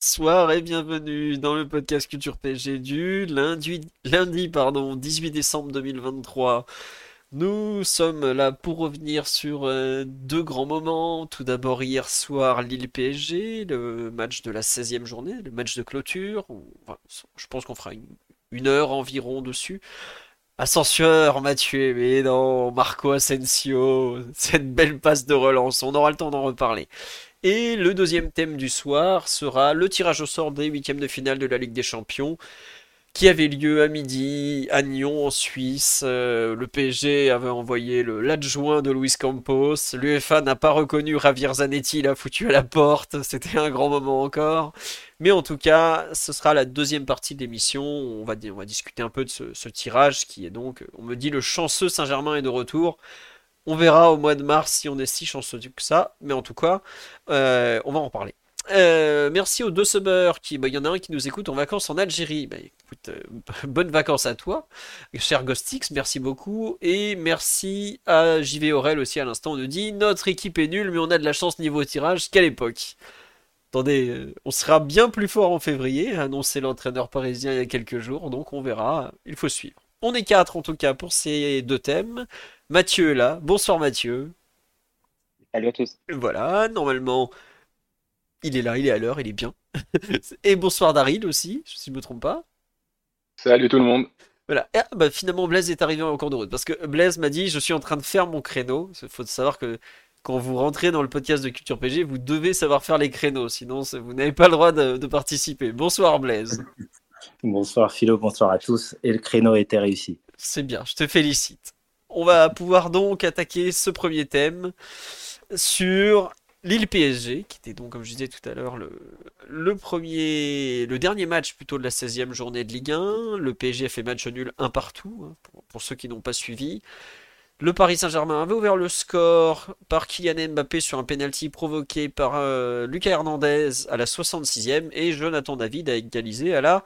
Bonsoir et bienvenue dans le podcast Culture PG du lundi, pardon, 18 décembre 2023. Nous sommes là pour revenir sur euh, deux grands moments. Tout d'abord hier soir Lille PSG, le match de la 16e journée, le match de clôture. Je pense qu'on fera une, une heure environ dessus. Ascenseur, Mathieu, mais non, Marco Asensio, cette belle passe de relance, on aura le temps d'en reparler. Et le deuxième thème du soir sera le tirage au sort des huitièmes de finale de la Ligue des Champions qui avait lieu à midi à Nyon en Suisse. Euh, le PSG avait envoyé l'adjoint de Luis Campos. L'UEFA n'a pas reconnu Javier Zanetti, l'a foutu à la porte. C'était un grand moment encore. Mais en tout cas, ce sera la deuxième partie de l'émission. On va, discuter un peu de ce tirage qui est donc, on me dit, le chanceux Saint-Germain est de retour. On verra au mois de mars si on est si chanceux que ça. Mais en tout cas, euh, on va en parler. Euh, merci aux deux subbers qui, bah, il y en a un qui nous écoute en vacances en Algérie. Bah, euh, vacances à toi, cher Ghostix, merci beaucoup. Et merci à JV Aurel aussi à l'instant. On nous dit notre équipe est nulle, mais on a de la chance niveau tirage. Quelle époque! Attendez, on sera bien plus fort en février, a annoncé l'entraîneur parisien il y a quelques jours, donc on verra, il faut suivre. On est quatre en tout cas pour ces deux thèmes. Mathieu est là. Bonsoir Mathieu. Salut à tous. Voilà, normalement, il est là, il est à l'heure, il est bien. Et bonsoir Daryl aussi, si je ne me trompe pas. Salut tout le monde. Voilà. Et, ah, bah, finalement, Blaise est arrivé en cours de route. Parce que Blaise m'a dit, je suis en train de faire mon créneau. Il faut savoir que quand vous rentrez dans le podcast de Culture PG, vous devez savoir faire les créneaux. Sinon, vous n'avez pas le droit de, de participer. Bonsoir Blaise. Bonsoir Philo, bonsoir à tous. Et le créneau était réussi. C'est bien, je te félicite. On va pouvoir donc attaquer ce premier thème sur Lille PSG, qui était donc, comme je disais tout à l'heure, le, premier, le dernier match plutôt de la 16e journée de Ligue 1. Le PSG a fait match nul un partout, hein, pour, pour ceux qui n'ont pas suivi. Le Paris Saint-Germain avait ouvert le score par Kylian Mbappé sur un penalty provoqué par euh, Lucas Hernandez à la 66e et Jonathan David a égalisé à la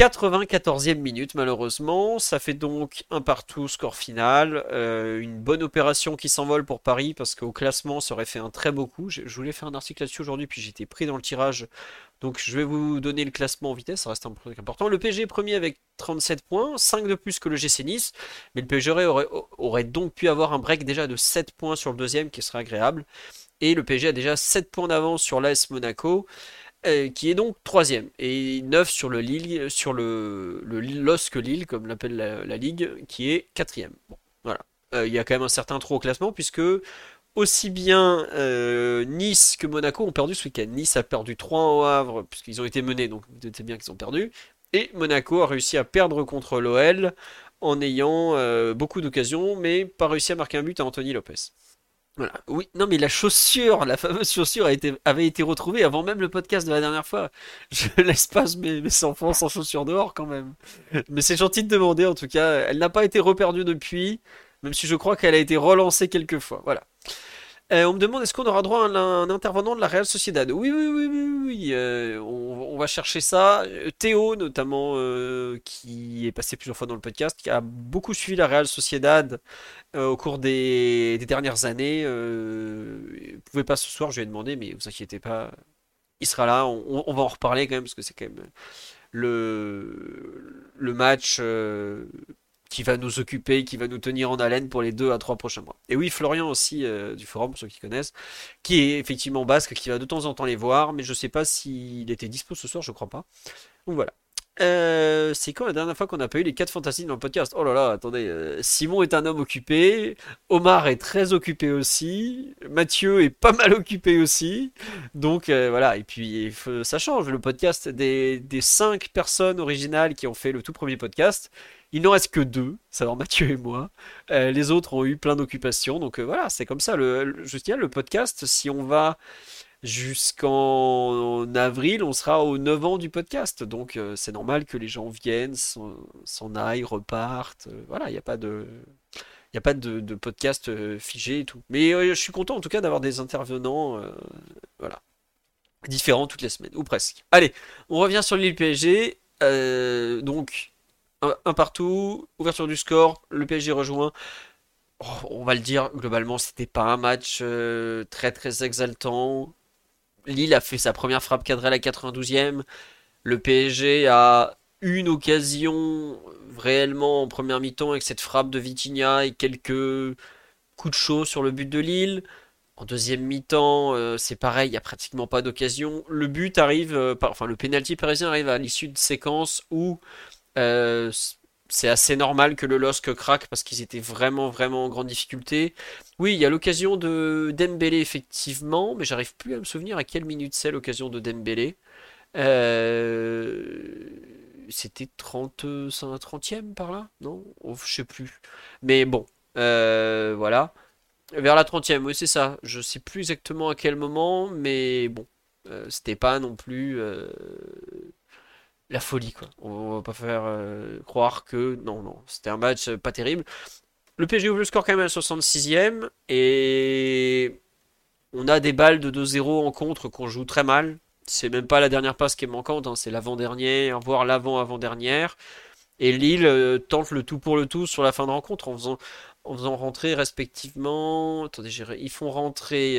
94e minute malheureusement, ça fait donc un partout score final, Euh, une bonne opération qui s'envole pour Paris parce qu'au classement ça aurait fait un très beau coup. Je, voulais faire un article là-dessus aujourd'hui puis j'étais pris dans le tirage donc je vais vous donner le classement en vitesse, ça reste un truc important. Le PSG est premier avec 37 points, 5 de plus que le GC Nice, mais le PSG aurait, aurait donc pu avoir un break déjà de 7 points sur le deuxième qui serait agréable. Et le PSG a déjà 7 points d'avance sur l'AS Monaco euh, qui est donc troisième et 9 sur le Lille, sur le, Lille, comme l'appelle la, ligue, qui est quatrième. Bon. Euh, Il y a quand même un certain trou au classement puisque aussi bien euh, Nice que Monaco ont perdu ce week-end. Nice a perdu 3 au Havre puisqu'ils ont été menés, donc doutez bien qu'ils ont perdu. Et Monaco a réussi à perdre contre l'OL en ayant beaucoup d'occasions, mais pas réussi à marquer un but à Anthony Lopez. Voilà. Oui, non, mais la chaussure, la fameuse chaussure a été, avait été retrouvée avant même le podcast de la dernière fois. Je laisse pas mes, mes enfants sans chaussures dehors quand même. Mais c'est gentil de demander en tout cas. Elle n'a pas été reperdue depuis, même si je crois qu'elle a été relancée quelques fois. Voilà. Euh, on me demande est-ce qu'on aura droit à un, intervenant de la Real Sociedad? Oui, oui, oui, oui, oui. euh, on, va chercher ça. Euh, Théo, notamment, qui est passé plusieurs fois dans le podcast, qui a beaucoup suivi la Real Sociedad au cours des, dernières années. Il pouvait pas ce soir, je lui ai demandé, mais vous inquiétez pas, il sera là. On, va en reparler quand même, parce que c'est quand même le, match qui va nous occuper, qui va nous tenir en haleine pour les deux à trois prochains mois. Et oui, Florian aussi, euh, du forum, pour ceux qui connaissent, qui est effectivement basque, qui va de temps en temps les voir, mais je sais pas s'il était dispo ce soir, je crois pas. Donc voilà. Euh, c'est quand la dernière fois qu'on a pas eu les 4 fantastiques dans le podcast? Oh là là, attendez, euh, Simon est un homme occupé, Omar est très occupé aussi, Mathieu est pas mal occupé aussi, donc voilà, et puis ça change, le podcast des, des 5 personnes originales qui ont fait le tout premier podcast, il n'en reste que deux, savoir Mathieu et moi, Euh, les autres ont eu plein d'occupations, donc euh, voilà, c'est comme ça, le, je le podcast, si on va jusqu'en avril, on sera au 9 ans du podcast. Donc euh, c'est normal que les gens viennent, s'en aillent, repartent. Voilà, il n'y a pas de... Podcast figé et tout. Mais je suis content en tout cas d'avoir des intervenants voilà, différents toutes les semaines, ou presque. Allez, on revient sur l'île PSG. donc, un, partout, ouverture du score, le PSG rejoint. Oh, on va le dire, globalement, c'était pas un match très très exaltant. Lille a fait sa première frappe cadrée à la 92e. Le PSG a une occasion réellement en première mi-temps avec cette frappe de Vitinha et quelques coups de chaud sur le but de Lille. En deuxième mi-temps, euh, c'est pareil, il n'y a pratiquement pas d'occasion. Le but arrive, euh, enfin le pénalty parisien arrive à l'issue de séquence où euh, c'est assez normal que le LOSC craque parce qu'ils étaient vraiment vraiment en grande difficulté. Oui, il y a l'occasion de Dembélé effectivement, mais j'arrive plus à me souvenir à quelle minute c'est l'occasion de Dembélé. Euh, c'était 30, 30e par là? Non oh, Je sais plus. Mais bon, euh, voilà. Vers la 30e, oui c'est ça. Je sais plus exactement à quel moment, mais bon. C'était pas non plus la folie, quoi. On va pas faire euh, croire que. Non, non, c'était un match euh, pas terrible. Le PSG ouvre le score quand même à la 66e et on a des balles de 2-0 en contre qu'on joue très mal. C'est même pas la dernière passe qui est manquante, hein. c'est l'avant-dernière, voire l'avant-avant-dernière. Et Lille euh, tente le tout pour le tout sur la fin de rencontre en faisant, en faisant rentrer respectivement. Attendez, ils font rentrer.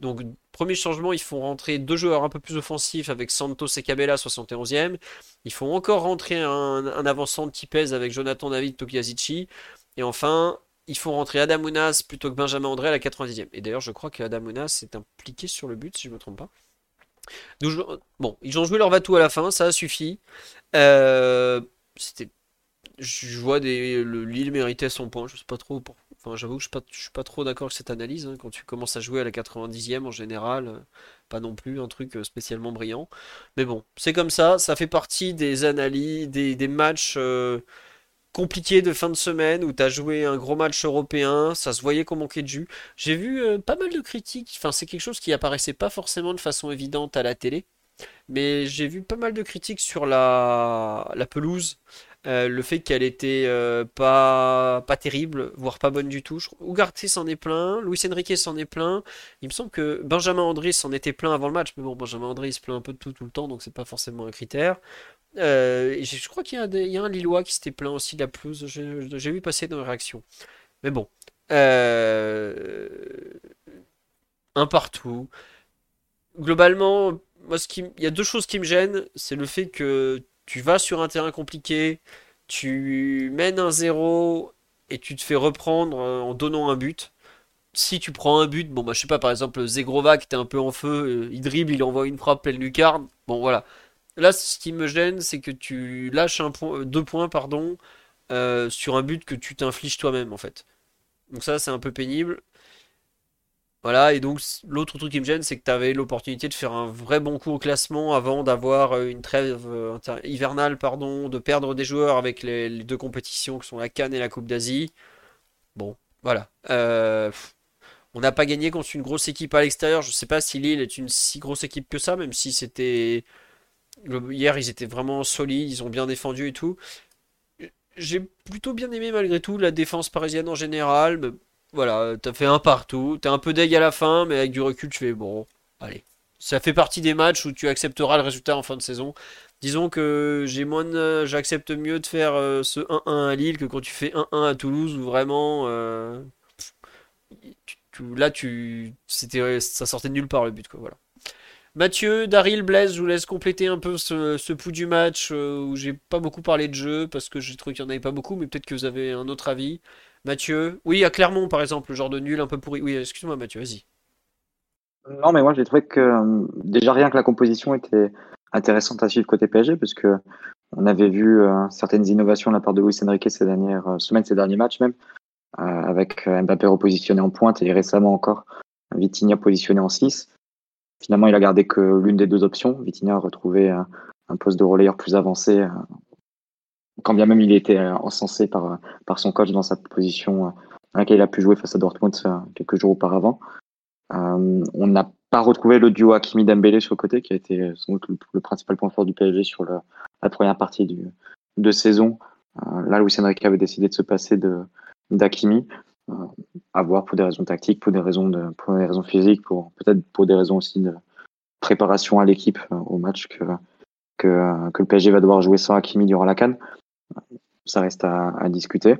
donc Premier changement, ils font rentrer deux joueurs un peu plus offensifs avec Santos et Cabella 71e. Ils font encore rentrer un, avançant de Tipez avec Jonathan David Tokiazici. Et enfin, ils font rentrer Adam plutôt que Benjamin André à la 90e. Et d'ailleurs, je crois Adam est impliqué sur le but, si je ne me trompe pas. bon, ils ont joué leur Vatou à la fin, ça a suffi. Euh, c'était, je vois des, le Lille méritait son point, je sais pas trop pourquoi Enfin, j'avoue que je ne suis, pas trop d'accord avec cette analyse. Hein. Quand tu commences à jouer à la 90e en général, euh, pas non plus un truc euh, spécialement brillant. Mais bon, c'est comme ça. Ça fait partie des analyses, des, matchs euh, compliqués de fin de semaine où tu as joué un gros match européen. Ça se voyait qu'on manquait de jus. J'ai vu pas mal de critiques. Enfin, c'est quelque chose qui apparaissait pas forcément de façon évidente à la télé. Mais j'ai vu pas mal de critiques sur la, la pelouse. Euh, le fait qu'elle était euh, pas, pas terrible, voire pas bonne du tout. Ugarte s'en est plein, Luis Enrique s'en est plein. Il me semble que Benjamin André s'en était plein avant le match, mais bon, Benjamin André se plaint un peu de tout tout le temps, donc c'est pas forcément un critère. Euh, je, crois qu'il y, a un Lillois qui s'était plaint aussi de la pelouse, j'ai vu passer dans les réactions. Mais bon, un partout. Globalement, moi, ce qui, il y a deux choses qui me gênent, c'est le fait que tu vas sur un terrain compliqué, tu mènes un zéro et tu te fais reprendre euh, en donnant un but. Si tu prends un but, bon bah je sais pas, par exemple Zegrova qui était un peu en feu, euh, il dribble, il envoie une frappe pleine lucarne. Bon voilà. Là, ce qui me gêne, c'est que tu lâches un point, euh, deux points pardon, sur un but que tu t'infliges toi-même en fait. Donc ça, c'est un peu pénible. Voilà, et donc l'autre truc qui me gêne, c'est que tu avais l'opportunité de faire un vrai bon coup au classement avant d'avoir euh, une trêve euh, hivernale, pardon, de perdre des joueurs avec les, deux compétitions qui sont la Cannes et la Coupe d'Asie. Bon, voilà. Euh, on n'a pas gagné contre une grosse équipe à l'extérieur. Je sais pas si Lille est une si grosse équipe que ça, même si c'était. Hier, ils étaient vraiment solides, ils ont bien défendu et tout. J'ai plutôt bien aimé malgré tout la défense parisienne en général. Voilà, t'as fait un partout. T'es un peu deg à la fin, mais avec du recul, tu fais bon, allez. Ça fait partie des matchs où tu accepteras le résultat en fin de saison. Disons que j'ai moins, j'accepte mieux de faire euh, ce 1-1 à Lille que quand tu fais 1-1 à Toulouse où vraiment, euh, là tu, c'était, ça sortait nulle part le but quoi. Voilà. Mathieu, Daryl, Blaise, je vous laisse compléter un peu ce, ce pouls du match euh, où j'ai pas beaucoup parlé de jeu parce que j'ai trouvé qu'il n'y en avait pas beaucoup, mais peut-être que vous avez un autre avis. Mathieu Oui, à Clermont, par exemple, le genre de nul un peu pourri. Oui, excuse-moi, Mathieu, vas-y. Non, mais moi, j'ai trouvé que euh, déjà rien que la composition était intéressante à suivre côté PSG, parce que on avait vu euh, certaines innovations de la part de Luis Enrique ces dernières euh, semaines, ces derniers matchs même, avec Mbappé repositionné en pointe et récemment encore Vitinha positionné en 6. Finalement, il a gardé que l'une des deux options. Vitinha a retrouvé un poste de relayeur plus avancé quand bien même il était euh, encensé par, euh, par son coach dans sa position euh, dans laquelle il a pu jouer face à Dortmund quelques jours auparavant. on n'a pas retrouvé le duo Hakimi Dembélé sur le côté, qui a été sans doute le, principal point fort du PSG sur la première partie de saison. Là, Luis Enrique avait décidé de se passer d'Hakimi, à voir pour des raisons tactiques, pour des raisons pour des raisons physiques, pour peut-être pour des raisons aussi de préparation à l'équipe au match que, que, que le PSG va devoir jouer sans Hakimi durant la canne. Ça reste à, discuter.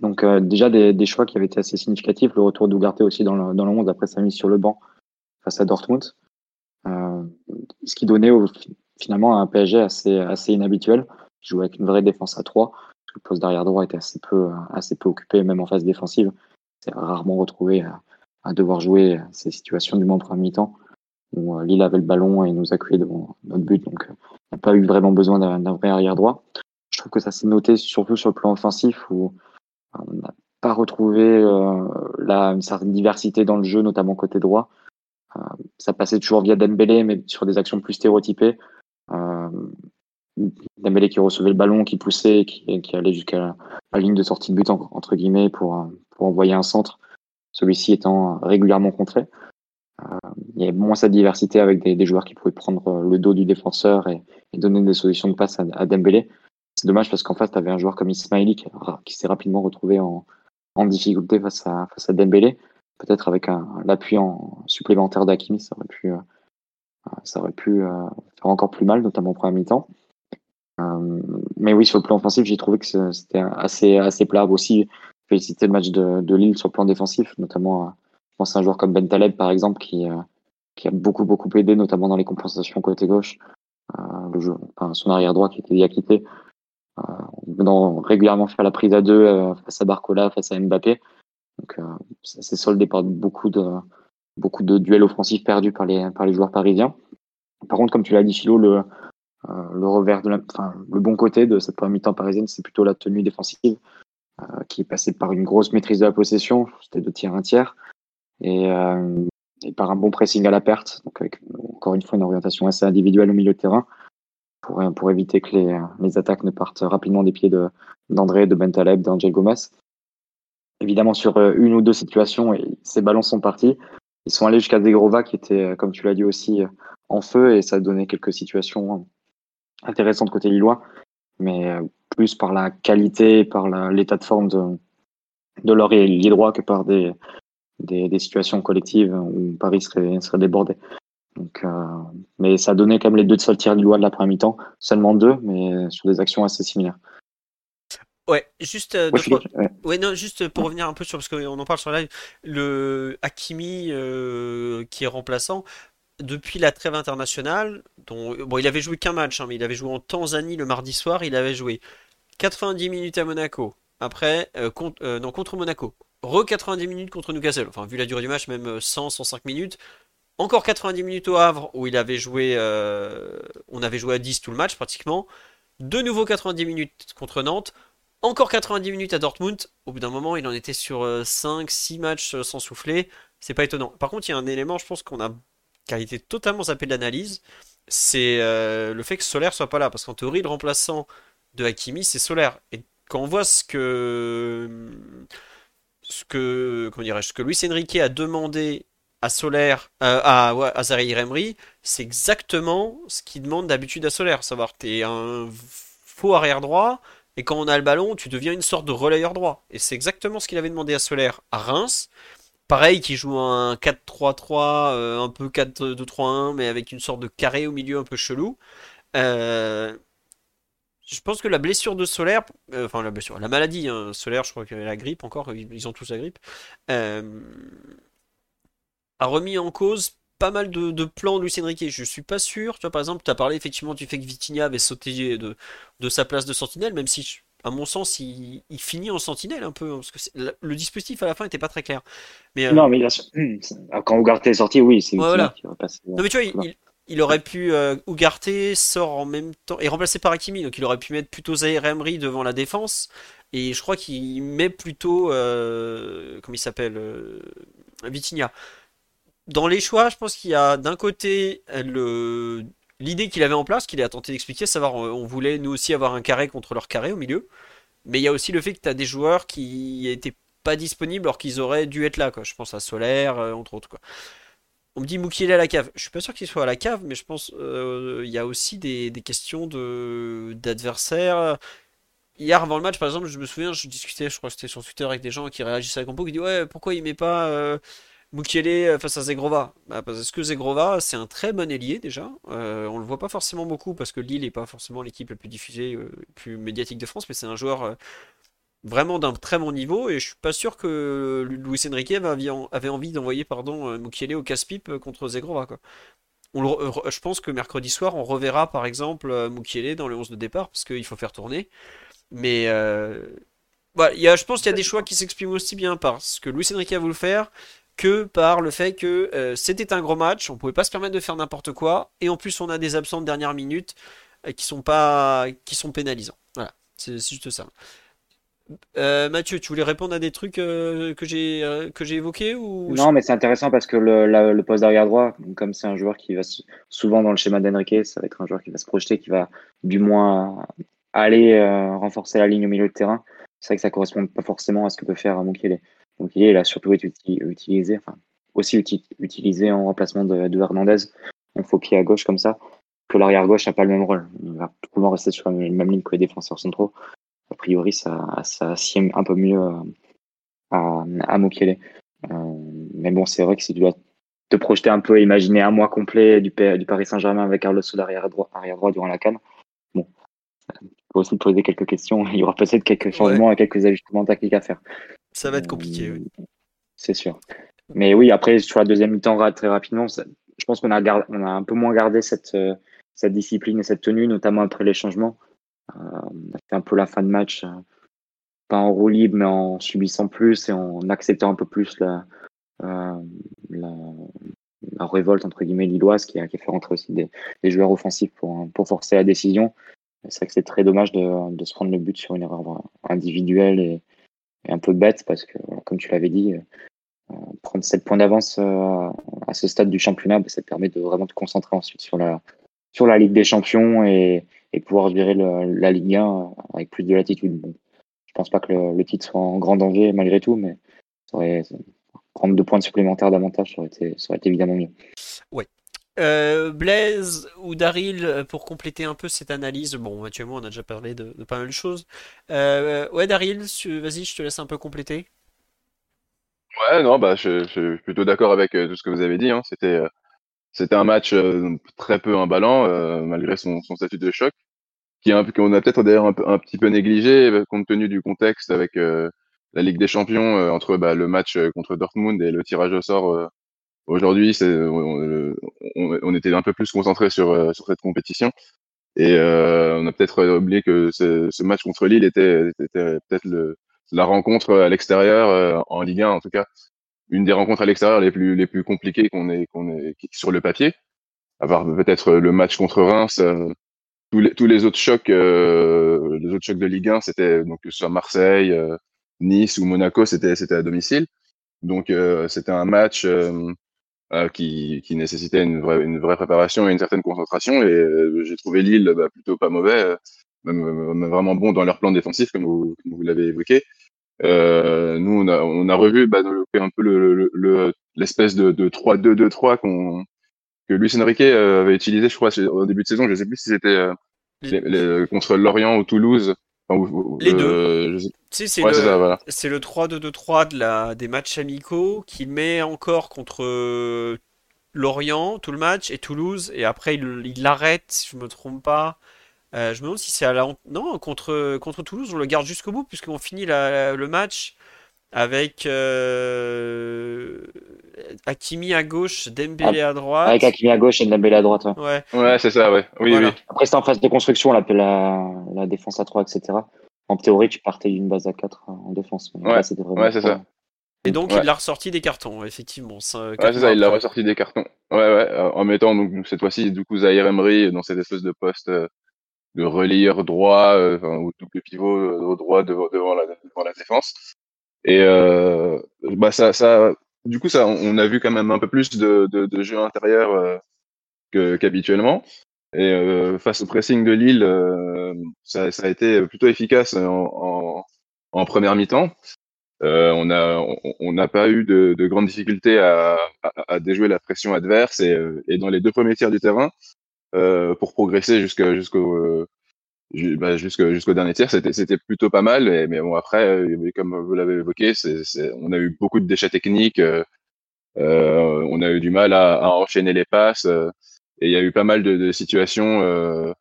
Donc déjà des, choix qui avaient été assez significatifs, le retour d'Ougarté aussi dans le, dans le 11 après sa mise sur le banc face à Dortmund, euh, ce qui donnait finalement un PSG assez, assez inhabituel, qui jouait avec une vraie défense à 3, le poste d'arrière droit était assez peu, assez peu occupé, même en phase défensive. C'est rarement retrouvé à, devoir jouer ces situations du moins en mi-temps où euh, Lille avait le ballon et nous accueillait devant notre but, donc euh, on n'a pas eu vraiment besoin d'un vrai arrière droit. Je trouve que ça s'est noté surtout sur le plan offensif où on n'a pas retrouvé euh, là une certaine diversité dans le jeu, notamment côté droit. Euh, ça passait toujours via Dembélé, mais sur des actions plus stéréotypées. Euh, Dembélé qui recevait le ballon, qui poussait, qui, qui allait jusqu'à la ligne de sortie de but, entre guillemets, pour, pour envoyer un centre, celui-ci étant régulièrement contré. Euh, il y avait moins cette diversité avec des, des, joueurs qui pouvaient prendre le dos du défenseur et, et donner des solutions de passe à, à Dembélé. C'est dommage parce qu'en face, tu avais un joueur comme Ismaili qui, s'est rapidement retrouvé en, en difficulté face à, face à Dembélé peut-être avec l'appui en supplémentaire d'Akimi, ça aurait pu, euh, ça aurait pu euh, faire encore plus mal, notamment au premier mi-temps. Euh, mais oui, sur le plan offensif, j'ai trouvé que c'était assez, assez plat. Aussi, féliciter le match de, de, Lille sur le plan défensif, notamment, je pense à un joueur comme Ben Taleb, par exemple, qui, qui a beaucoup, beaucoup aidé, notamment dans les compensations côté gauche. le jeu, enfin, son arrière droit qui était diacquitté, euh, venant régulièrement faire la prise à deux face à Barcola, face à Mbappé. Donc, euh, ça s'est soldé par beaucoup de, beaucoup de duels offensifs perdus par les, par les joueurs parisiens. Par contre, comme tu l'as dit, Philo, le, euh, le revers de la, enfin, le bon côté de cette première mi-temps parisienne, c'est plutôt la tenue défensive, euh, qui est passée par une grosse maîtrise de la possession, c'était de tiers un tiers, et, euh, et, par un bon pressing à la perte, donc avec encore une fois une orientation assez individuelle au milieu de terrain, pour, pour éviter que les, les attaques ne partent rapidement des pieds de, d'André, de Bentaleb, d'Angel Gomez évidemment sur euh, une ou deux situations ces ballons sont partis. Ils sont allés jusqu'à Degrova qui était, euh, comme tu l'as dit aussi, euh, en feu et ça a donné quelques situations intéressantes côté lillois, mais plus par la qualité, par l'état de forme de, de leur ailier droit que par des, des, des, situations collectives où Paris serait, serait débordé. Donc, euh, mais ça a donné quand même les deux seuls tirs lillois de la première mi-temps, seulement deux, mais sur des actions assez similaires. Ouais, juste, euh, ouais, ouais. non, juste pour revenir un peu sur parce qu'on en parle sur live, le Hakimi euh, qui est remplaçant depuis la trêve internationale, dont bon, il avait joué qu'un match, hein, mais il avait joué en Tanzanie le mardi soir, il avait joué 90 minutes à Monaco, après euh, contre, euh, non, contre Monaco, re 90 minutes contre Newcastle, enfin vu la durée du match, même 100, 105 minutes. Encore 90 minutes au Havre où il avait joué, euh, on avait joué à 10 tout le match pratiquement. De nouveau 90 minutes contre Nantes. Encore 90 minutes à Dortmund. Au bout d'un moment, il en était sur 5, euh, 6 matchs euh, sans souffler. C'est pas étonnant. Par contre, il y a un élément, je pense qu'on a, qui a été totalement zappé de l'analyse. C'est le fait que Solaire soit pas là. Parce qu'en théorie, le remplaçant de Hakimi, c'est Solaire. Et quand on voit ce que. Ce que. Comment dirais-je Ce que Luis Enrique a demandé à Solaire, euh, à, ouais, à c'est exactement ce qu'il demande d'habitude à Solaire. Savoir, t'es un faux arrière droit et quand on a le ballon, tu deviens une sorte de relayeur droit. Et c'est exactement ce qu'il avait demandé à Solaire à Reims. Pareil, qui joue un 4-3-3, euh, un peu 4-2-3-1, mais avec une sorte de carré au milieu un peu chelou. Euh, je pense que la blessure de Solaire, enfin la blessure, la maladie, hein, Solaire, je crois qu'il avait la grippe encore, ils ont tous la grippe, a remis en cause pas mal de, de plans de Lucien Riquet. Je suis pas sûr. Tu vois, par exemple, tu as parlé effectivement du fait que Vitinha avait sauté de, de sa place de sentinelle, même si, à mon sens, il, il finit en sentinelle un peu. Hein, parce que le, dispositif à la fin était pas très clair. Mais, euh... Non, mais il a... Hmm, quand Ugarte est sorti, oui, c'est voilà. qui va passer. Non, mais tu vois, il, il aurait pu. Euh, Ugarte sort en même temps. et remplacé par Hakimi, donc il aurait pu mettre plutôt Zahir Emery devant la défense. Et je crois qu'il met plutôt. Euh, comment il s'appelle euh, Vitinha dans les choix, je pense qu'il y a d'un côté l'idée qu'il avait en place, qu'il a tenté d'expliquer, savoir on voulait nous aussi avoir un carré contre leur carré au milieu, mais il y a aussi le fait que tu as des joueurs qui étaient pas disponibles alors qu'ils auraient dû être là, quoi. Je pense à Solaire, euh, entre autres, quoi. on me dit Mukiele à la cave. Je suis pas sûr qu'il soit à la cave, mais je pense euh, il y a aussi des, questions d'adversaires. Hier avant le match, par exemple, je me souviens, je discutais, je crois que c'était sur Twitter avec des gens qui réagissaient à la compo, qui disent ouais, pourquoi il met pas euh, Mukiele face à Zegrova bah, Parce que Zegrova, c'est un très bon ailier déjà. Euh, on le voit pas forcément beaucoup parce que Lille est pas forcément l'équipe la plus diffusée, euh, plus médiatique de France, mais c'est un joueur euh, vraiment d'un très bon niveau et je suis pas sûr que Luis Enrique avait envie, avait envie d'envoyer pardon euh, Mukiele au casse-pipe euh, contre Zegrova quoi. On le re- je pense que mercredi soir on reverra par exemple euh, Mukiele dans le 11 de départ parce qu'il faut faire tourner. Mais euh, voilà, il y a, je pense qu'il y a des choix qui s'expriment aussi bien parce que Luis Enrique a voulu le faire que par le fait que euh, c'était un gros match, on pouvait pas se permettre de faire n'importe quoi et en plus on a des absents de dernière minute euh, qui sont pas qui sont pénalisants. Voilà, c'est juste ça. Euh, Mathieu, tu voulais répondre à des trucs que j'ai que j'ai évoqués ou Non, mais c'est intéressant parce que le, poste d'arrière droit, comme c'est un joueur qui va souvent dans le schéma d'Enrique, ça va être un joueur qui va se projeter, qui va du moins aller renforcer la ligne au milieu de terrain. C'est vrai que ça correspond pas forcément à ce que peut faire Mukiele. Mukiele, il a surtout été uti- utilisé, enfin aussi uti- utilisé en remplacement de, de Hernandez, un faux pied à gauche comme ça, que l'arrière gauche n'a pas le même rôle. Il va souvent rester sur la même ligne que les défenseurs centraux. A priori, ça, ça sied un peu mieux euh, à, à. Euh, mais bon, c'est vrai que si tu dois te projeter un peu et imaginer un mois complet du, Paris Saint-Germain avec Carlos Soler arrière droit, arrière droit durant la CAN, bon, tu peux aussi te poser quelques questions. Il y aura peut-être quelques changements et quelques ajustements tactiques à faire. Ça va être compliqué. oui. C'est sûr. Mais oui, après, sur la deuxième mi-temps, très rapidement, je pense qu'on a, un peu moins gardé cette, euh, cette discipline et cette tenue, notamment après les changements. Euh, on a fait un peu la fin de match, euh, pas en roue libre, mais en subissant plus et en acceptant un peu plus la, révolte, entre guillemets, lilloise, qui a, qui a fait rentrer aussi des, joueurs offensifs pour, forcer la décision. C'est vrai que c'est très dommage de, de se prendre le but sur une erreur individuelle et, et un peu bête, parce que, comme tu l'avais dit, euh, prendre 7 points d'avance euh, à ce stade du championnat, bah, ça te permet de vraiment te concentrer ensuite sur la, sur la Ligue des Champions et, et pouvoir le- la Ligue 1 euh, avec plus de latitude. Bon, je pense pas que le, titre soit en grand danger malgré tout, mais ça aurait, prendre deux points supplémentaires d'avantage, ça aurait été, évidemment mieux. Euh, Blaise ou Daryl, euh, pour compléter un peu cette analyse, bon, moi, on a déjà parlé de, pas mal de choses. Euh, ouais, Daryl, vas-y, je te laisse un peu compléter. Ouais, non, bah, je, suis plutôt d'accord avec tout ce que vous avez dit. Hein. C'était, un match très peu emballant, euh, malgré son, statut de choc, qu'on a peut-être d'ailleurs un, petit peu négligé, compte tenu du contexte avec la Ligue des Champions, entre bah, le match contre Dortmund et le tirage au sort aujourd'hui. On, on- était un peu plus concentré sur, euh, sur cette compétition. Et euh, on a peut-être oublié que ce, ce match contre Lille était, était peut-être la rencontre à l'extérieur, euh, en Ligue 1 en tout cas, une des rencontres à l'extérieur les plus, les plus compliquées qu'on ait, qu'on ait sur le papier. Part peut-être le match contre Reims, euh, tous, les, tous les autres chocs, euh, les autres chocs de Ligue 1, c'était donc que ce soit Marseille, euh, Nice ou Monaco, c'était c'était à domicile. Donc euh, c'était un match euh, qui, qui nécessitait une vraie, une vraie préparation et une certaine concentration. Et euh, j'ai trouvé Lille bah, plutôt pas mauvais, euh, même, même vraiment bon dans leur plan défensif, comme vous, comme vous l'avez évoqué. Euh, nous, on a, on a revu bah, un peu le, le, le- l'espèce de, de 3-2-2-3 qu'on, que Luis Enrique euh, avait utilisé, je crois, au début de saison. Je sais plus si c'était euh, contre Lorient ou Toulouse. Les deux. euh, Tu sais, c'est Ouais, le, voilà. le 3-2-2-3 de la, des matchs amicaux qu'il met encore contre euh, Lorient, tout le match, et Toulouse, et après il il l'arrête, si je me trompe pas. Euh, je me demande si c'est à la... Non, contre, contre Toulouse, on le garde jusqu'au bout, puisqu'on finit la- le match avec euh, Hakimi à gauche, Dembélé à droite. Avec Hakimi à gauche et Dembélé à droite. ouais. Ouais, Ouais, c'est ça, ouais. Oui, Voilà. oui. Après, c'était en phase de construction, la, la, la défense à 3, etc. En théorie, tu partais d'une base à 4 en défense. Mais Ouais, là, ouais, c'est ça. et donc Ouais. il l'a ressorti des cartons, effectivement. Ouais, c'est ça, il l'a ressorti des cartons. Ouais, ouais, euh, en mettant donc cette fois-ci du coup Zahir Emery dans cette espèce de poste euh, de relayeur droit, euh, enfin, ou double pivot euh, au droit devant, devant la, devant la défense. Et euh, bah ça, ça, du coup ça, on a vu quand même un peu plus de, de, de jeu intérieur euh, qu'habituellement. Et euh, face au pressing de Lille, euh, ça, ça a été plutôt efficace en, en, première mi-temps. on n'a on, n'a pas eu de, de grandes difficultés à, à, déjouer la pression adverse et, et, dans les deux premiers tiers du terrain, pour progresser jusqu'au jusqu'au bah, jusqu'au dernier tiers, c'était plutôt pas mal. Mais, mais bon, après, comme vous l'avez évoqué, c'est on a eu beaucoup de déchets techniques. Euh, on a eu du mal à, à enchaîner les passes. et il y a eu pas mal de, de situations euh,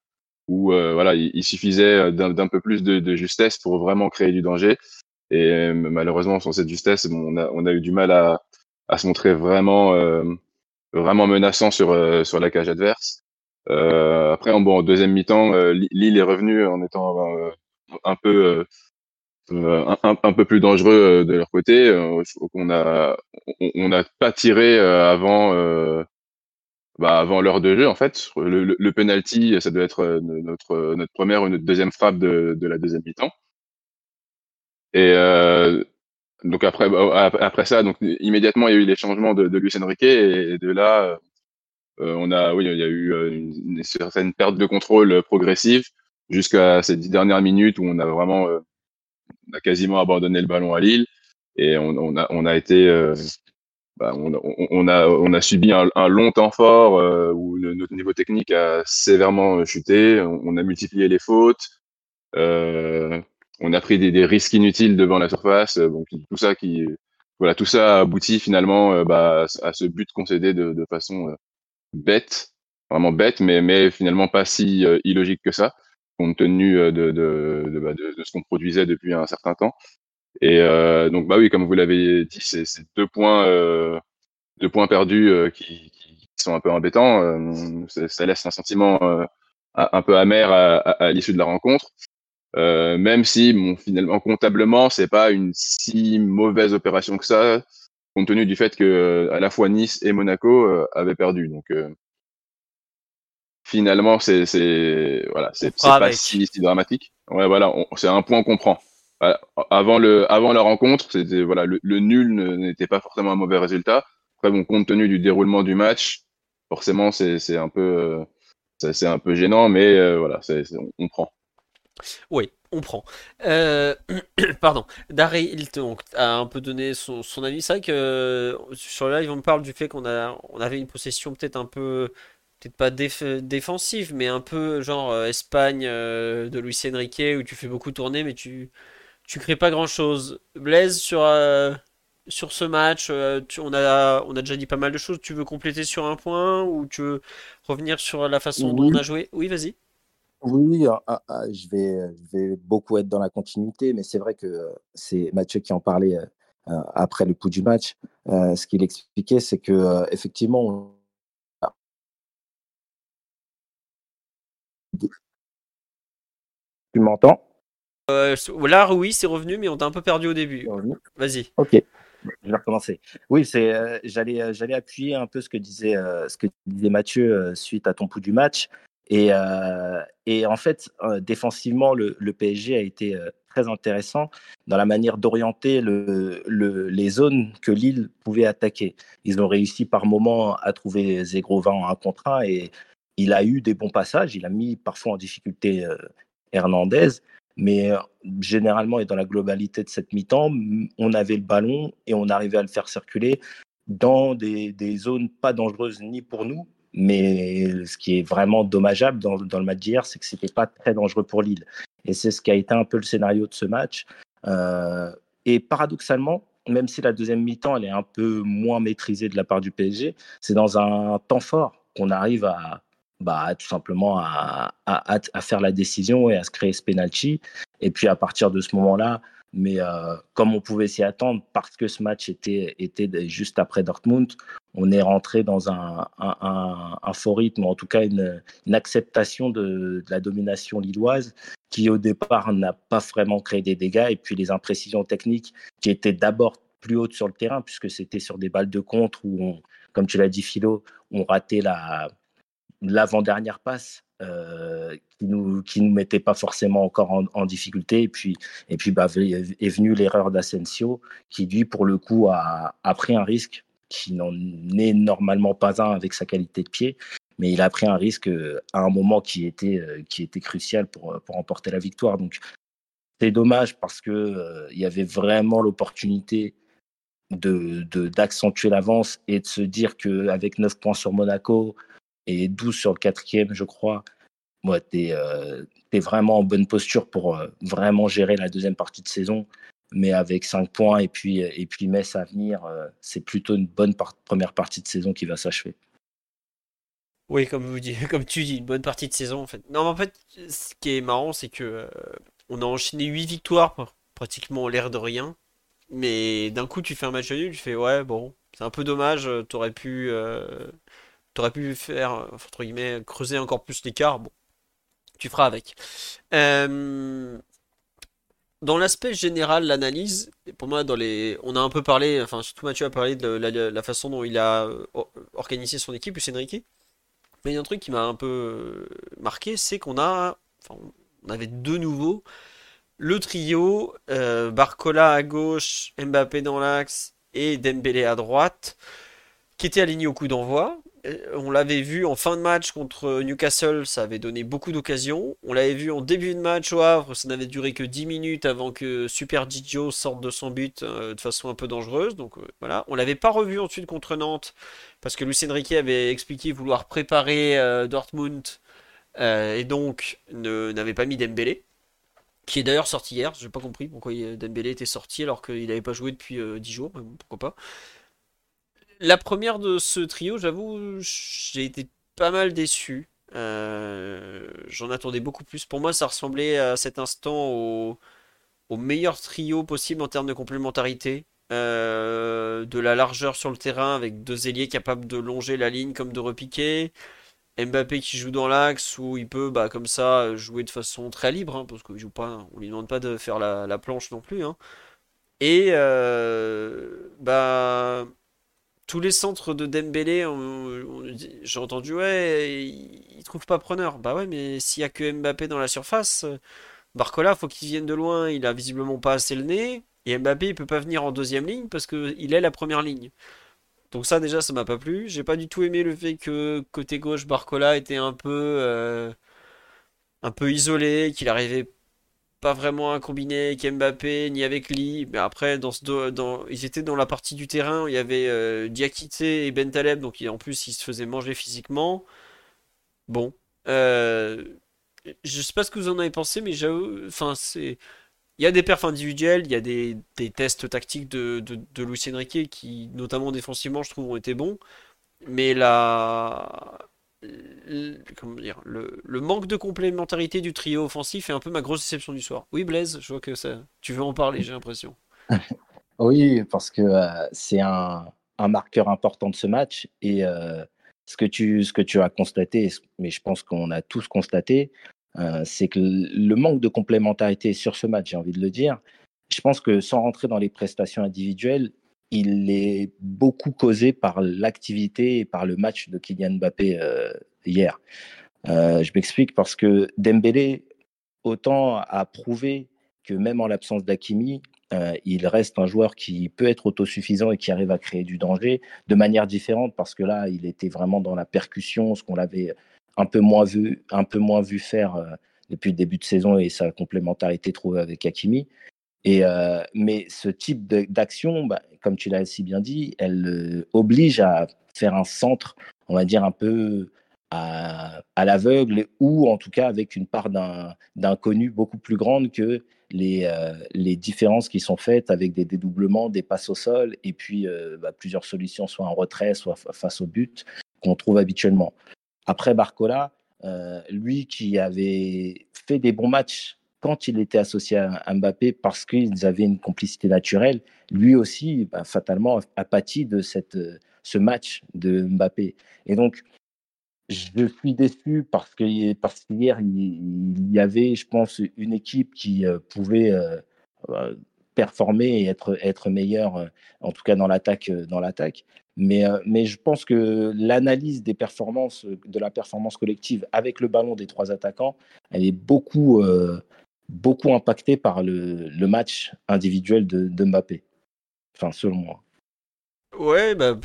où euh, voilà, il, suffisait d'un peu plus de, de, justesse pour vraiment créer du danger. Et malheureusement, sans cette justesse, bon, on, a, on a eu du mal à, à se montrer vraiment, vraiment menaçant sur, sur la cage adverse. Euh, après, bon, en deuxième mi-temps, euh, Lille est revenu en étant euh, un peu un, un, peu plus dangereux de leur côté. on a on n'a pas tiré avant bah, avant l'heure de jeu en fait. Le, penalty, ça doit être notre notre première ou notre deuxième frappe de, de la deuxième mi-temps. Et euh, donc après bah, après ça, donc immédiatement il y a eu les changements de, de Luis Enrique et de là euh, on a, oui, il y a eu euh, une, certaine perte de contrôle progressive jusqu'à ces dix dernières minutes où on a vraiment, euh, on a quasiment abandonné le ballon à Lille et on, a, on a été, bah, on, on, a, on a subi un, long temps fort où notre niveau technique a sévèrement chuté. On, a multiplié les fautes. Euh, on a pris des, des, risques inutiles devant la surface. Donc tout ça qui, voilà, tout ça aboutit finalement bah, à ce but concédé de, de façon bête, vraiment bête, mais, mais finalement pas si euh, illogique que ça, compte tenu euh, de, de, de, bah, de, de ce qu'on produisait depuis un certain temps. Et euh, donc, bah oui, comme vous l'avez dit, c'est deux points, euh, deux points perdus euh, qui, qui, sont un peu embêtants. ça laisse un sentiment un peu amer à, à, l'issue de la rencontre. même si, bon, finalement, comptablement, c'est pas une si mauvaise opération que ça, compte tenu du fait que à la fois Nice et Monaco euh, avaient perdu. Donc euh, finalement, c'est voilà, c'est pas si, si, dramatique. Ouais, voilà, c'est un point qu'on prend. Avant le avant la rencontre, c'était voilà, le, nul n'était pas forcément un mauvais résultat. Après, bon, compte tenu du déroulement du match, forcément, c'est c'est un peu euh, c'est un peu gênant, mais voilà, c'est on prend. Oui, on prend. Euh, pardon. Darry Hilton a un peu donné son, avis. C'est vrai que euh, sur le live, on me parle du fait qu'on a, on avait une possession peut-être un peu, peut-être pas défensive, mais un peu genre euh, Espagne de Luis Enrique où tu fais beaucoup tourner, mais tu, tu crées pas grand-chose. Blaise sur sur ce match, on a, on a déjà dit pas mal de choses. Tu veux compléter sur un point ou tu veux revenir sur la façon dont on a joué? Oui, vas-y. Oui, ah, ah, ah, je, vais, je vais beaucoup être dans la continuité, mais c'est vrai que c'est Mathieu qui en parlait après le coup du match. ce qu'il expliquait, c'est que effectivement, tu m'entends? Euh, Là, oui, c'est revenu, mais on t'a un peu perdu au début. Vas-y. Ok. Je vais recommencer. Oui, c'est, j'allais, j'allais appuyer un peu ce que disait, ce que disait Mathieu suite à ton coup du match. Et, euh, et en fait, euh, défensivement, le, PSG a été euh, très intéressant dans la manière d'orienter le, le, les zones que Lille pouvait attaquer. Ils ont réussi par moments à trouver Zegrovin en un contre un et il a eu des bons passages. Il a mis parfois en difficulté Hernandez, mais généralement et dans la globalité de cette mi-temps, on avait le ballon et on arrivait à le faire circuler dans des zones pas dangereuses ni pour nous mais ce qui est vraiment dommageable dans, dans le match d'hier, c'est que c'était pas très dangereux pour Lille. Et c'est ce qui a été un peu le scénario de ce match. Euh, et paradoxalement, même si la deuxième mi-temps elle est un peu moins maîtrisée de la part du PSG, c'est dans un temps fort qu'on arrive à bah, tout simplement à, à, à, faire la décision et à se créer ce penalty. Et puis à partir de ce moment-là, mais euh, comme on pouvait s'y attendre, parce que ce match était, était juste après Dortmund, on est rentré dans un, un, faux rythme, en tout cas une, une acceptation de, la domination lilloise, qui au départ n'a pas vraiment créé des dégâts, et puis les imprécisions techniques qui étaient d'abord plus hautes sur le terrain, puisque c'était sur des balles de contre où, comme tu l'as dit Philo, on ratait la l'avant-dernière passe euh, qui nous qui nous mettait pas forcément encore en, difficulté. Et puis et puis bah, est venue l'erreur d'Asensio qui lui pour le coup a, pris un risque qui n'en est normalement pas un avec sa qualité de pied. Mais il a pris un risque euh, à un moment qui était euh, qui était crucial pour pour emporter la victoire. Donc c'est dommage parce que il y avait vraiment l'opportunité de d'accentuer l'avance et de se dire qu'avec 9 points sur Monaco et 12 sur le quatrième, je crois, moi, tu es, vraiment en bonne posture pour vraiment gérer la deuxième partie de saison. Mais avec 5 points et puis, et puis Metz à venir, c'est plutôt une bonne première partie de saison qui va s'achever. Oui, comme, tu dis, une bonne partie de saison en fait. Non, en fait, ce qui est marrant, c'est que on a enchaîné 8 victoires, pratiquement l'air de rien. Mais d'un coup, tu fais un match nul, tu fais ouais, bon, c'est un peu dommage, t'aurais pu, t'aurais pu faire, entre guillemets, creuser encore plus l'écart. Bon, tu feras avec. Euh, dans l'aspect général, l'analyse, pour moi, dans les, on a un peu parlé, enfin surtout Mathieu a parlé de la, façon dont il a euh, organisé son équipe, Lucien Riquet. Mais il y a un truc qui m'a un peu euh, marqué, c'est qu'on a, enfin, on avait deux nouveaux. Le trio, Barcola à gauche, Mbappé dans l'axe et Dembélé à droite, qui étaient alignés au coup d'envoi. Euh, on l'avait vu en fin de match contre Newcastle, ça avait donné beaucoup d'occasions. On l'avait vu en début de match au Havre, ça n'avait duré que 10 minutes avant que Super Didio sorte de son but euh, de façon un peu dangereuse. Donc euh, voilà, on l'avait pas revu ensuite contre Nantes parce que Lucien Riquet avait expliqué vouloir préparer Dortmund et donc n'avait pas mis Dembélé. Qui est d'ailleurs sorti hier, j'ai pas compris pourquoi Dembélé était sorti alors qu'il n'avait pas joué depuis 10 jours, pourquoi pas la première de ce trio, j'avoue, j'ai été pas mal déçu. Euh, j'en attendais beaucoup plus. Pour moi, ça ressemblait à cet instant au, meilleur trio possible en termes de complémentarité. Euh, de la largeur sur le terrain avec deux ailiers capables de longer la ligne comme de repiquer. Mbappé qui joue dans l'axe où il peut bah, comme ça jouer de façon très libre hein, parce qu'il joue pas, on lui demande pas de faire la, planche non plus. Hein. Et euh, bah les centres de Dembélé, j'ai entendu, ouais, il, trouve pas preneur. Bah ouais, mais s'il y a que Mbappé dans la surface, Barcola, faut qu'il vienne de loin. Il a visiblement pas assez le nez. Et Mbappé, il peut pas venir en deuxième ligne parce qu'il est la première ligne. Donc ça déjà, ça m'a pas plu. J'ai pas du tout aimé le fait que côté gauche, Barcola était un peu, euh, un peu isolé, qu'il arrivait pas vraiment un combiné avec Mbappé ni avec Lee. Mais après, dans ce, dans, ils étaient dans la partie du terrain où il y avait euh, Diakité et Bentaleb, donc en plus ils se faisaient manger physiquement. Bon. Euh, je sais pas ce que vous en avez pensé, mais j'avoue, enfin, c'est. Il y a des perfs individuels, il y a des, des tests tactiques de, de, de Lucien Riquet qui, notamment défensivement, je trouve, ont été bons. Mais la, comment dire, le, manque de complémentarité du trio offensif est un peu ma grosse déception du soir. Oui, Blaise, je vois que ça, tu veux en parler, j'ai l'impression. oui, parce que euh, c'est un, marqueur important de ce match et euh, ce, que tu, ce que tu as constaté, mais je pense qu'on a tous constaté, euh, c'est que le manque de complémentarité sur ce match, j'ai envie de le dire, je pense que sans rentrer dans les prestations individuelles, il est beaucoup causé par l'activité et par le match de Kylian Mbappé euh, hier. Euh, je m'explique parce que Dembélé, autant a prouvé que même en l'absence d'Akimi, euh, il reste un joueur qui peut être autosuffisant et qui arrive à créer du danger de manière différente parce que là, il était vraiment dans la percussion, ce qu'on l'avait un peu moins vu, un peu moins vu faire depuis le début de saison et sa complémentarité trouvée avec Hakimi. Euh, mais ce type d'action, bah, comme tu l'as si bien dit, elle euh, oblige à faire un centre, on va dire un peu à, l'aveugle ou en tout cas avec une part d'inconnu beaucoup plus grande que les, euh, les, différences qui sont faites avec des dédoublements, des passes au sol et puis bah, plusieurs solutions, soit en retrait, soit face au but qu'on trouve habituellement. Après Barcola, lui qui avait fait des bons matchs quand il était associé à Mbappé parce qu'ils avaient une complicité naturelle, lui aussi, bah, fatalement, a pâti de cette, ce match de Mbappé. Et donc, je suis déçu parce que parce qu'hier il, y avait, je pense, une équipe qui euh, pouvait euh, euh, performer et être être meilleure, en tout cas dans l'attaque dans l'attaque. Mais mais je pense que l'analyse des performances de la performance collective avec le ballon des trois attaquants, elle est beaucoup beaucoup impacté par le, le match individuel de, de, Mbappé. Enfin, selon moi. Ouais, bah,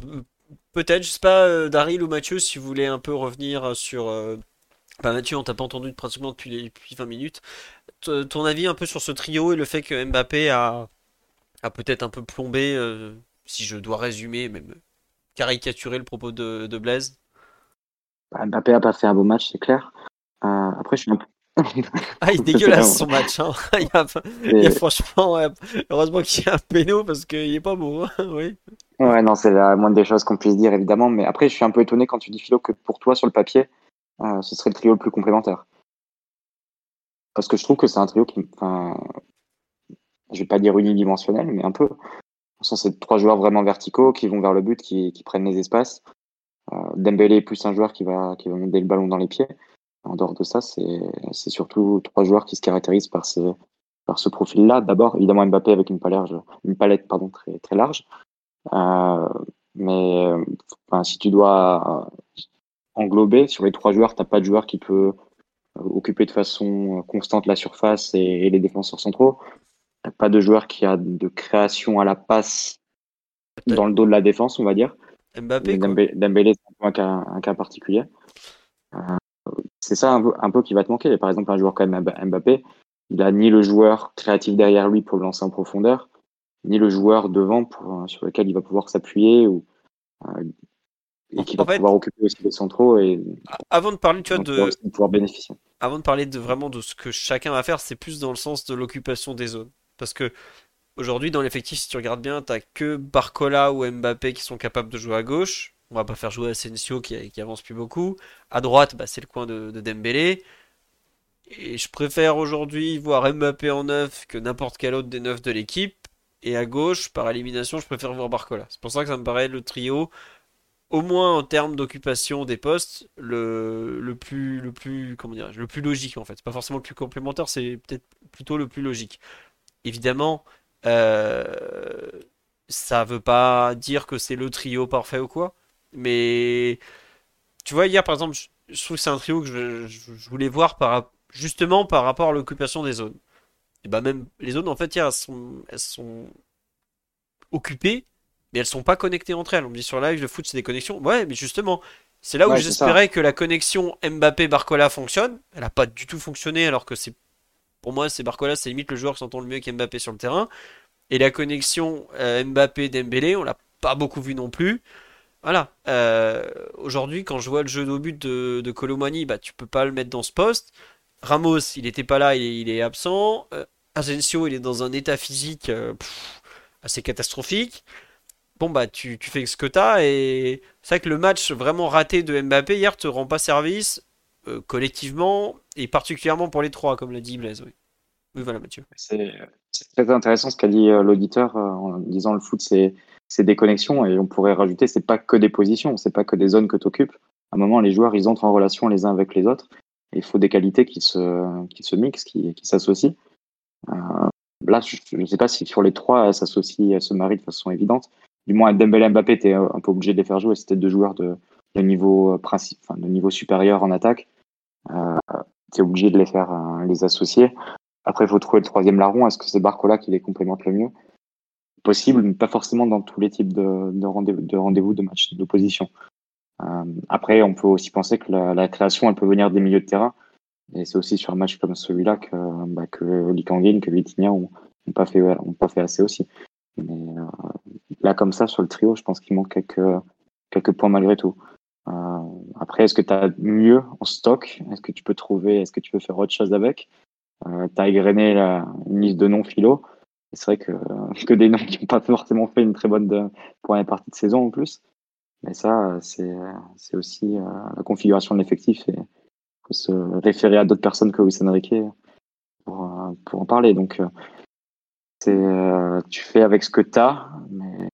peut-être, je sais pas, euh, Daryl ou Mathieu, si vous voulez un peu revenir sur. Euh... Bah, Mathieu, on t'a pas entendu pratiquement depuis, depuis 20 minutes. ton avis un peu sur ce trio et le fait que Mbappé a, a peut-être un peu plombé, euh, si je dois résumer, même caricaturer le propos de, de Blaise? Bah, Mbappé a pas fait un beau match, c'est clair. Euh, après, je suis un peu. ah, il est dégueulasse son match. Hein. il, y a, il, y a, franchement, heureusement qu'il y a un péno parce qu'il est pas beau. Hein. oui. Ouais, non, c'est la moindre des choses qu'on puisse dire, évidemment. Mais après, je suis un peu étonné quand tu dis, Philo, que pour toi, sur le papier, euh, ce serait le trio le plus complémentaire. Parce que je trouve que c'est un trio qui. Enfin, je vais pas dire unidimensionnel, mais un peu. C'est trois joueurs vraiment verticaux qui vont vers le but, qui, qui prennent les espaces. Euh, Dembélé est plus un joueur qui va, qui va monter le ballon dans les pieds. En dehors de ça, c'est surtout trois joueurs qui se caractérisent par, ces, par ce profil-là. D'abord, évidemment, Mbappé avec une palette, une palette pardon, très, très large. Euh, mais enfin, si tu dois englober sur les trois joueurs, tu n'as pas de joueur qui peut euh, occuper de façon constante la surface et, les défenseurs centraux. Pas de joueur qui a de création à la passe dans le dos de la défense, on va dire. Mbappé, Dembélé, c'est un, cas, un cas particulier. Euh, c'est ça un peu, qui va te manquer. Par exemple, un joueur comme Mbappé, il a ni le joueur créatif derrière lui pour le lancer en profondeur, ni le joueur devant pour, euh, sur lequel il va pouvoir s'appuyer ou euh, et qui va pouvoir occuper aussi les centraux et avant de parler tu vois de pouvoir bénéficier. Avant de parler de vraiment de ce que chacun va faire, c'est plus dans le sens de l'occupation des zones parce que aujourd'hui dans l'effectif si tu regardes bien, tu que Barcola ou Mbappé qui sont capables de jouer à gauche on va pas faire jouer Asensio qui, qui avance plus beaucoup. À droite, bah, c'est le coin de, Dembélé. Et je préfère aujourd'hui voir Mbappé en neuf que n'importe quel autre des neufs de l'équipe. Et à gauche, par élimination, je préfère voir Barcola. C'est pour ça que ça me paraît le trio, au moins en termes d'occupation des postes, le, le, plus, le, plus, comment dire, le plus logique en fait. Pas forcément le plus complémentaire, c'est peut-être plutôt le plus logique. Évidemment, euh, ça veut pas dire que c'est le trio parfait ou quoi. Mais tu vois, hier par exemple, je, trouve que c'est un trio que je, voulais voir par, justement par rapport à l'occupation des zones. Et bah même les zones en fait hier elles sont, elles sont occupées, mais elles sont pas connectées entre elles. On me dit sur live le foot c'est des connexions. Ouais, mais justement, c'est là où j'espérais que la connexion Mbappé-Barcola fonctionne. Elle a pas du tout fonctionné alors que c'est pour moi c'est Barcola c'est limite le joueur qui s'entend le mieux qu'Mbappé sur le terrain. Et la connexion euh, Mbappé-Dembélé, on l'a pas beaucoup vu non plus. Voilà. Euh, aujourd'hui, quand je vois le jeu de but de, de Colomani, bah, tu peux pas le mettre dans ce poste. Ramos, il n'était pas là, il est, absent. Euh, Asensio, il est dans un état physique euh, assez catastrophique. Bon, bah, tu, fais ce que tu as. Et c'est vrai que le match vraiment raté de Mbappé hier te rend pas service collectivement et particulièrement pour les trois, comme l'a dit Blaise. Oui, oui voilà, Mathieu. C'est très intéressant ce qu'a dit l'auditeur en disant le foot, c'est c'est des connexions et on pourrait rajouter, c'est pas que des positions, c'est pas que des zones que tu occupes. À un moment, les joueurs, ils entrent en relation les uns avec les autres. il faut des qualités qui se, qui se mixent, qui, s'associent. Euh, là, je ne sais pas si sur les trois, elles s'associent, elles se marient de façon évidente. Du moins, Dembélé et Mbappé, tu un peu obligé de les faire jouer. C'était deux joueurs de, de niveau, euh, principe, enfin, de niveau supérieur en attaque. Euh, tu es obligé de les faire euh, les associer. Après, il faut trouver le troisième larron. Est-ce que c'est Barcola qui les complémente le mieux? Possible, mais pas forcément dans tous les types de, de rendez-vous de, matchs d'opposition. Euh, après, on peut aussi penser que la, création, elle peut venir des milieux de terrain. Et c'est aussi sur un match comme celui-là que, bah, que que Vitinha ont, pas fait, assez aussi. Mais euh, là, comme ça, sur le trio, je pense qu'il manque quelques, quelques points malgré tout. Euh, après, est-ce que tu as mieux en stock? Est-ce que tu peux trouver, est-ce que tu peux faire autre chose avec? Euh, Tu as égrené la, une liste de non-philo c'est vrai que, que des noms qui n'ont pas forcément fait une très bonne de, première partie de saison en plus. Mais ça, c'est aussi euh, la configuration de l'effectif et faut se référer à d'autres personnes que Luis Enrique pour, euh, pour en parler. Donc, euh, c'est tu fais avec ce que tu as, mais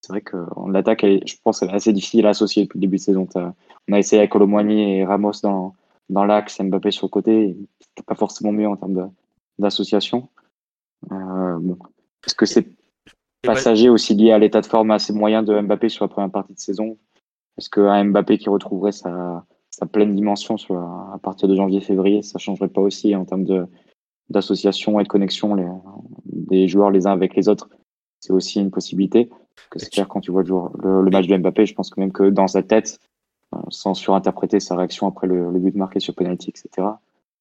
c'est vrai qu'on l'attaque, je pense, c'est assez difficile à associer depuis le début de saison. On a essayé avec Colomboigny et Ramos dans, dans l'axe, Mbappé sur le côté, c'était pas forcément mieux en termes d'association. Euh, Est-ce que c'est passager aussi lié à l'état de forme assez moyen de Mbappé sur la première partie de saison? Est-ce qu'un Mbappé qui retrouverait sa, sa pleine dimension sur, à partir de janvier-février, ça changerait pas aussi en termes de d'association et de connexion les, des joueurs les uns avec les autres? C'est aussi une possibilité. C'est clair quand tu vois le, le, match de Mbappé, je pense que même que dans sa tête, euh, sans surinterpréter sa réaction après le, le but marqué sur penalty, etc.,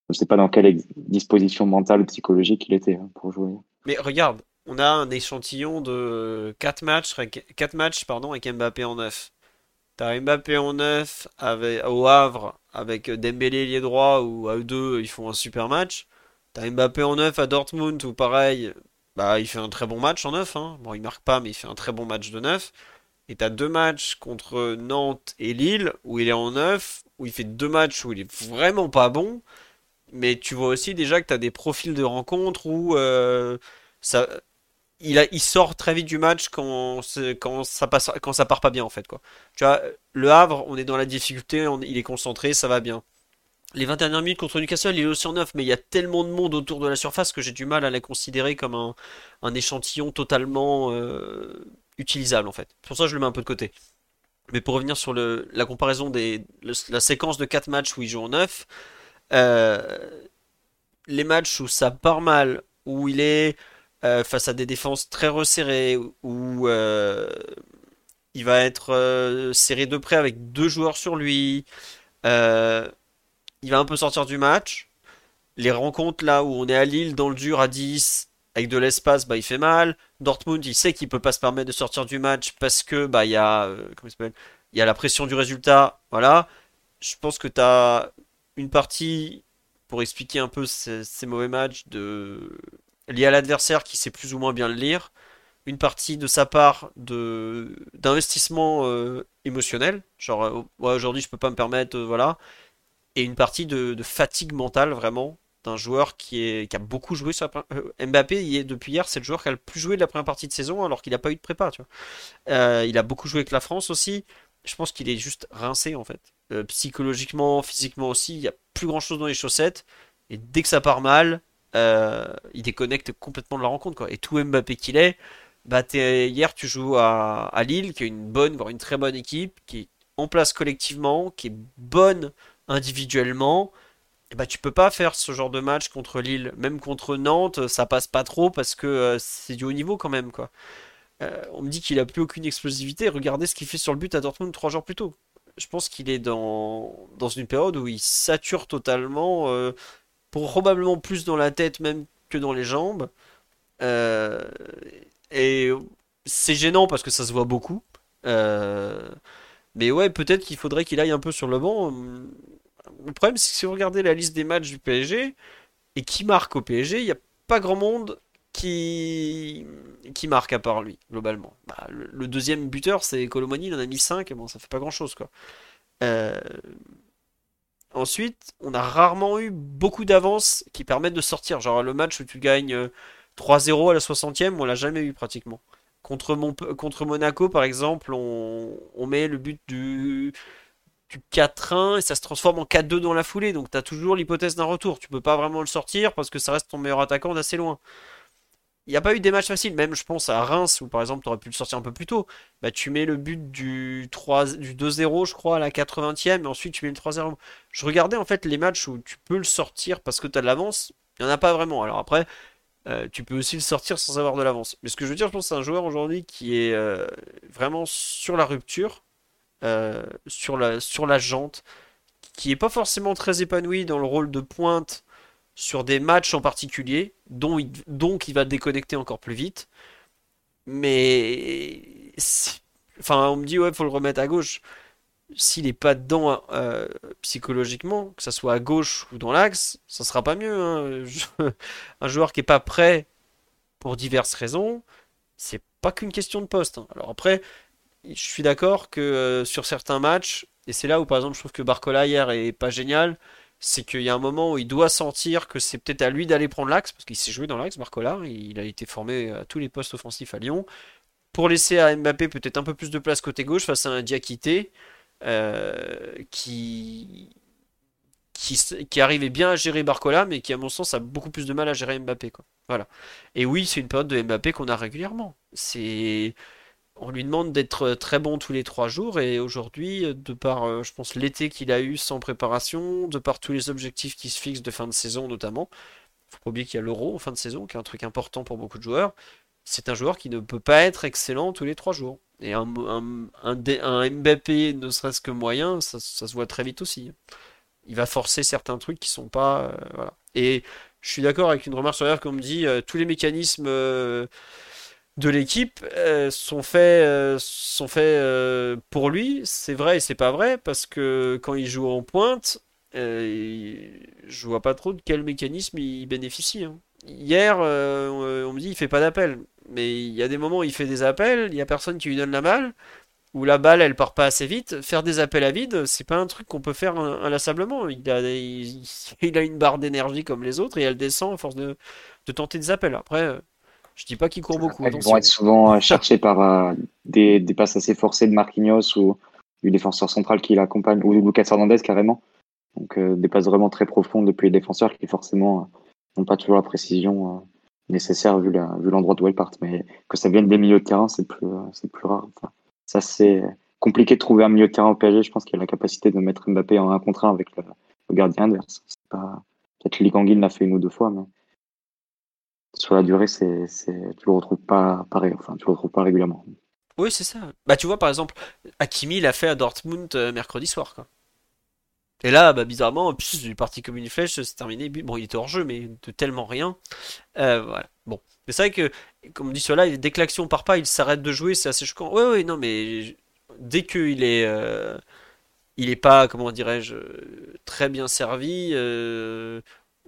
je ne sais pas dans quelle disposition mentale ou psychologique il était hein, pour jouer. Mais regarde, on a un échantillon de 4 matchs, 4 matchs pardon, avec Mbappé en 9. T'as Mbappé en 9 avec, au Havre avec Dembélé lié droit ou à eux deux ils font un super match. T'as Mbappé en 9 à Dortmund où pareil, bah il fait un très bon match en 9. Hein. Bon il marque pas mais il fait un très bon match de 9. Et t'as deux matchs contre Nantes et Lille où il est en 9, où il fait deux matchs où il est vraiment pas bon. Mais tu vois aussi déjà que t'as des profils de rencontres où euh, ça, il, il sort très vite du match quand, quand, ça passe, quand ça part pas bien en fait. Quoi. Tu vois, le Havre, on est dans la difficulté, il est concentré, ça va bien. Les 21 minutes contre Newcastle, il est aussi en 9, mais il y a tellement de monde autour de la surface que j'ai du mal à la considérer comme un, un échantillon totalement euh, utilisable en fait. Pour ça, je le mets un peu de côté. Mais pour revenir sur le, la comparaison des la séquence de 4 matchs où il joue en 9, euh, les matchs où ça part mal, où il est euh, face à des défenses très resserrées, où euh, il va être serré de près avec deux joueurs sur lui, il va un peu sortir du match. Les rencontres là où on est à Lille dans le dur à 10 avec de l'espace, bah il fait mal. Dortmund, il sait qu'il peut pas se permettre de sortir du match parce que bah il y a comment il il y a la pression du résultat, voilà. Je pense que tu as une partie pour expliquer un peu ces, mauvais matchs de lié à l'adversaire qui sait plus ou moins bien le lire, une partie de sa part de d'investissement euh, émotionnel, genre euh, aujourd'hui je peux pas me permettre, euh, voilà, et une partie de, fatigue mentale vraiment d'un joueur qui, a beaucoup joué sur la, Mbappé il est, depuis hier c'est le joueur qui a le plus joué de la première partie de saison alors qu'il n'a pas eu de prépa il a beaucoup joué avec la France aussi. Je pense qu'il est juste rincé en fait psychologiquement physiquement aussi il y a plus grand chose dans les chaussettes et dès que ça part mal euh, il déconnecte complètement de la rencontre. Quoi. Et tout Mbappé qu'il est, bah, hier tu joues à, Lille, qui est une bonne, voire une très bonne équipe, qui est en place collectivement, qui est bonne individuellement. Et bah, tu peux pas faire ce genre de match contre Lille, même contre Nantes, ça passe pas trop parce que euh, c'est du haut niveau quand même. Quoi. Euh, on me dit qu'il a plus aucune explosivité. Regardez ce qu'il fait sur le but à Dortmund trois jours plus tôt. Je pense qu'il est dans, dans une période où il sature totalement probablement plus dans la tête même que dans les jambes. Euh, et c'est gênant parce que ça se voit beaucoup. Euh, mais ouais, peut-être qu'il faudrait qu'il aille un peu sur le banc. Le problème, c'est que si vous regardez la liste des matchs du PSG et qui marque au PSG, il n'y a pas grand monde qui, marque à part lui, globalement. Bah, le, deuxième buteur, c'est Colomani, il en a mis 5, et bon, ça fait pas grand chose, quoi. Euh, Ensuite, on a rarement eu beaucoup d'avances qui permettent de sortir. Genre le match où tu gagnes 3-0 euh, à la 60e, on l'a jamais eu pratiquement. Contre, contre Monaco, par exemple, on, met le but du, 4-1 et ça se transforme en 4-2 dans la foulée. Donc tu as toujours l'hypothèse d'un retour. Tu peux pas vraiment le sortir parce que ça reste ton meilleur attaquant d'assez loin il n'y a pas eu des matchs faciles. Même, je pense, à Reims, où par exemple, tu aurais pu le sortir un peu plus tôt. Bah, tu mets le but du, 3, du 2-0, je crois, à la 80e, et ensuite tu mets le 3-0. Je regardais en fait les matchs où tu peux le sortir parce que tu as de l'avance. Il n'y en a pas vraiment. Alors après, euh, tu peux aussi le sortir sans avoir de l'avance. Mais ce que je veux dire, je pense, c'est un joueur aujourd'hui qui est euh, vraiment sur la rupture, euh, sur, la, sur la jante, qui n'est pas forcément très épanoui dans le rôle de pointe sur des matchs en particulier, dont il, donc il va déconnecter encore plus vite. Mais enfin, on me dit ouais, faut le remettre à gauche. S'il n'est pas dedans euh, psychologiquement, que ça soit à gauche ou dans l'axe, ça sera pas mieux. Hein. un joueur qui est pas prêt pour diverses raisons, c'est pas qu'une question de poste. Hein. Alors après, je suis d'accord que euh, sur certains matchs, et c'est là où par exemple je trouve que Barcola hier est pas génial, c'est qu'il y a un moment où il doit sentir que c'est peut-être à lui d'aller prendre l'axe, parce qu'il s'est joué dans l'axe, Marcola, il a été formé à tous les postes offensifs à Lyon, pour laisser à Mbappé peut-être un peu plus de place côté gauche face à un Diakité euh, qui, qui, qui, arrivait bien à gérer Barcola, mais qui à mon sens a beaucoup plus de mal à gérer Mbappé. Voilà. Et oui, c'est une période de Mbappé qu'on a régulièrement. C'est on lui demande d'être euh, très bon tous les trois jours et aujourd'hui, euh, de par, euh, je pense, l'été qu'il a eu sans préparation, de par tous les objectifs qui se fixent de fin de saison notamment, faut pas oublier qu'il y a l'euro en fin de saison, qui est un truc important pour beaucoup de joueurs. C'est un joueur qui ne peut pas être excellent tous les trois jours. Et un, un, ne serait-ce que moyen, ça, se voit très vite aussi. il va forcer certains trucs qui sont pas. voilà. Et je suis d'accord avec une remarque sur l'air qu'on me dit tous les mécanismes de l'équipe sont faits, sont faits pour lui. C'est vrai et c'est pas vrai parce que quand il joue en pointe, je vois pas trop de quel mécanisme il bénéficie. Hein. Hier, on me dit il fait pas d'appel. Mais il y a des moments où il fait des appels, il y a personne qui lui donne la balle, où la balle elle part pas assez vite. Faire des appels à vide, c'est pas un truc qu'on peut faire inlassablement. Il a, il, a une barre d'énergie comme les autres et elle descend à force de, de tenter des appels. Après, je dis pas qu'il court beaucoup. Ils vont être souvent euh, cherchés par euh, des, des, passes assez forcées de Marquinhos ou du défenseur central qui l'accompagne, ou Lucas Hernandez carrément. Donc euh, des passes vraiment très profondes depuis les défenseurs qui forcément n'ont pas toujours la précision nécessaire vu l'endroit d'où elles partent. Mais que ça vienne des milieux de terrain, c'est plus, rare. Enfin, ça, c'est compliqué de trouver un milieu de terrain au PSG. Je pense qu'il a la capacité de mettre Mbappé en un contre un avec le, gardien adverse. Peut-être que Ligue l'a fait une ou deux fois, mais sur la durée, tu le retrouves pas pareil. Enfin, tu le retrouves pas régulièrement. Oui, c'est ça. Bah, tu vois, par exemple, Hakimi l'a fait à Dortmund euh, mercredi soir, quoi. Et là, bah, bizarrement, puis, il parti comme une flèche, c'est terminé. Bon, il était hors jeu, mais de tellement rien. Euh, voilà. Bon. Mais c'est vrai que, comme on dit cela, dès que l'action part pas, il s'arrête de jouer, c'est assez choquant. Ouais, ouais, non, mais dès qu'il est. Euh, il est pas, comment dirais-je, très bien servi,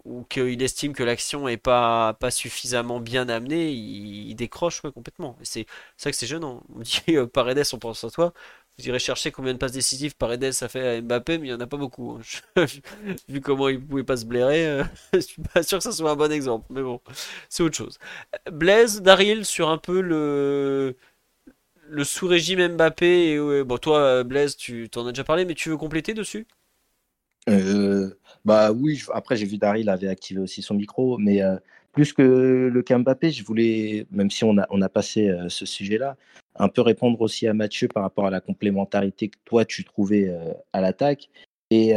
ou qu'il estime que l'action est pas, pas suffisamment bien amenée, il, décroche complètement. C'est ça que c'est gênant. On dit Paredes, on pense à toi. Vous irez chercher combien de passes décisives Paredes a fait à Mbappé, mais il n'y en a pas beaucoup. Hein. Vu comment il pouvait pas se blairer, euh, je suis pas sûr que ça soit un bon exemple. Mais bon, c'est autre chose. Blaise, Daryl, sur un peu le, le sous-régime Mbappé. Et, bon, toi, Blaise, tu t'en as déjà parlé, mais tu veux compléter dessus? Euh, bah oui, après j'ai vu Daryl avait activé aussi son micro, mais euh, plus que le cas Mbappé, je voulais, même si on a, on a passé euh, ce sujet-là, un peu répondre aussi à Mathieu par rapport à la complémentarité que toi tu trouvais à l'attaque. Et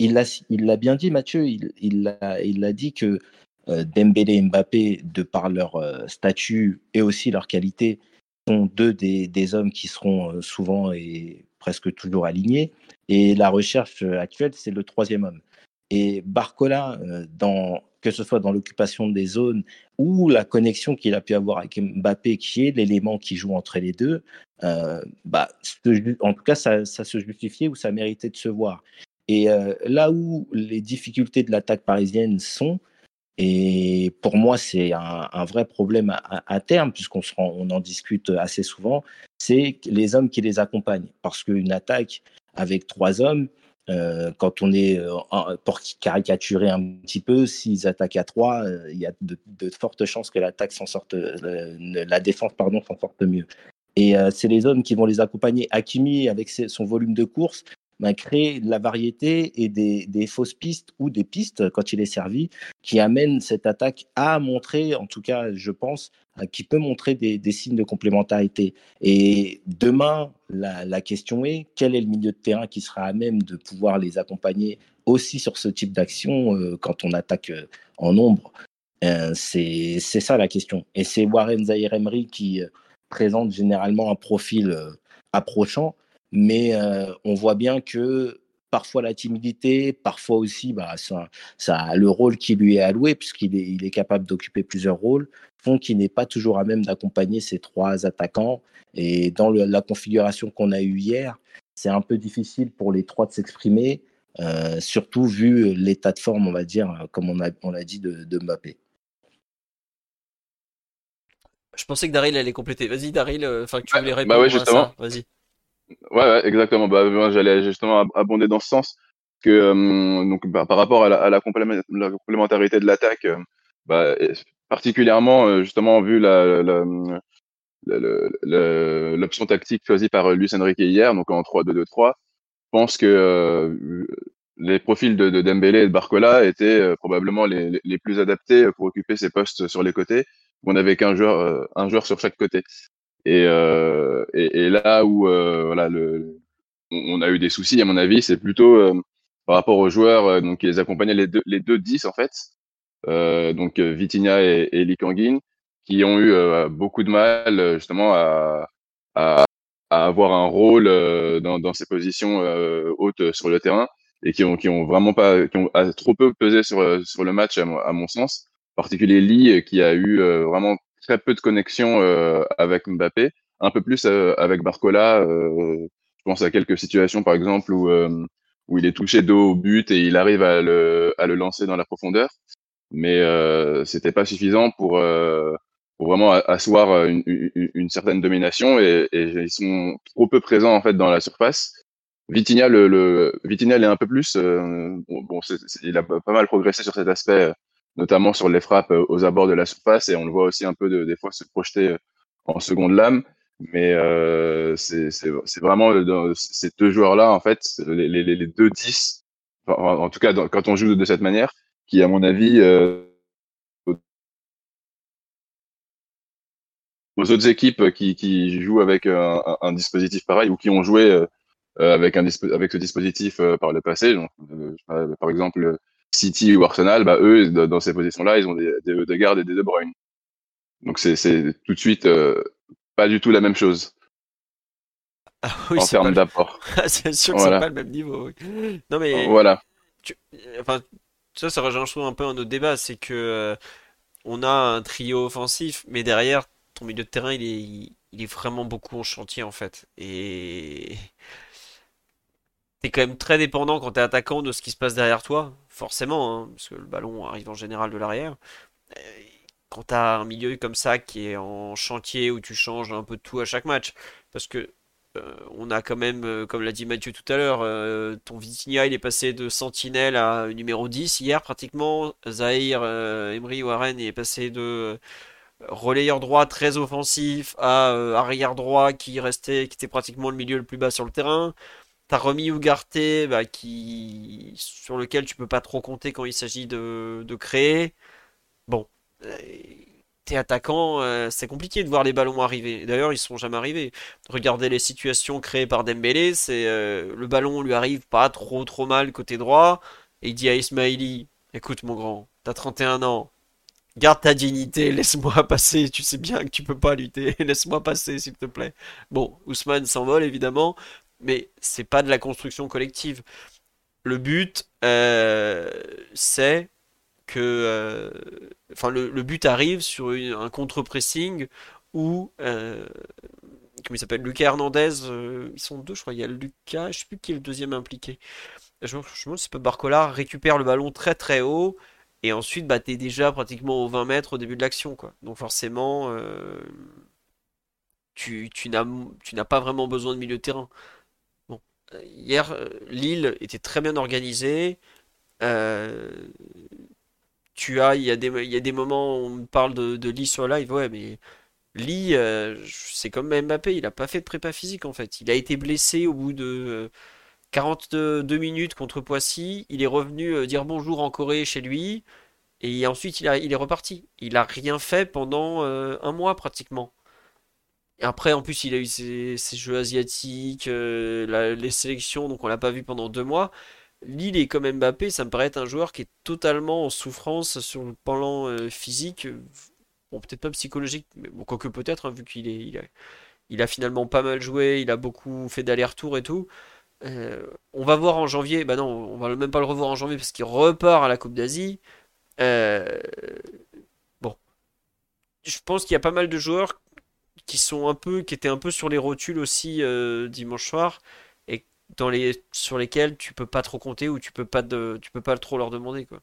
il l'a l'a bien dit, Mathieu, il, il, a, il a dit que Dembélé et Mbappé, de par leur statut et aussi leur qualité, sont deux des, des hommes qui seront souvent et presque toujours alignés. Et la recherche actuelle, c'est le troisième homme. Et Barcola, euh, dans, que ce soit dans l'occupation des zones ou la connexion qu'il a pu avoir avec Mbappé, qui est l'élément qui joue entre les deux, euh, bah, en tout cas, ça, se justifiait ou ça méritait de se voir. Et euh, là où les difficultés de l'attaque parisienne sont, et pour moi, c'est un, vrai problème à, terme, puisqu'on on en discute assez souvent, c'est les hommes qui les accompagnent. Parce qu'une attaque avec trois hommes, euh, quand on est, euh, pour caricaturer un petit peu, s'ils attaquent à trois, euh, il y a de, fortes chances que l'attaque s'en sorte, la défense pardon s'en sorte mieux. Et c'est les hommes qui vont les accompagner. Hakimi, avec son volume de course, bah, créer de la variété et des, des, fausses pistes ou des pistes quand il est servi qui amènent cette attaque à montrer, en tout cas, je pense, qui peut montrer des, des signes de complémentarité. Et demain, la, la, question est quel est le milieu de terrain qui sera à même de pouvoir les accompagner aussi sur ce type d'action euh, quand on attaque euh, en nombre? Euh, C'est ça la question. Et c'est Warren Zahir Emery qui présente généralement un profil approchant, mais on voit bien que parfois la timidité, parfois aussi bah, ça, ça, le rôle qui lui est alloué, puisqu'il est, il est capable d'occuper plusieurs rôles, font qu'il n'est pas toujours à même d'accompagner ces trois attaquants. Et dans la configuration qu'on a eue hier, c'est un peu difficile pour les trois de s'exprimer, euh, surtout vu l'état de forme, on va dire, comme on a, on a dit, de, de Mbappé. Je pensais que Daryl allait compléter. Vas-y, Daryl, euh, enfin, tu voulais bah répondre ouais, justement. Vas-y. Ouais, ouais, exactement. Bah, moi, j'allais justement abonder dans ce sens que euh, donc bah, par rapport à la, à la, complémentarité de l'attaque, euh, bah, particulièrement euh, justement vu la, l'option tactique choisie par Luis Enrique hier, donc en 3-2-2-3, je pense que les profils de, de, Dembélé et de Barcola étaient probablement les, les, plus adaptés pour occuper ces postes sur les côtés. On n'avait qu'un joueur, un joueur sur chaque côté. Et, euh, et, et, là où euh, voilà, le, on a eu des soucis, à mon avis, c'est plutôt euh, par rapport aux joueurs euh, donc, qui les accompagnaient, les deux, les deux 10 en fait, euh, donc Vitinha et, et Likangin, qui ont eu beaucoup de mal justement à, à, à, avoir un rôle dans, dans ces positions hautes sur le terrain. et qui ont, qui ont vraiment pas, qui ont trop peu pesé sur, sur le match, à, mon sens. En particulier Lee, qui a eu vraiment très peu de connexion avec Mbappé, un peu plus avec Barcola. je pense à quelques situations, par exemple, où, où il est touché dos au but et il arrive à le, à le lancer dans la profondeur. Mais euh, c'était pas suffisant pour, pour vraiment asseoir une, une, une certaine domination et, et, ils sont trop peu présents en fait dans la surface. Vitinha, le, le Vitinha est un peu plus. Euh, bon, il a pas mal progressé sur cet aspect, notamment sur les frappes aux abords de la surface et on le voit aussi un peu de, des fois se projeter en seconde lame. Mais euh, c'est vraiment ces deux joueurs-là, en fait, les, deux 10, en, tout cas quand on joue de cette manière, qui à mon avis euh, aux autres équipes qui, jouent avec un, un, dispositif pareil ou qui ont joué euh, avec, un avec ce dispositif euh, par le passé, donc, euh, par exemple City ou Arsenal, bah, eux, dans ces positions-là, ils ont des, des, gardes et des De Bruyne. Donc c'est tout de suite pas du tout la même chose. Ah oui, en termes d'apport. c'est sûr que c'est pas le même niveau. Oui. Non mais voilà. Tu... Enfin, ça, ça rejoint un peu un autre débat, c'est que on a un trio offensif, mais derrière ton milieu de terrain, il est, il est vraiment beaucoup en chantier en fait. Et t'es quand même très dépendant quand t'es attaquant de ce qui se passe derrière toi, forcément, hein, parce que le ballon arrive en général de l'arrière. Quand t'as un milieu comme ça qui est en chantier où tu changes un peu de tout à chaque match, parce que euh, on a quand même, euh, comme l'a dit Mathieu tout à l'heure, euh, ton Vitinha il est passé de sentinelle à numéro 10 hier pratiquement. Zahir Emery Warren il est passé de relayeur droit très offensif à euh, arrière droit qui restait, qui était pratiquement le milieu le plus bas sur le terrain. T'as remis Ugarte, bah, qui, sur lequel tu peux pas trop compter quand il s'agit de, créer. Bon, euh, t'es attaquant, euh, c'est compliqué de voir les ballons arriver. D'ailleurs, ils sont jamais arrivés. Regardez les situations créées par Dembélé, c'est le ballon lui arrive pas trop trop mal côté droit, et il dit à Ismaili, écoute mon grand, t'as 31 ans, Garde ta dignité, laisse-moi passer. Tu sais bien que tu peux pas lutter. Laisse-moi passer, s'il te plaît. Bon, Ousmane s'envole évidemment, mais c'est pas de la construction collective. Le but, euh, c'est que, euh, enfin, le, but arrive sur un contre-pressing où, euh, comment il s'appelle, Lucas Hernandez. ils sont deux, je crois. Il y a Lucas, je sais plus qui est le deuxième impliqué. Je me demande si Barcola récupère le ballon très très haut et ensuite, bah, t'es déjà pratiquement aux 20 mètres au début de l'action, quoi. Donc forcément, tu, tu n'as pas vraiment besoin de milieu de terrain. Hier, euh, Lille était très bien organisée. Euh, tu as, il y a des, y a des moments où on parle de, de Lee sur live, ouais, mais Lee, c'est comme Mbappé, il a pas fait de prépa physique en fait. Il a été blessé au bout de 42 minutes contre Poissy, il est revenu euh, dire bonjour en Corée chez lui, et ensuite il, est reparti. Il a rien fait pendant euh, un mois pratiquement. Après, en plus, il a eu ses, jeux asiatiques, euh, les sélections, donc on l'a pas vu pendant deux mois. Lille est comme Mbappé, ça me paraît être un joueur qui est totalement en souffrance sur le plan physique. Bon, peut-être pas psychologique, mais bon, quoique peut-être, hein, vu qu'il a, finalement pas mal joué, il a beaucoup fait d'aller-retour et tout. Euh, on va voir en janvier, bah non, on va même pas le revoir en janvier parce qu'il repart à la Coupe d'Asie. Euh, bon, je pense qu'il y a pas mal de joueurs qui étaient un peu sur les rotules aussi euh, dimanche soir et dans les sur lesquels tu peux pas trop compter ou tu peux pas peux pas trop leur demander quoi.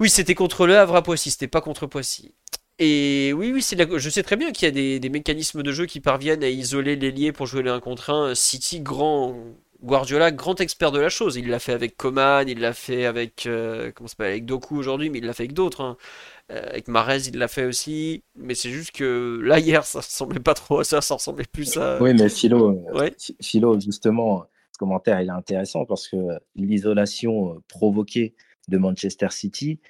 Oui, c'était contre le Havre à Poissy, c'était pas contre Poissy. Et oui, oui, c'est je sais très bien qu'il y a des, mécanismes de jeu qui parviennent à isoler l'ailier pour jouer les 1 contre 1. City, grand Guardiola, grand expert de la chose. Il l'a fait avec Coman, il l'a fait avec euh, avec Doku aujourd'hui, mais il l'a fait avec d'autres. Hein. Euh, avec Marez, il l'a fait aussi. Mais c'est juste que là hier, ça ressemblait pas trop à ça, ça ressemblait plus à. Oui, mais Philo, euh, Philo justement, ce commentaire il est intéressant parce que l'isolation provoquée de Manchester City,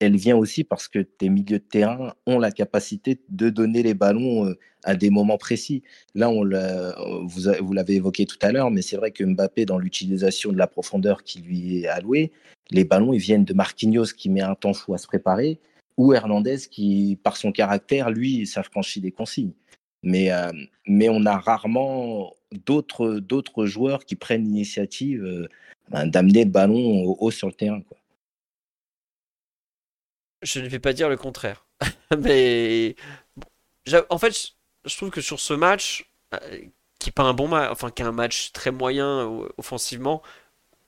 elle vient aussi parce que tes milieux de terrain ont la capacité de donner les ballons euh, à des moments précis. Là, on vous, l'avez évoqué tout à l'heure, mais c'est vrai que Mbappé, dans l'utilisation de la profondeur qui lui est allouée, les ballons, ils viennent de Marquinhos qui met un temps fou à se préparer, ou Hernandez qui, par son caractère, lui, s'affranchit des consignes. Mais, euh, mais on a rarement d'autres, joueurs qui prennent l'initiative. Euh, ben, d'amener le ballon au haut sur le terrain. Je ne vais pas dire le contraire. Mais en fait, je trouve que sur ce match, euh, qui pas un bon match, enfin qui est un match très moyen offensivement,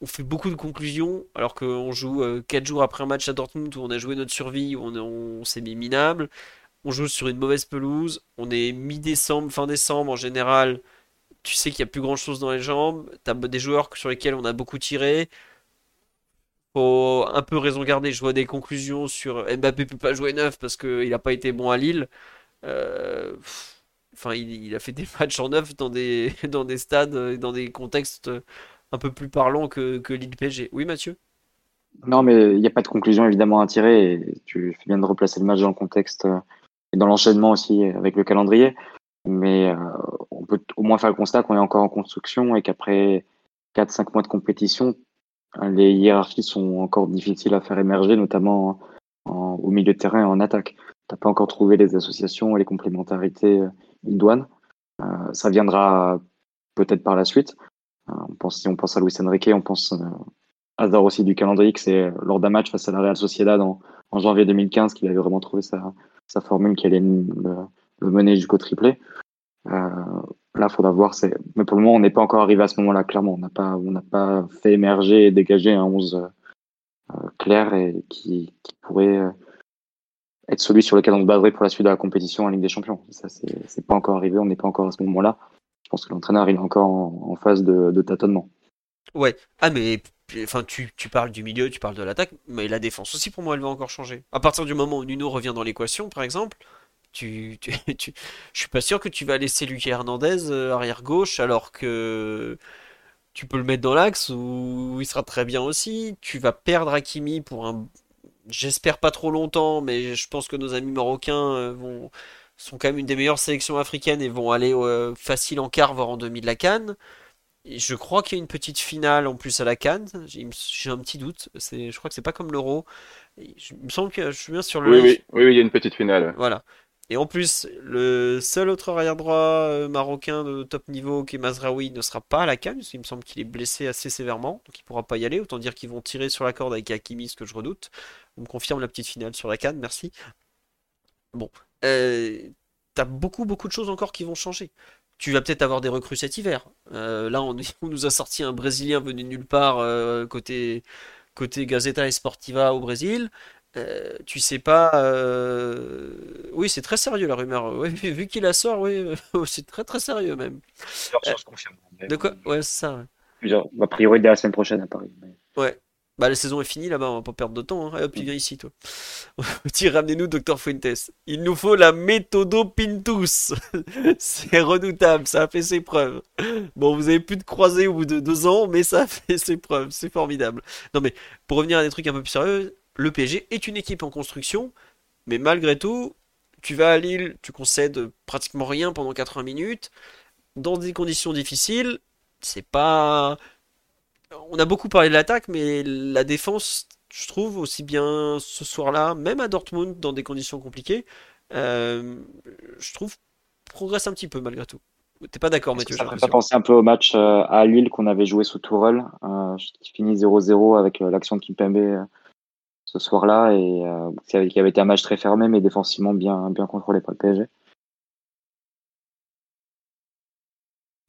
on fait beaucoup de conclusions alors qu'on joue 4 jours après un match à Dortmund où on a joué notre survie, où on, on s'est mis minable. On joue sur une mauvaise pelouse. On est mi-décembre, fin décembre en général. Tu sais qu'il n'y a plus grand chose dans les jambes. Tu as des joueurs sur lesquels on a beaucoup tiré. Faut un peu raison garder. Je vois des conclusions sur Mbappé peut pas jouer neuf parce qu'il n'a pas été bon à Lille. Euh, enfin, il, a fait des matchs en neuf dans des, dans des stades, dans des contextes un peu plus parlants que, que Lille PSG. Oui, Mathieu? Non, mais il n'y a pas de conclusion évidemment à tirer. Tu fais bien de replacer le match dans le contexte euh, et dans l'enchaînement aussi avec le calendrier. Mais euh, on peut au moins faire le constat qu'on est encore en construction et qu'après 4-5 mois de compétition, les hiérarchies sont encore difficiles à faire émerger, notamment au milieu de terrain et en attaque. Tu n'as pas encore trouvé les associations et les complémentarités euh, idoines. Euh, ça viendra peut-être par la suite. Euh, on pense, si on pense à Luis Enrique, on pense euh, à Zor aussi du calendrier, que c'est lors d'un match face à la Real Sociedad en, janvier 2015 qu'il avait vraiment trouvé sa, formule qui allait le, mener jusqu'au triplé. Euh, là, il faudra voir. Mais pour le moment, on n'est pas encore arrivé à ce moment-là, clairement. On n'a pas, pas fait émerger et dégager un 11 euh, clair et qui, qui pourrait être celui sur lequel on se baserait pour la suite de la compétition en Ligue des Champions. Ça, c'est pas encore arrivé. On n'est pas encore à ce moment-là. Je pense que l'entraîneur, il est encore en, phase de, tâtonnement. Ouais. Ah, mais enfin, tu, parles du milieu, tu parles de l'attaque, mais la défense aussi, pour moi, elle va encore changer. À partir du moment où Nuno revient dans l'équation, par exemple, tu, tu, tu, je suis pas sûr que tu vas laisser Lucas Hernandez euh, arrière gauche alors que tu peux le mettre dans l'axe où il sera très bien aussi. Tu vas perdre Hakimi pour un, j'espère pas trop longtemps, mais je pense que nos amis marocains euh, vont sont quand même une des meilleures sélections africaines et vont aller euh, facile en quart voire en demi de la Cannes. Et je crois qu'il y a une petite finale en plus à la Cannes. J'ai un petit doute. Je crois que c'est pas comme l'Euro. Il me semble que je suis bien sur le. Oui, oui, oui, il y a une petite finale. Voilà. Et en plus, le seul autre arrière droit euh, marocain de top niveau qui est Mazraoui ne sera pas à la canne, parce qu'il me semble qu'il est blessé assez sévèrement, donc il pourra pas y aller. Autant dire qu'ils vont tirer sur la corde avec Hakimi, ce que je redoute. On me confirme la petite finale sur la canne, merci. Bon, euh, t'as beaucoup beaucoup de choses encore qui vont changer. Tu vas peut-être avoir des recrues cet hiver. Euh, là, on, nous a sorti un Brésilien venu nulle part euh, côté côté Gazeta Esportiva au Brésil. Euh, tu sais pas. Euh, oui, c'est très sérieux la rumeur. vu qu'il la sort, oui, c'est très très sérieux même. Euh, de quoi? Ouais, c'est ça. a priori, dès la semaine prochaine à Paris. Ouais. Bah, la saison est finie là-bas, on va pas perdre de temps. Hein. hop, tu viens ici, toi. ramenez-nous, Docteur Fuentes. Il nous faut la méthodo Pintus. c'est redoutable, ça a fait ses preuves. Bon, vous avez plus de croisés au bout de deux ans, mais ça a fait ses preuves. C'est formidable. Non, mais pour revenir à des trucs un peu plus sérieux, le PSG est une équipe en construction, mais malgré tout, tu vas à Lille, tu concèdes pratiquement rien pendant 80 minutes, dans des conditions difficiles, c'est pas... On a beaucoup parlé de l'attaque, mais la défense, je trouve, aussi bien ce soir-là, même à Dortmund, dans des conditions compliquées, euh, je trouve, progresse un petit peu malgré tout. T'es pas d'accord, Mathieu Ça me fait penser un peu au match euh, à Lille qu'on avait joué sous Tourelle, euh, qui finit 0-0 avec l'action de Kimpembe ce soir-là et qui avait été un match très fermé mais défensivement bien, bien contrôlé par le PSG.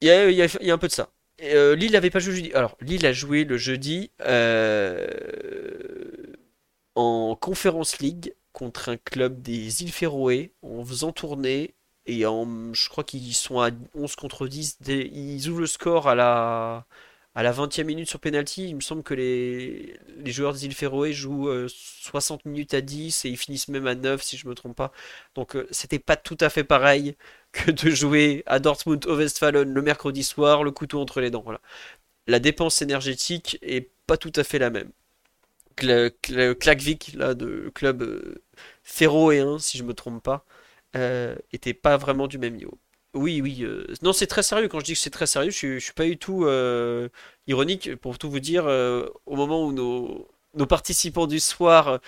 Il y a, il y a, un peu de ça. Euh, Lille n'avait pas joué jeudi. Alors, Lille a joué le jeudi euh, en Conference League contre un club des îles Féroé en faisant tourner et en, je crois qu'ils sont à 11 contre 10. ils ouvrent le score à la, à la 20e minute sur penalty, il me semble que les, joueurs des îles Féroé jouent 60 euh, minutes à 10 et ils finissent même à 9 si je me trompe pas. Donc euh, c'était pas tout à fait pareil que de jouer à Dortmund au Westfalen le mercredi soir, le couteau entre les dents. Voilà. La dépense énergétique est pas tout à fait la même. Le, Klakvik, là, de club euh, féroéen, si je me trompe pas, était pas vraiment du même niveau. Oui, oui. Euh, non, c'est très sérieux. Quand je dis que c'est très sérieux, je, suis pas du tout euh, ironique. Pour tout vous dire, euh, au moment où nos, nos participants du soir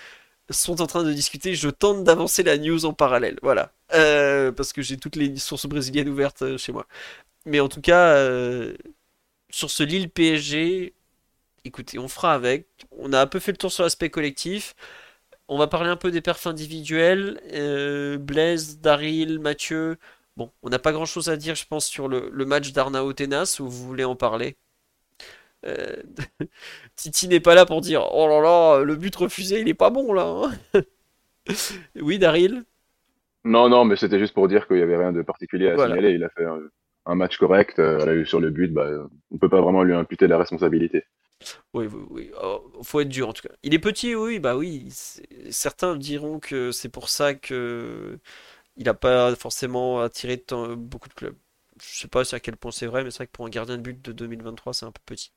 sont en train de discuter, je tente d'avancer la news en parallèle. Voilà. parce que j'ai toutes les sources brésiliennes ouvertes chez moi. Mais en tout cas, sur ce Lille PSG, écoutez, on fera avec. On a un peu fait le tour sur l'aspect collectif. On va parler un peu des perfs individuels. Blaise, Daryl, Mathieu. Bon, on n'a pas grand chose à dire, je pense, sur le, match d'Arnao Tenas, où vous voulez en parler? Euh, Titi n'est pas là pour dire Oh là là, le but refusé, il est pas bon là. Hein. oui, Daryl? Non, non, mais c'était juste pour dire qu'il n'y avait rien de particulier à signaler. Il a fait un, match correct. Euh, sur le but, bah, on ne peut pas vraiment lui imputer la responsabilité. Oui, oui, oui. Oh, faut être dur en tout cas. Il est petit, oui, bah oui. Certains diront que c'est pour ça que il n'a pas forcément attiré beaucoup de clubs. Je sais pas si à quel point c'est vrai, mais c'est vrai que pour un gardien de but de 2023, c'est un peu petit.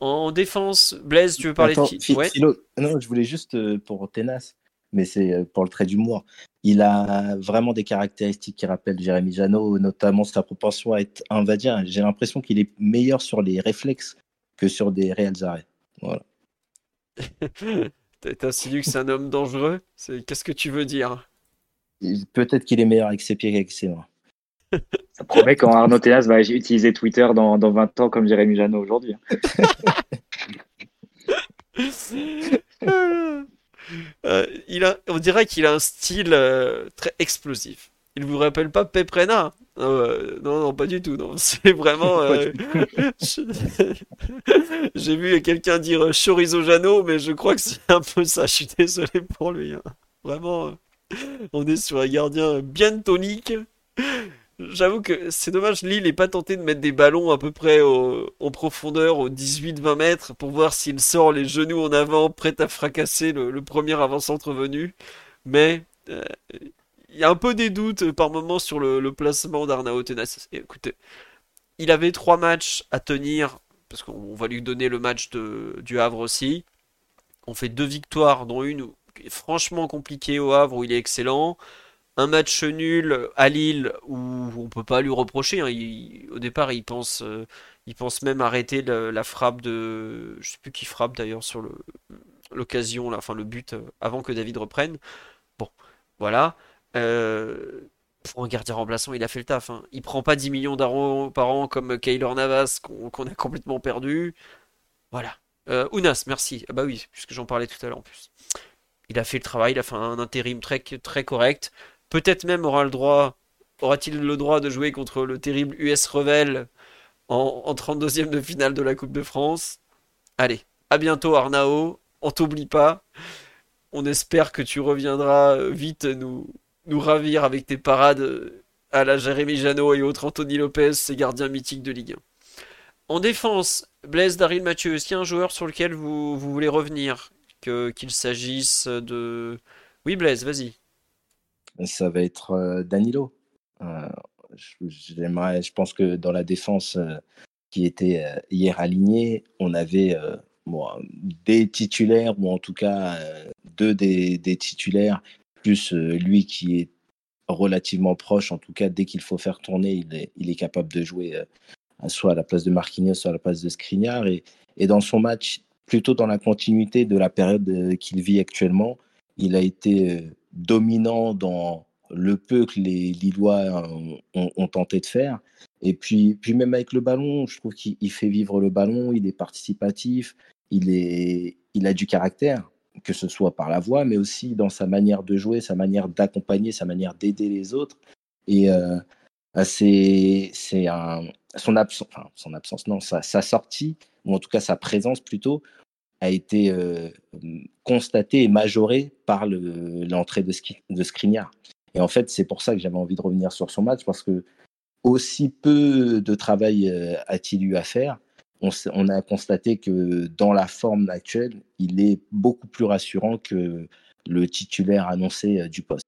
En défense, Blaise, tu veux parler de qui? Non, je voulais juste euh, pour Tenas, mais c'est euh, pour le trait d'humour. Il a vraiment des caractéristiques qui rappellent Jérémy Janot, notamment sa propension à être invadien. J'ai l'impression qu'il est meilleur sur les réflexes que sur des réels arrêts. Voilà. T'insinues que c'est un homme dangereux? Qu'est-ce que tu veux dire? Peut-être qu'il est meilleur avec ses pieds qu'avec ses mains. Ça promet quand Arnaud Théas va utiliser Twitter dans, dans 20 ans comme Jérémy Janot aujourd'hui. Euh, il a, on dirait qu'il a un style euh, très explosif. Il vous rappelle pas Peprena euh, Non, non, pas du tout. Non, c'est vraiment. J'ai vu quelqu'un dire Chorizo Jano, mais je crois que c'est un peu ça. Je suis désolé pour lui. Hein. Vraiment, on est sur un gardien bien tonique. J'avoue que c'est dommage, Lille n'est pas tenté de mettre des ballons à peu près en profondeur, aux 18-20 mètres, pour voir s'il sort les genoux en avant, prêt à fracasser le, premier avant-centre venu. Mais euh, il y a un peu des doutes par moment sur le, placement d'Arnaud Tenas. Écoutez, il avait trois matchs à tenir, parce qu'on va lui donner le match de, du Havre aussi. On fait deux victoires, dont une franchement compliquée au Havre, où il est excellent un match nul à Lille où on peut pas lui reprocher. Hein. au départ, il pense, euh, il pense même arrêter la frappe de, je sais plus qui frappe d'ailleurs sur l'occasion, enfin le but euh, avant que David reprenne. Bon, voilà. Euh, pour un gardien remplaçant, il a fait le taf. Hein. Il prend pas 10 millions d'euros par an comme Kaylor Navas qu'on a complètement perdu. Voilà. Ounas, merci. Ah bah oui, puisque j'en parlais tout à l'heure en plus. Il a fait le travail, il a fait un intérim très, correct. Peut-être même aura le droit, aura-t-il le droit de jouer contre le terrible US Revel en, 32e de finale de la Coupe de France. Allez, à bientôt Arnao, on t'oublie pas. On espère que tu reviendras vite nous, ravir avec tes parades à la Jérémy Janot et autres Anthony Lopez, ces gardiens mythiques de Ligue 1. En défense, Blaise, Daryl, Mathieu, est-ce y a un joueur sur lequel vous voulez revenir? Qu'il s'agisse de... Oui Blaise, vas-y ça va être euh, Danilo. Euh, je pense que dans la défense euh, qui était hier alignée, on avait des titulaires, ou en tout cas deux des, titulaires, plus lui qui est relativement proche, en tout cas dès qu'il faut faire tourner, il est, il est capable de jouer soit à la place de Marquinhos, soit à la place de Skriniar. Et, et dans son match, plutôt dans la continuité de la période qu'il vit actuellement, il a été dominant dans le peu que les Lillois ont, tenté de faire. Et puis, puis même avec le ballon, je trouve qu'il fait vivre le ballon, il est participatif, il, est, il a du caractère, que ce soit par la voix, mais aussi dans sa manière de jouer, sa manière d'accompagner, sa manière d'aider les autres. Et euh, bah, c'est son, absence, non, sa, sortie, ou en tout cas sa présence plutôt, a été euh, constaté et majoré par l'entrée de, Skriniar. Et en fait, c'est pour ça que j'avais envie de revenir sur son match, parce que aussi peu de travail euh, a-t-il eu à faire, on, a constaté que dans la forme actuelle, il est beaucoup plus rassurant que le titulaire annoncé euh, du poste.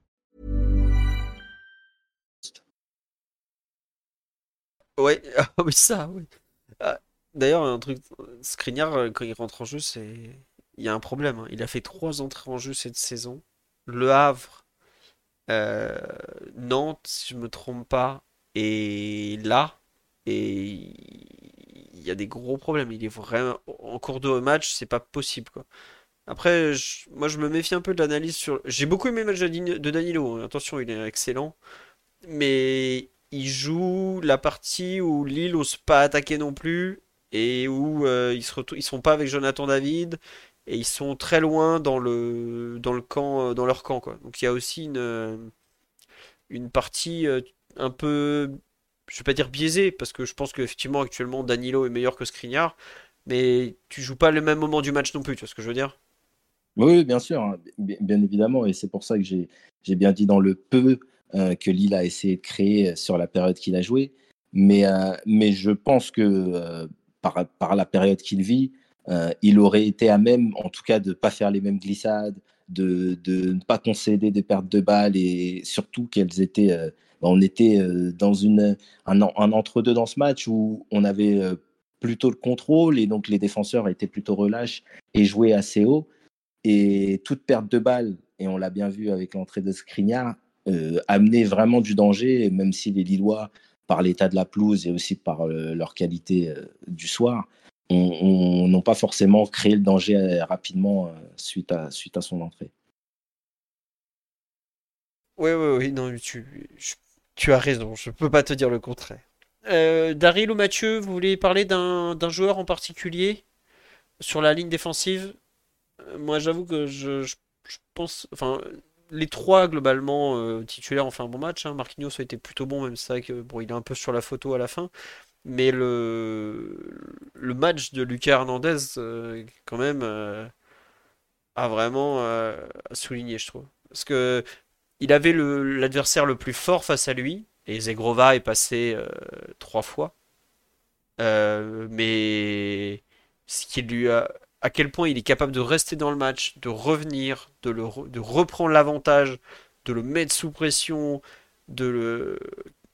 Ouais, ah oui, ça, oui. D'ailleurs, un truc, Skriniar, euh, quand il rentre en jeu, c'est. Il y a un problème. hein. Il a fait trois entrées en jeu cette saison. Le Havre, euh, Nantes, si je me trompe pas, et là, et il y a des gros problèmes. Il est vraiment. En cours de match, c'est pas possible, quoi. Après, je- moi, je me méfie un peu de l'analyse sur. J'ai beaucoup aimé le match de Danilo. hein. Attention, il est excellent. Mais il joue la partie où Lille n'ose pas attaquer non plus et où euh, ils se ils sont pas avec Jonathan David et ils sont très loin dans le dans le camp euh, dans leur camp quoi. Donc il y a aussi une euh, une partie un peu je vais pas dire biaisée parce que je pense qu'effectivement actuellement Danilo est meilleur que Skriniar mais tu joues pas le même moment du match non plus, tu vois ce que je veux dire? Oui, bien sûr, hein, bi- bien évidemment, et c'est pour ça que j'ai bien dit dans le peu que Lille a essayé de créer sur la période qu'il a joué. Mais, euh, mais je pense que euh, par, par la période qu'il vit, euh, il aurait été à même, en tout cas, de ne pas faire les mêmes glissades, de, de ne pas concéder des pertes de balles, et surtout qu'elles étaient, euh, on était euh, dans une, un, en- un entre-deux dans ce match où on avait euh, plutôt le contrôle, et donc les défenseurs étaient plutôt relâches et jouaient assez haut. Et toute perte de balle, et on l'a bien vu avec l'entrée de Skriniar, euh, amenait vraiment du danger, même si les Lillois, par l'état de la pelouse et aussi par euh, leur qualité euh, du soir, on- on- n'ont pas forcément créé le danger euh, rapidement euh, suite, à, suite à son entrée. Ouais, ouais, ouais, non, tu, je- tu as raison, je peux pas te dire le contraire. Euh, Daryl ou Mathieu, vous voulez parler d'un d'un joueur en particulier sur la ligne défensive? Euh, Moi, j'avoue que je, je- je pense, enfin, les trois globalement euh, titulaires ont fait un bon match. Hein. Marquinhos a été plutôt bon, même que bon, il est un peu sur la photo à la fin. Mais le le match de Lucas Hernandez, euh, quand même, euh, a vraiment à souligner, je trouve. Parce que il avait le l'adversaire le plus fort face à lui, et Zegrova est passé trois fois. Mais ce qui lui a, à quel point il est capable de rester dans le match, de revenir, de le, reprendre l'avantage, de le mettre sous pression, de le,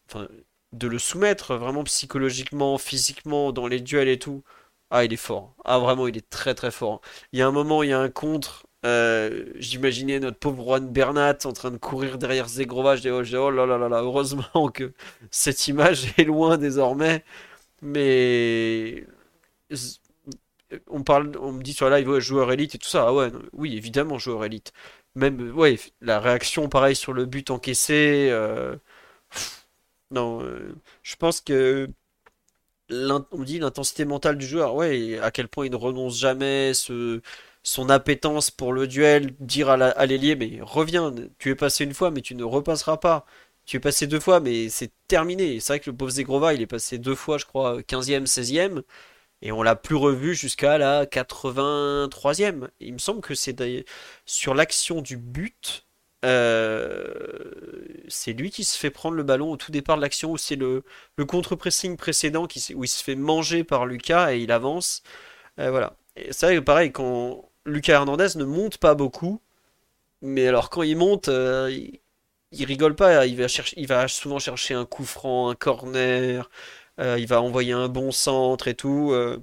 enfin, de le soumettre vraiment psychologiquement, physiquement, dans les duels et tout. Ah, il est fort. Ah, vraiment, il est très très fort. Il y a un moment, il y a un contre. euh, j'imaginais notre pauvre Juan Bernat en train de courir derrière Zegrova. Je dis, oh, oh là là là là, heureusement que cette image est loin désormais. Mais on parle, on me dit sur live, ouais, joueur élite et tout ça. Ah ouais, oui, évidemment, joueur élite. Même, euh, ouais, la réaction, pareil, sur le but encaissé. euh, non, euh, je pense que on dit l'intensité mentale du joueur, ouais, à quel point il ne renonce jamais, son appétence pour le duel, dire à la- à l'ailier, mais reviens, tu es passé une fois, mais tu ne repasseras pas. Tu es passé deux fois, mais c'est terminé. C'est vrai que le pauvre Zegrova, il est passé deux fois, je crois, 15e, 16e. Et on l'a plus revu jusqu'à la 83e. Il me semble que c'est sur l'action du but, euh, c'est lui qui se fait prendre le ballon au tout départ de l'action, ou c'est le, contre-pressing précédent qui, où il se fait manger par Lucas et il avance. Euh, voilà. C'est vrai que pareil, quand Lucas Hernandez ne monte pas beaucoup, mais alors quand il monte, euh, il, rigole pas, il il va souvent chercher un coup franc, un corner, il va envoyer un bon centre et tout. euh,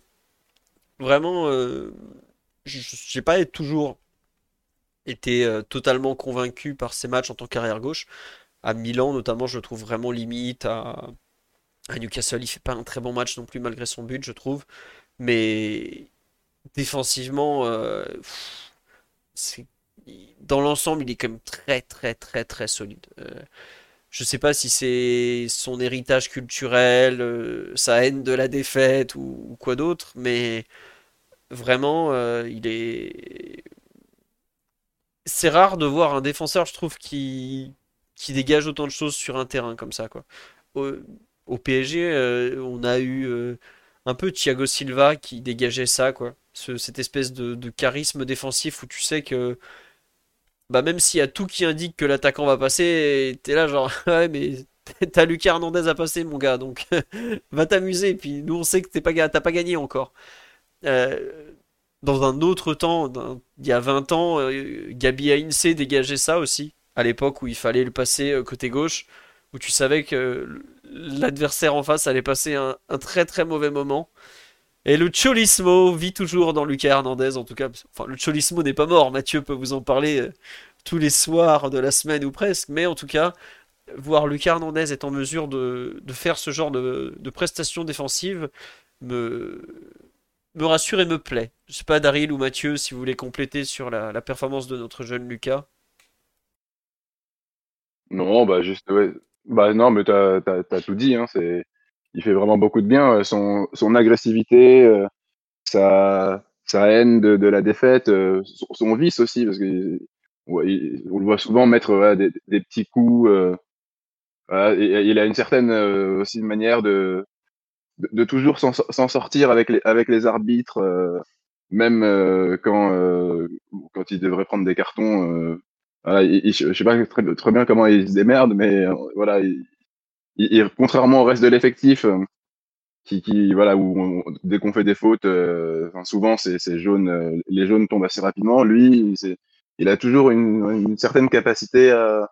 vraiment, euh, j'ai pas toujours été euh, totalement convaincu par ces matchs en tant qu'arrière gauche. À Milan, notamment, je le trouve vraiment limite. À, Newcastle, il fait pas un très bon match non plus, malgré son but, je trouve. Mais défensivement, euh, dans l'ensemble, il est quand même très, très, très, très solide. Euh, je sais pas si c'est son héritage culturel, euh, sa haine de la défaite ou, quoi d'autre, mais vraiment, euh, il est. C'est rare de voir un défenseur, je trouve, qui, qui dégage autant de choses sur un terrain comme ça, quoi. Au, PSG, euh, on a eu un peu Thiago Silva qui dégageait ça, quoi. Ce- cette espèce de charisme défensif où tu sais que bah même s'il y a tout qui indique que l'attaquant va passer, t'es là genre ouais mais t'as Lucas Hernandez à passer mon gars donc va t'amuser puis nous on sait que t'es pas t'as pas gagné encore. Euh, dans un autre temps, il y a 20 ans, euh, Gabi Heinze dégageait ça aussi à l'époque où il fallait le passer euh, côté gauche où tu savais que l'adversaire en face allait passer un très très mauvais moment. Et le Cholismo vit toujours dans Lucas Hernandez, en tout cas. Enfin, le Cholismo n'est pas mort. Mathieu peut vous en parler euh, tous les soirs de la semaine ou presque. Mais en tout cas, voir Lucas Hernandez être en mesure de, faire ce genre de, de prestations défensives me, rassure et me plaît. Je sais pas, Daryl ou Mathieu, si vous voulez compléter sur la, performance de notre jeune Lucas. Non, bah juste, ouais. Bah non, mais t'as as, tout dit. Hein, c'est, il fait vraiment beaucoup de bien. Euh, son, agressivité, euh, sa, haine de, la défaite, euh, son, vice aussi, parce que le voit souvent mettre des, petits coups. il a une certaine aussi manière de, toujours s'en sortir avec les, arbitres, même quand, quand il devrait prendre des cartons. Je sais pas très, bien comment il se démerde, mais voilà, il, contrairement au reste de l'effectif, qui, qui, voilà, où dès qu'on fait des fautes, souvent c'est jaune, les jaunes tombent assez rapidement. Lui, il a toujours une, une certaine capacité à,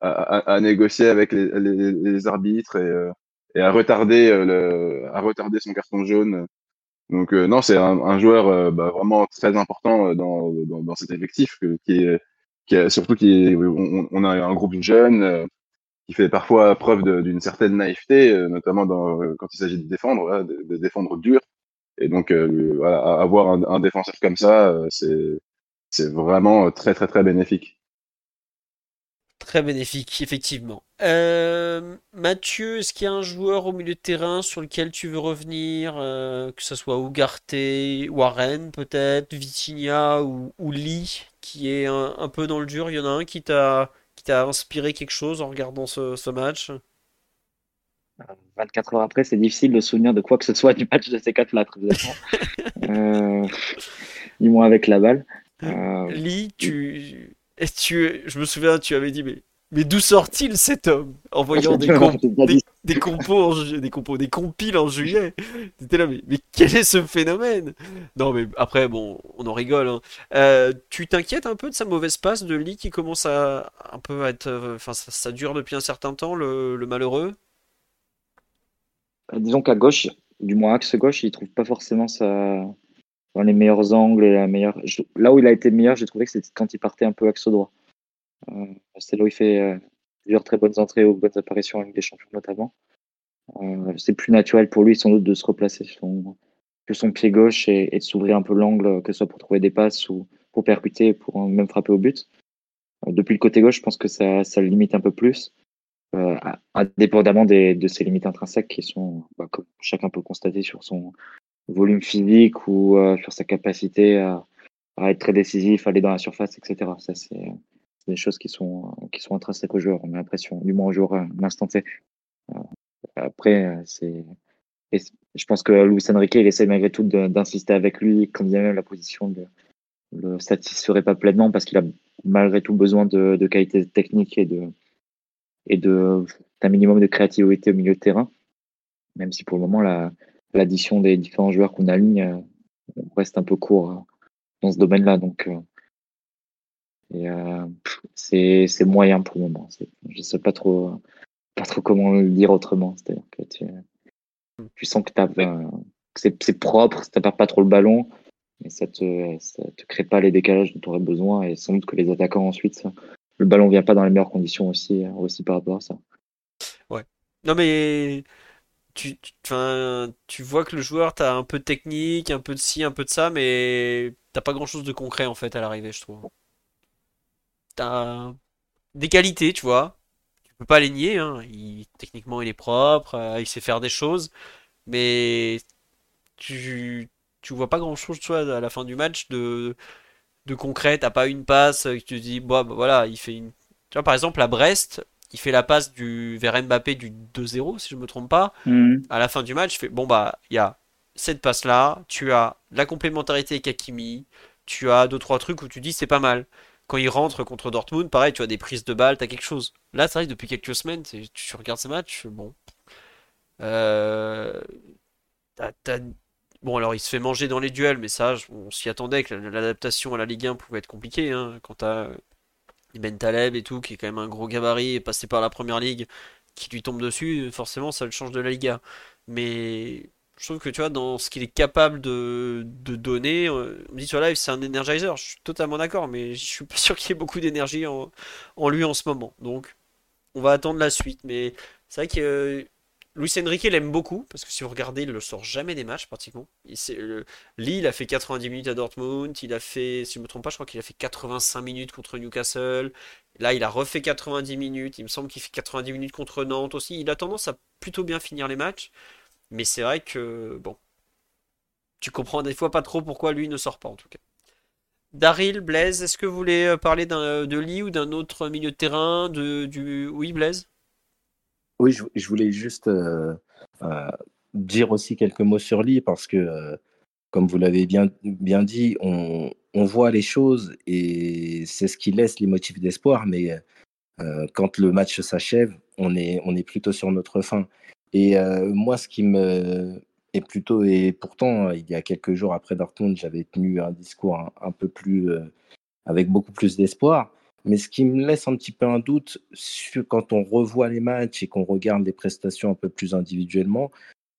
à, à, négocier avec les, les, les arbitres et, et à retarder euh, le, à retarder son carton jaune. Donc euh, non, c'est un, un, joueur euh, bah, vraiment très important dans, dans, dans cet effectif qui est qui est surtout qui on, on, a un groupe jeune qui fait parfois preuve d'une certaine naïveté, notamment dans, quand il s'agit de défendre, voilà, de, défendre dur. Et donc, voilà, avoir un, défenseur comme ça, c'est vraiment très très très bénéfique. Très bénéfique, effectivement. Euh, Mathieu, est-ce qu'il y a un joueur au milieu de terrain sur lequel tu veux revenir, euh, que ce soit Ugarte, Warren peut-être, Vitinha ou, Lee, qui est un, peu dans le dur? Il y en a un qui t'a qui t'a inspiré quelque chose en regardant ce, match? 24 heures après, c'est difficile de se souvenir de quoi que ce soit du match de ces quatre-là, euh, du moins avec la balle. Lee, tu et tu, je me souviens, tu avais dit, mais, mais d'où sort-il cet homme En voyant des, des, compos, des compos, des compiles en juillet? T'étais là, mais, mais, quel est ce phénomène? Non, mais après, bon, on en rigole. Hein. Euh, tu t'inquiètes un peu de sa mauvaise passe de Lee qui commence à un peu être. Euh, enfin, ça, dure depuis un certain temps, le, le malheureux? Euh, Disons qu'à gauche, du moins axe gauche, il trouve pas forcément sa dans les meilleurs angles et la meilleure. Là où il a été meilleur, j'ai trouvé que c'était quand il partait un peu axe droit. Euh, c'est là où il fait euh, plusieurs très bonnes entrées ou bonnes apparitions en Ligue des Champions notamment. Euh, c'est plus naturel pour lui sans doute de se replacer sur son, son pied gauche et, de s'ouvrir un peu l'angle, que ce soit pour trouver des passes ou pour percuter, pour même frapper au but. Euh, depuis le côté gauche, je pense que ça, le limite un peu plus, euh, indépendamment des, de ses limites intrinsèques qui sont, bah, comme chacun peut constater sur son, volume physique ou euh, sur sa capacité à, être très décisif, aller dans la surface, etc. Ça, c'est des choses qui sont, qui sont intrinsèques au joueur, on a l'impression, du moins au joueur à l'instant T. Euh, après, c'est. Je pense que Luis Enrique, il essaie malgré tout d'insister avec lui, quand bien même la position ne le satisferait pas pleinement, parce qu'il a malgré tout besoin de, de qualité technique et de et de d'un minimum de créativité au milieu de terrain. Même si pour le moment la, l'addition des différents joueurs qu'on aligne, euh, reste un peu court euh, dans ce domaine-là. Donc, euh, c'est, moyen pour le moment. Je ne sais pas trop, pas trop comment le dire autrement. C'est-à-dire que tu, tu sens que, c'est, c'est propre, ça ne perd pas trop le ballon, mais ça te, ça te crée pas les décalages dont tu aurais besoin. Et sans doute que les attaquants ensuite, le ballon vient pas dans les meilleures conditions aussi, aussi par rapport à ça. Ouais. Non mais tu, tu, tu vois que le joueur, t'as un peu de technique, un peu de ci, un peu de ça, mais t'as pas grand chose de concret en fait à l'arrivée, je trouve. T'as des qualités, tu vois. Tu peux pas les nier, hein. Il, techniquement, il est propre, euh, il sait faire des choses, mais tu, tu vois pas grand chose, tu vois, à la fin du match de, de concret. T'as pas une passe, tu te dis, bah, voilà, il fait une. Tu vois, par exemple, à Brest, il fait la passe du, vers Mbappé du 2-0, si je me trompe pas. Mhm. À la fin du match, il fait bon, bah, il y a cette passe-là, tu as la complémentarité avec Hakimi, tu as deux, trois trucs où tu dis c'est pas mal. Quand il rentre contre Dortmund, pareil, tu as des prises de balles, tu as quelque chose. Là, c'est vrai que depuis quelques semaines, tu regardes ce match, bon. Euh, bon, alors il se fait manger dans les duels, mais ça, on s'y attendait que l'adaptation à la Ligue 1 pouvait être compliquée. Hein, quand tu Ben Taleb et tout, qui est quand même un gros gabarit, passé par la première ligue, qui lui tombe dessus, forcément ça le change de la Liga. Mais Je trouve que tu vois, dans ce qu'il est capable de, donner, euh, on me dit sur live, c'est un energizer. Je suis totalement d'accord, mais je suis pas sûr qu'il y ait beaucoup d'énergie en, lui en ce moment. Donc, on va attendre la suite. Mais c'est vrai que euh, Luis Enrique l'aime beaucoup, parce que si vous regardez, il ne sort jamais des matchs pratiquement. Il a fait 90 minutes à Dortmund, il a fait, si je ne me trompe pas, je crois qu'il a fait 85 minutes contre Newcastle. Là, il a refait 90 minutes, il me semble qu'il fait 90 minutes contre Nantes aussi. Il a tendance à plutôt bien finir les matchs, mais c'est vrai que, bon, tu comprends des fois pas trop pourquoi lui ne sort pas en tout cas. Daryl, Blaise, est-ce que vous voulez euh, parler de Lee ou d'un autre milieu de terrain de, du... Oui, Blaise? Oui, je, voulais juste euh, euh, dire aussi quelques mots sur Lee parce que, euh, comme vous l'avez bien, bien dit, on, voit les choses et c'est ce qui laisse les motifs d'espoir. Mais quand le match s'achève, on est, on est plutôt sur notre fin. Et moi, ce qui me est plutôt, et pourtant, il y a quelques jours après Dortmund, j'avais tenu un discours un peu plus, avec beaucoup plus d'espoir. Mais ce qui me laisse un petit peu un doute, quand on revoit les matchs et qu'on regarde les prestations un peu plus individuellement,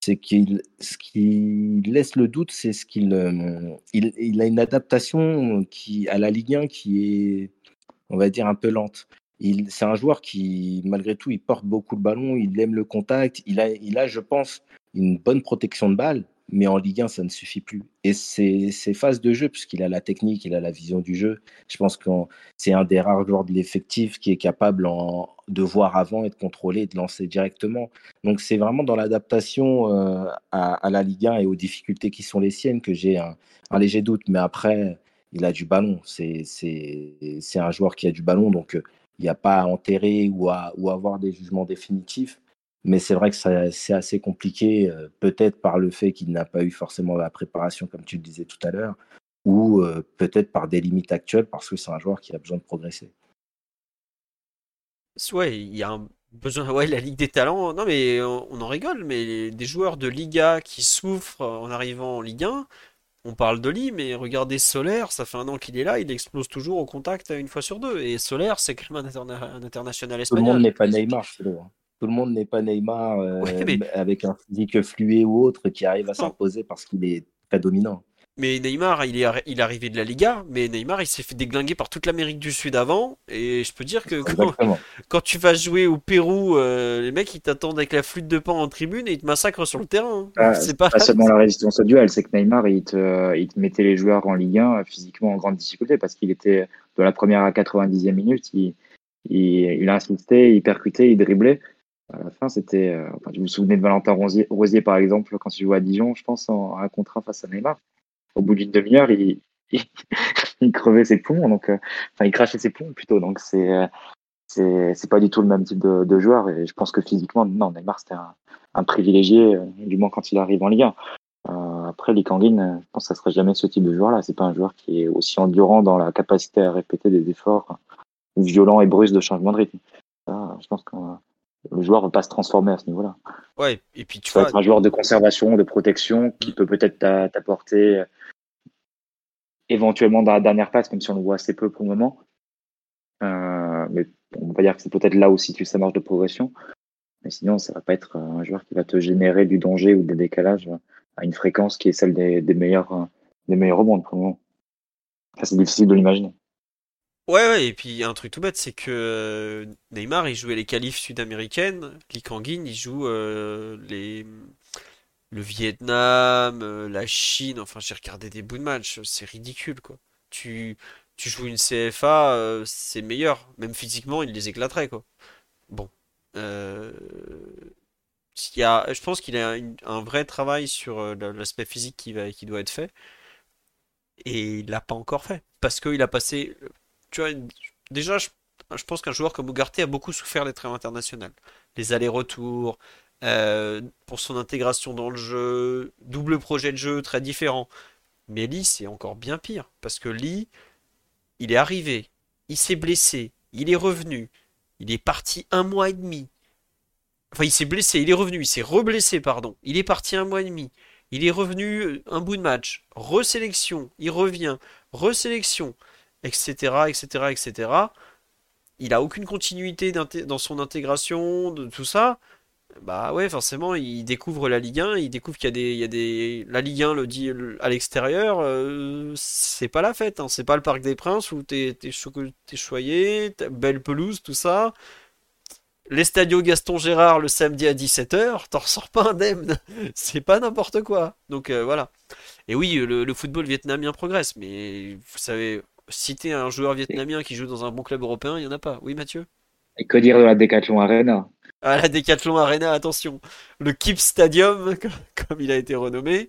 c'est qu'il, ce qui laisse le doute, c'est ce qu'il euh, il, a une adaptation qui, à la Ligue 1 qui est, on va dire, un peu lente. C'est un joueur qui, malgré tout, il porte beaucoup le ballon, il aime le contact, il a, il a, je pense, une bonne protection de balle, mais en Ligue 1, ça ne suffit plus. Et ses, phases de jeu, puisqu'il a la technique, il a la vision du jeu, je pense que c'est un des rares joueurs de l'effectif qui est capable de voir avant et de contrôler et de lancer directement. Donc c'est vraiment dans l'adaptation euh, à, la Ligue 1 et aux difficultés qui sont les siennes que j'ai un, léger doute. Mais après, il a du ballon. C'est un joueur qui a du ballon, donc euh, il n'y a pas à enterrer ou à, avoir des jugements définitifs. Mais c'est vrai que c'est assez compliqué, euh, peut-être par le fait qu'il n'a pas eu forcément la préparation, comme tu le disais tout à l'heure, ou euh, peut-être par des limites actuelles, parce que c'est un joueur qui a besoin de progresser. Ouais, il y a un besoin. La Ligue des Talents, non mais on, en rigole, mais des joueurs de Liga qui souffrent en arrivant en Ligue 1, on parle de lui, mais regardez Solaire, ça fait un an qu'il est là, il explose toujours au contact une fois sur deux. Et Solaire, c'est quand même un, international espagnol. Tout le monde n'est pas Neymar, je trouve. Tout le monde n'est pas Neymar euh, avec un physique flué ou autre qui arrive à s'imposer parce qu'il est très dominant. Mais Neymar, il est, il est arrivé de la Liga, mais Neymar, il s'est fait déglinguer par toute l'Amérique du Sud avant. Et je peux dire que quand, tu vas jouer au Pérou, euh, les mecs, ils t'attendent avec la flûte de pan en tribune et ils te massacrent sur le terrain. Ah, c'est pas... seulement la résistance au duel, c'est que Neymar, il te, il te mettait les joueurs en Ligue 1 physiquement en grande difficulté parce qu'il était de la première à 90e minute, il, il, il insistait, il percutait, il driblait à la fin, c'était. Euh, enfin, je me de Valentin Rosier, par exemple, quand il jouait à Dijon, je pense, en, un contrat face à Neymar. Au bout d'une demi-heure, il, il, crevait ses poumons, donc, euh, enfin, il crachait ses poumons plutôt. Donc, c'est. Euh, c'est pas du tout le même type de, joueur et je pense que physiquement, non, Neymar c'était un, privilégié, du moins quand il arrive en Ligue 1. après, Lee Kangin, je pense que ça serait jamais ce type de joueur-là. C'est pas un joueur qui est aussi endurant dans la capacité à répéter des efforts violents et brusques de changement de rythme. je pense que le joueur ne va pas se transformer à ce niveau-là. Ouais, et puis tu vas être un joueur de conservation, de protection, qui mm. peut peut-être t'apporter euh, éventuellement dans la dernière passe, même si on le voit assez peu pour le moment. Euh, mais on va dire que c'est peut-être là aussi tu sa marge de progression. Mais sinon, ça va pas être un joueur qui va te générer du danger ou des décalages à une fréquence qui est celle des, meilleurs, des meilleurs au pour le moment. c'est difficile de l'imaginer. Ouais, ouais, et puis un truc tout bête, c'est que euh, Neymar, il jouait les qualifs sud-américaines, Lee Kangin, il joue euh, les... le Vietnam, euh, la Chine, enfin j'ai regardé des bouts de match, c'est ridicule quoi. Tu, tu joues une CFA, c'est meilleur, même physiquement, il les éclaterait quoi. Bon. Il y a, je pense qu'il y a un vrai travail sur l'aspect physique qui, va, qui doit être fait, et il l'a pas encore fait, parce qu'il a passé tu vois, déjà, je, pense qu'un joueur comme Ugarte a beaucoup souffert des trêves internationales. Les allers-retours, euh, pour son intégration dans le jeu, double projet de jeu très différent. Mais Lee, c'est encore bien pire. Parce que Lee, il est arrivé, il s'est blessé, il est revenu, il est parti un mois et demi. Enfin, il s'est blessé, il est revenu, il s'est reblessé, pardon. Il est parti un mois et demi. Il est revenu euh, un bout de match. Resélection, il revient. Resélection etc., etc., etc. Il a aucune continuité dans son intégration, de tout ça. Bah ouais, forcément, il découvre la Ligue 1, il découvre qu'il y a des, il y a des... La Ligue 1 le dit à l'extérieur, euh, c'est pas la fête, hein. c'est pas le Parc des Princes où t'es t'es t'es choyé, belle pelouse, tout ça. Les stadios Gaston Gérard le samedi à 17h, t'en ressors pas indemne. C'est pas n'importe quoi. Donc euh, voilà. Et oui, le, le football vietnamien progresse, mais vous savez, citer un joueur vietnamien qui joue dans un bon club européen, il y en a pas. Oui, Mathieu? Et que dire de la Decathlon Arena? À la Decathlon Arena, attention, le Keep Stadium, comme il a été renommé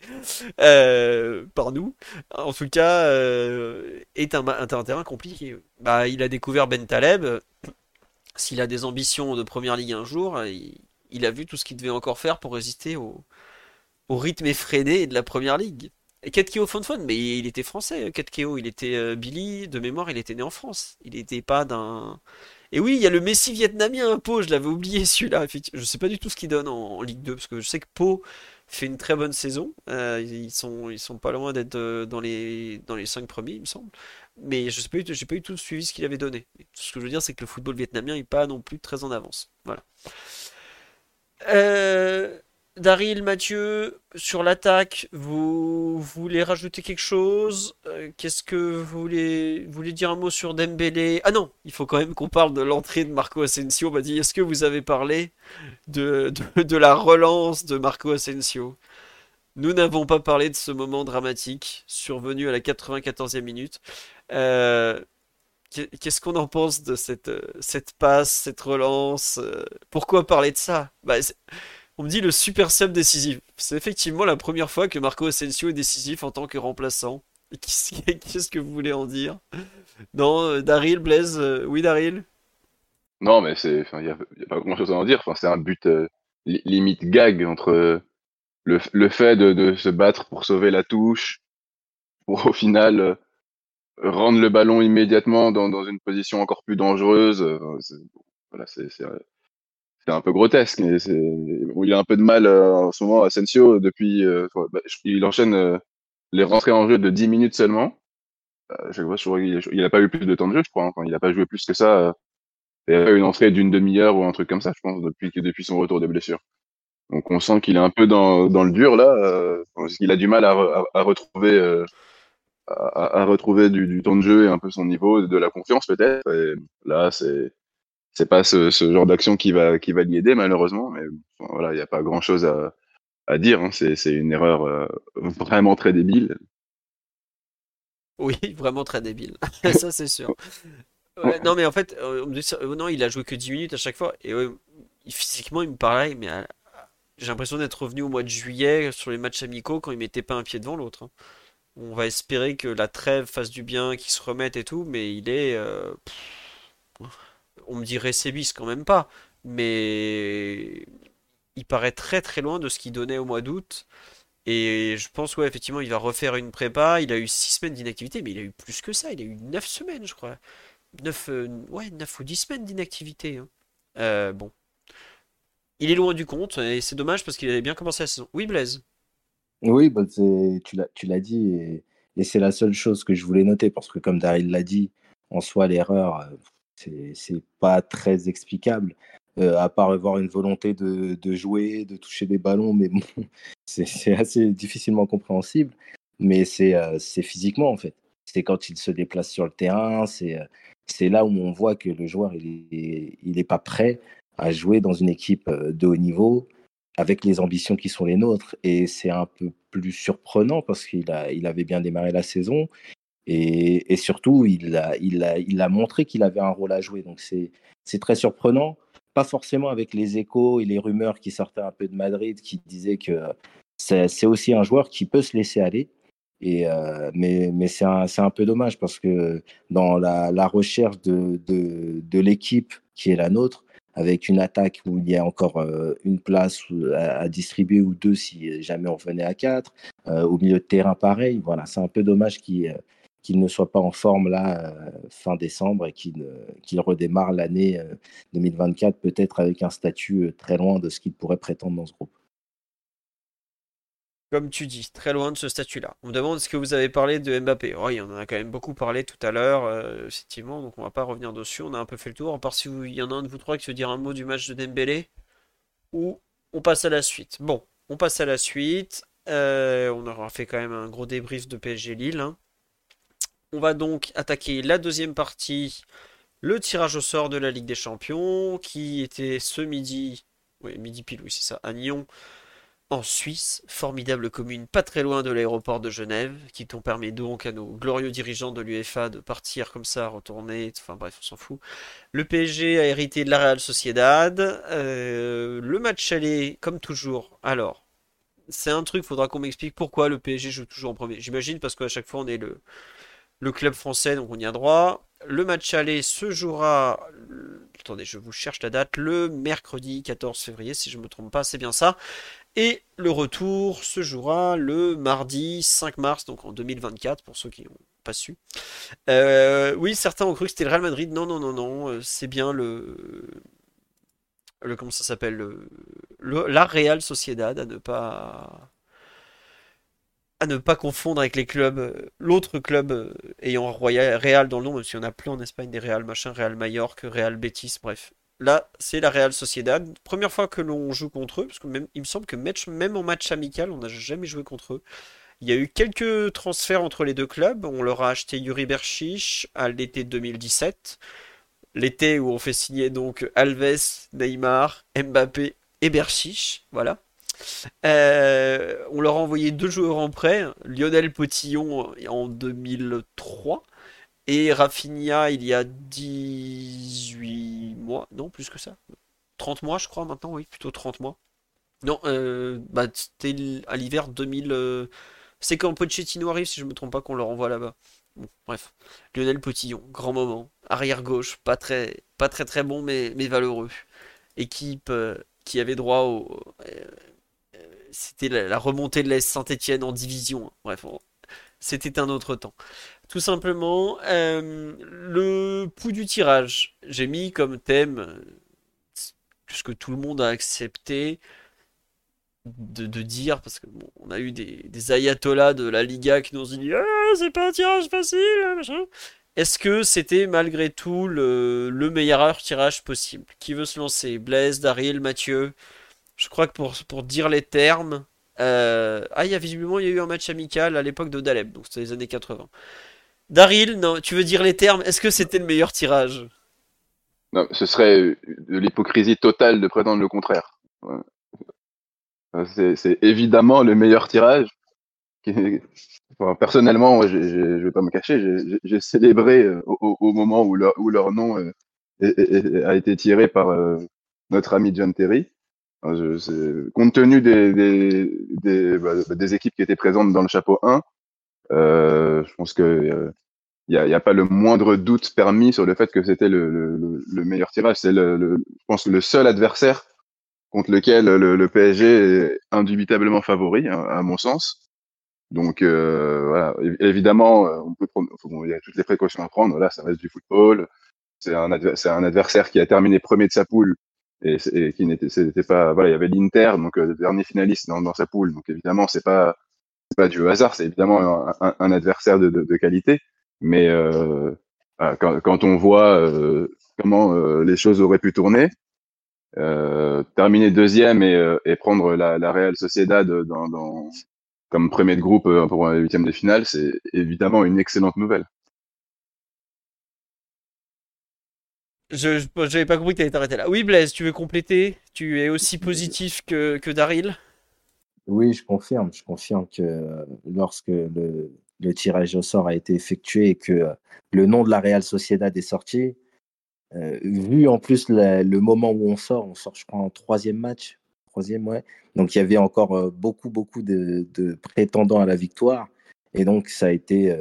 euh, par nous, en tout cas, euh, est un, terrain compliqué. Bah, il a découvert Ben Taleb. S'il a des ambitions de Première Ligue un jour, il, a vu tout ce qu'il devait encore faire pour résister au, rythme effréné de la Première Ligue. Et Ketkeo Fonfon, mais il était français, Ketkeo, il était euh, Billy, de mémoire, il était né en France. Il n'était pas d'un... Et oui, il y a le Messi vietnamien, Pau, je l'avais oublié celui-là. Je sais pas du tout ce qu'il donne en, Ligue 2, parce que je sais que Pau fait une très bonne saison. Euh, ils sont, ils sont pas loin d'être euh, dans les, dans les 5 premiers, il me semble. Mais je sais pas, j'ai pas eu tout suivi ce qu'il avait donné. Tout ce que je veux dire, c'est que le football vietnamien est pas non plus très en avance. Voilà. Euh, Daryl, Mathieu, sur l'attaque, vous, voulez rajouter quelque chose? Euh, qu'est-ce que vous voulez, dire un mot sur Dembélé? Ah non, il faut quand même qu'on parle de l'entrée de Marco Asensio. On m'a dit, est-ce que vous avez parlé de, de, la relance de Marco Asensio? Nous n'avons pas parlé de ce moment dramatique survenu à la 94e minute. Euh, qu'est- qu'est-ce qu'on en pense de cette, cette passe, cette relance? euh, Pourquoi parler de ça? Bah, on me dit le super sub décisif. C'est effectivement la première fois que Marco Asensio est décisif en tant que remplaçant. Qu'est-ce que vous voulez en dire? Non, euh, Daryl, Blaise, euh, oui Daryl? Non, mais c'est, il y a, pas grand-chose à en dire. C'est un but euh, li- limite gag entre le, fait de, se battre pour sauver la touche, pour au final rendre le ballon immédiatement dans, une position encore plus dangereuse. c'est c'est, un peu grotesque. Mais il a un peu de mal euh, en ce moment, Asensio, depuis. euh, bah, il enchaîne euh, les rentrées en jeu de 10 minutes seulement. Je qu'il il a pas eu plus de temps de jeu, je crois. hein. Il a pas joué plus que ça. il a pas eu une entrée d'une demi-heure ou un truc comme ça, je pense, depuis, son retour de blessure. Donc on sent qu'il est un peu dans, le dur là, qu'il a du mal à, re- à, à retrouver, du, temps de jeu et un peu son niveau, de la confiance peut-être. Là, c'est c'est pas ce, ce genre d'action qui va qui va l'y aider malheureusement, mais bon, voilà, il n'y a pas grand-chose à, à dire. Hein. C'est une erreur euh, vraiment très débile. Oui, vraiment très débile. Ça, c'est sûr. Ouais, non, mais en fait, euh, on me dit ça- euh, non, il a joué que 10 minutes à chaque fois. Et ouais, physiquement, il me parlait, mais j'ai l'impression d'être revenu au mois de juillet sur les matchs amicaux quand il mettait pas un pied devant l'autre. hein. On va espérer que la trêve fasse du bien, qu'il se remette et tout, mais il est. euh, on me dirait Sébis quand même pas. Mais il paraît très très loin de ce qu'il donnait au mois d'août. Et je pense, ouais, effectivement, il va refaire une prépa. Il a eu 6 semaines d'inactivité, mais il a eu plus que ça. Il a eu 9 semaines, je crois. 9, euh, ouais, 9 ou 10 semaines d'inactivité. hein. Euh, bon. Il est loin du compte, et c'est dommage parce qu'il avait bien commencé la saison. Oui, Blaise? Oui, bah, c'est- tu l'as, tu l'as dit, et, et c'est la seule chose que je voulais noter, parce que comme Daryl l'a dit, en soi, l'erreur, euh, c'est, pas très explicable, euh, à part avoir une volonté de, jouer, de toucher des ballons, mais bon, c'est, assez difficilement compréhensible, mais c'est, euh, c'est physiquement, en fait. C'est quand il se déplace sur le terrain, c'est, euh, là où on voit que le joueur, il est, il est pas prêt à jouer dans une équipe de haut niveau avec les ambitions qui sont les nôtres. Et c'est un peu plus surprenant parce qu'il il avait bien démarré la saison. Et, surtout, il a, montré qu'il avait un rôle à jouer. Donc c'est, très surprenant. Pas forcément avec les échos et les rumeurs qui sortaient un peu de Madrid qui disaient que c'est, aussi un joueur qui peut se laisser aller. Euh, mais c'est un, peu dommage parce que dans la, recherche de, l'équipe qui est la nôtre, avec une attaque où il y a encore euh, une place à, distribuer ou deux si jamais on venait à quatre. Euh, au milieu de terrain, pareil. Voilà, c'est un peu dommage qu'il qu'il ne soit pas en forme là euh, fin décembre et qu'il euh, redémarre l'année euh, 2024 peut-être avec un statut euh, très loin de ce qu'il pourrait prétendre dans ce groupe. Comme tu dis, très loin de ce statut-là. On me demande ce que vous avez parlé de Mbappé. Oh, il en a quand même beaucoup parlé tout à l'heure, euh, effectivement, donc on va pas revenir dessus. On a un peu fait le tour. À part si il y en a un de vous trois qui veut dire un mot du match de Dembélé ou on passe à la suite. Bon, on passe à la suite. Euh, on aura fait quand même un gros débrief de PSG Lille. Hein. On va donc attaquer la deuxième partie, le tirage au sort de la Ligue des Champions, qui était ce midi, oui, midi pile, oui, c'est ça, à Nyon, en Suisse, formidable commune pas très loin de l'aéroport de Genève, qui t'ont permis donc à nos glorieux dirigeants de l'UEFA de partir comme ça, retourner, enfin bref, on s'en fout. Le PSG a hérité de la Real Sociedad. Euh, le match aller, comme toujours. Alors, c'est un truc, faudra qu'on m'explique pourquoi le PSG joue toujours en premier. J'imagine parce qu'à chaque fois on est le, le club français, donc on y a droit. Le match aller se jouera, attendez, je vous cherche la date, le mercredi 14 février, si je ne me trompe pas, c'est bien ça. Et le retour se jouera le mardi 5 mars, donc en 2024, pour ceux qui n'ont pas su. Euh, oui, certains ont cru que c'était le Real Madrid. Non, non, non, non, euh, c'est bien le. le comment ça s'appelle le, La Real Sociedad, à ne pas. À ne pas confondre avec les clubs, l'autre club euh, ayant Royal, Real dans le nom, même si on n'a plus en Espagne des Real machin, Real Mallorca, Real Betis, bref. Là, c'est la Real Sociedad. Première fois que l'on joue contre eux, parce que même, il me semble que même en match amical, on n'a jamais joué contre eux. Il y a eu quelques transferts entre les deux clubs. On leur a acheté Yuri Berchiche à l'été 2017. L'été où on fait signer donc Alves, Neymar, Mbappé et Berchiche. Voilà. Euh, on leur a envoyé deux joueurs en prêt. Lionel Potillon en 2003 et Rafinha, il y a 18 mois, non, plus que ça. 30 mois, je crois, maintenant, oui, plutôt 30 mois. Non, euh, bah, c'était à l'hiver 2000. Euh, c'est quand Pochettino arrive, si je me trompe pas, qu'on le renvoie là-bas. Bref. Lionel Potillon, grand moment. Arrière gauche, pas très, pas très bon, mais, mais valeureux. Équipe euh, qui avait droit au. C'était la, remontée de l'Est Saint-Etienne en division. Bref, c'était un autre temps. Tout simplement, euh, le pouls du tirage. J'ai mis comme thème, puisque tout le monde a accepté de, dire, parce que on a eu des, ayatollahs de la Liga qui nous ont dit ah, c'est pas un tirage facile, machin. Est-ce que c'était malgré tout le, meilleur tirage possible? Qui veut se lancer? Blaise, Daryl, Mathieu? Je crois que pour, dire les termes, euh, ah, il y a visiblement il y a eu un match amical à l'époque de Daleb, donc c'était les années 80. Daryl, non, tu veux dire les termes Est-ce que c'était le meilleur tirage? Non, ce serait de l'hypocrisie totale de prétendre le contraire. C'est évidemment le meilleur tirage. personnellement, je ne vais pas me cacher, j'ai célébré euh, au, moment où leur, nom euh, a été tiré par euh, notre ami John Terry. Compte tenu des, des, bah, des, équipes qui étaient présentes dans le chapeau 1, euh, je pense que il n'y a, a, pas le moindre doute permis sur le fait que c'était le, le, le, meilleur tirage. C'est le, le, je pense le seul adversaire contre lequel le, PSG est indubitablement favori, hein, à, mon sens. Donc euh, voilà, évidemment, euh, on peut prendre, il y a toutes les précautions à prendre. Là, ça reste du football. C'est un, c'est un adversaire qui a terminé premier de sa poule et, qui n'était, pas, voilà, il y avait l'Inter, donc le dernier finaliste dans, sa poule. Donc évidemment, c'est pas pas du hasard, c'est évidemment un, adversaire de, qualité. Mais euh, quand, on voit euh, comment euh, les choses auraient pu tourner, terminer deuxième et, prendre la, Real Sociedad comme premier de groupe pour un huitième de finale, c'est évidemment une excellente nouvelle. Je n'avais pas compris que tu t'arrêter là. Oui, Blaise, tu veux compléter? Tu es aussi positif que, que Daryl? Oui, je confirme. Je confirme que euh, lorsque le, tirage au sort a été effectué et que euh, le nom de la Real Sociedad est sorti, euh, vu en plus le moment où on sort, on sort, je crois, en troisième match. Troisième, ouais. Donc il y avait encore beaucoup, beaucoup de, prétendants à la victoire. Et donc ça a été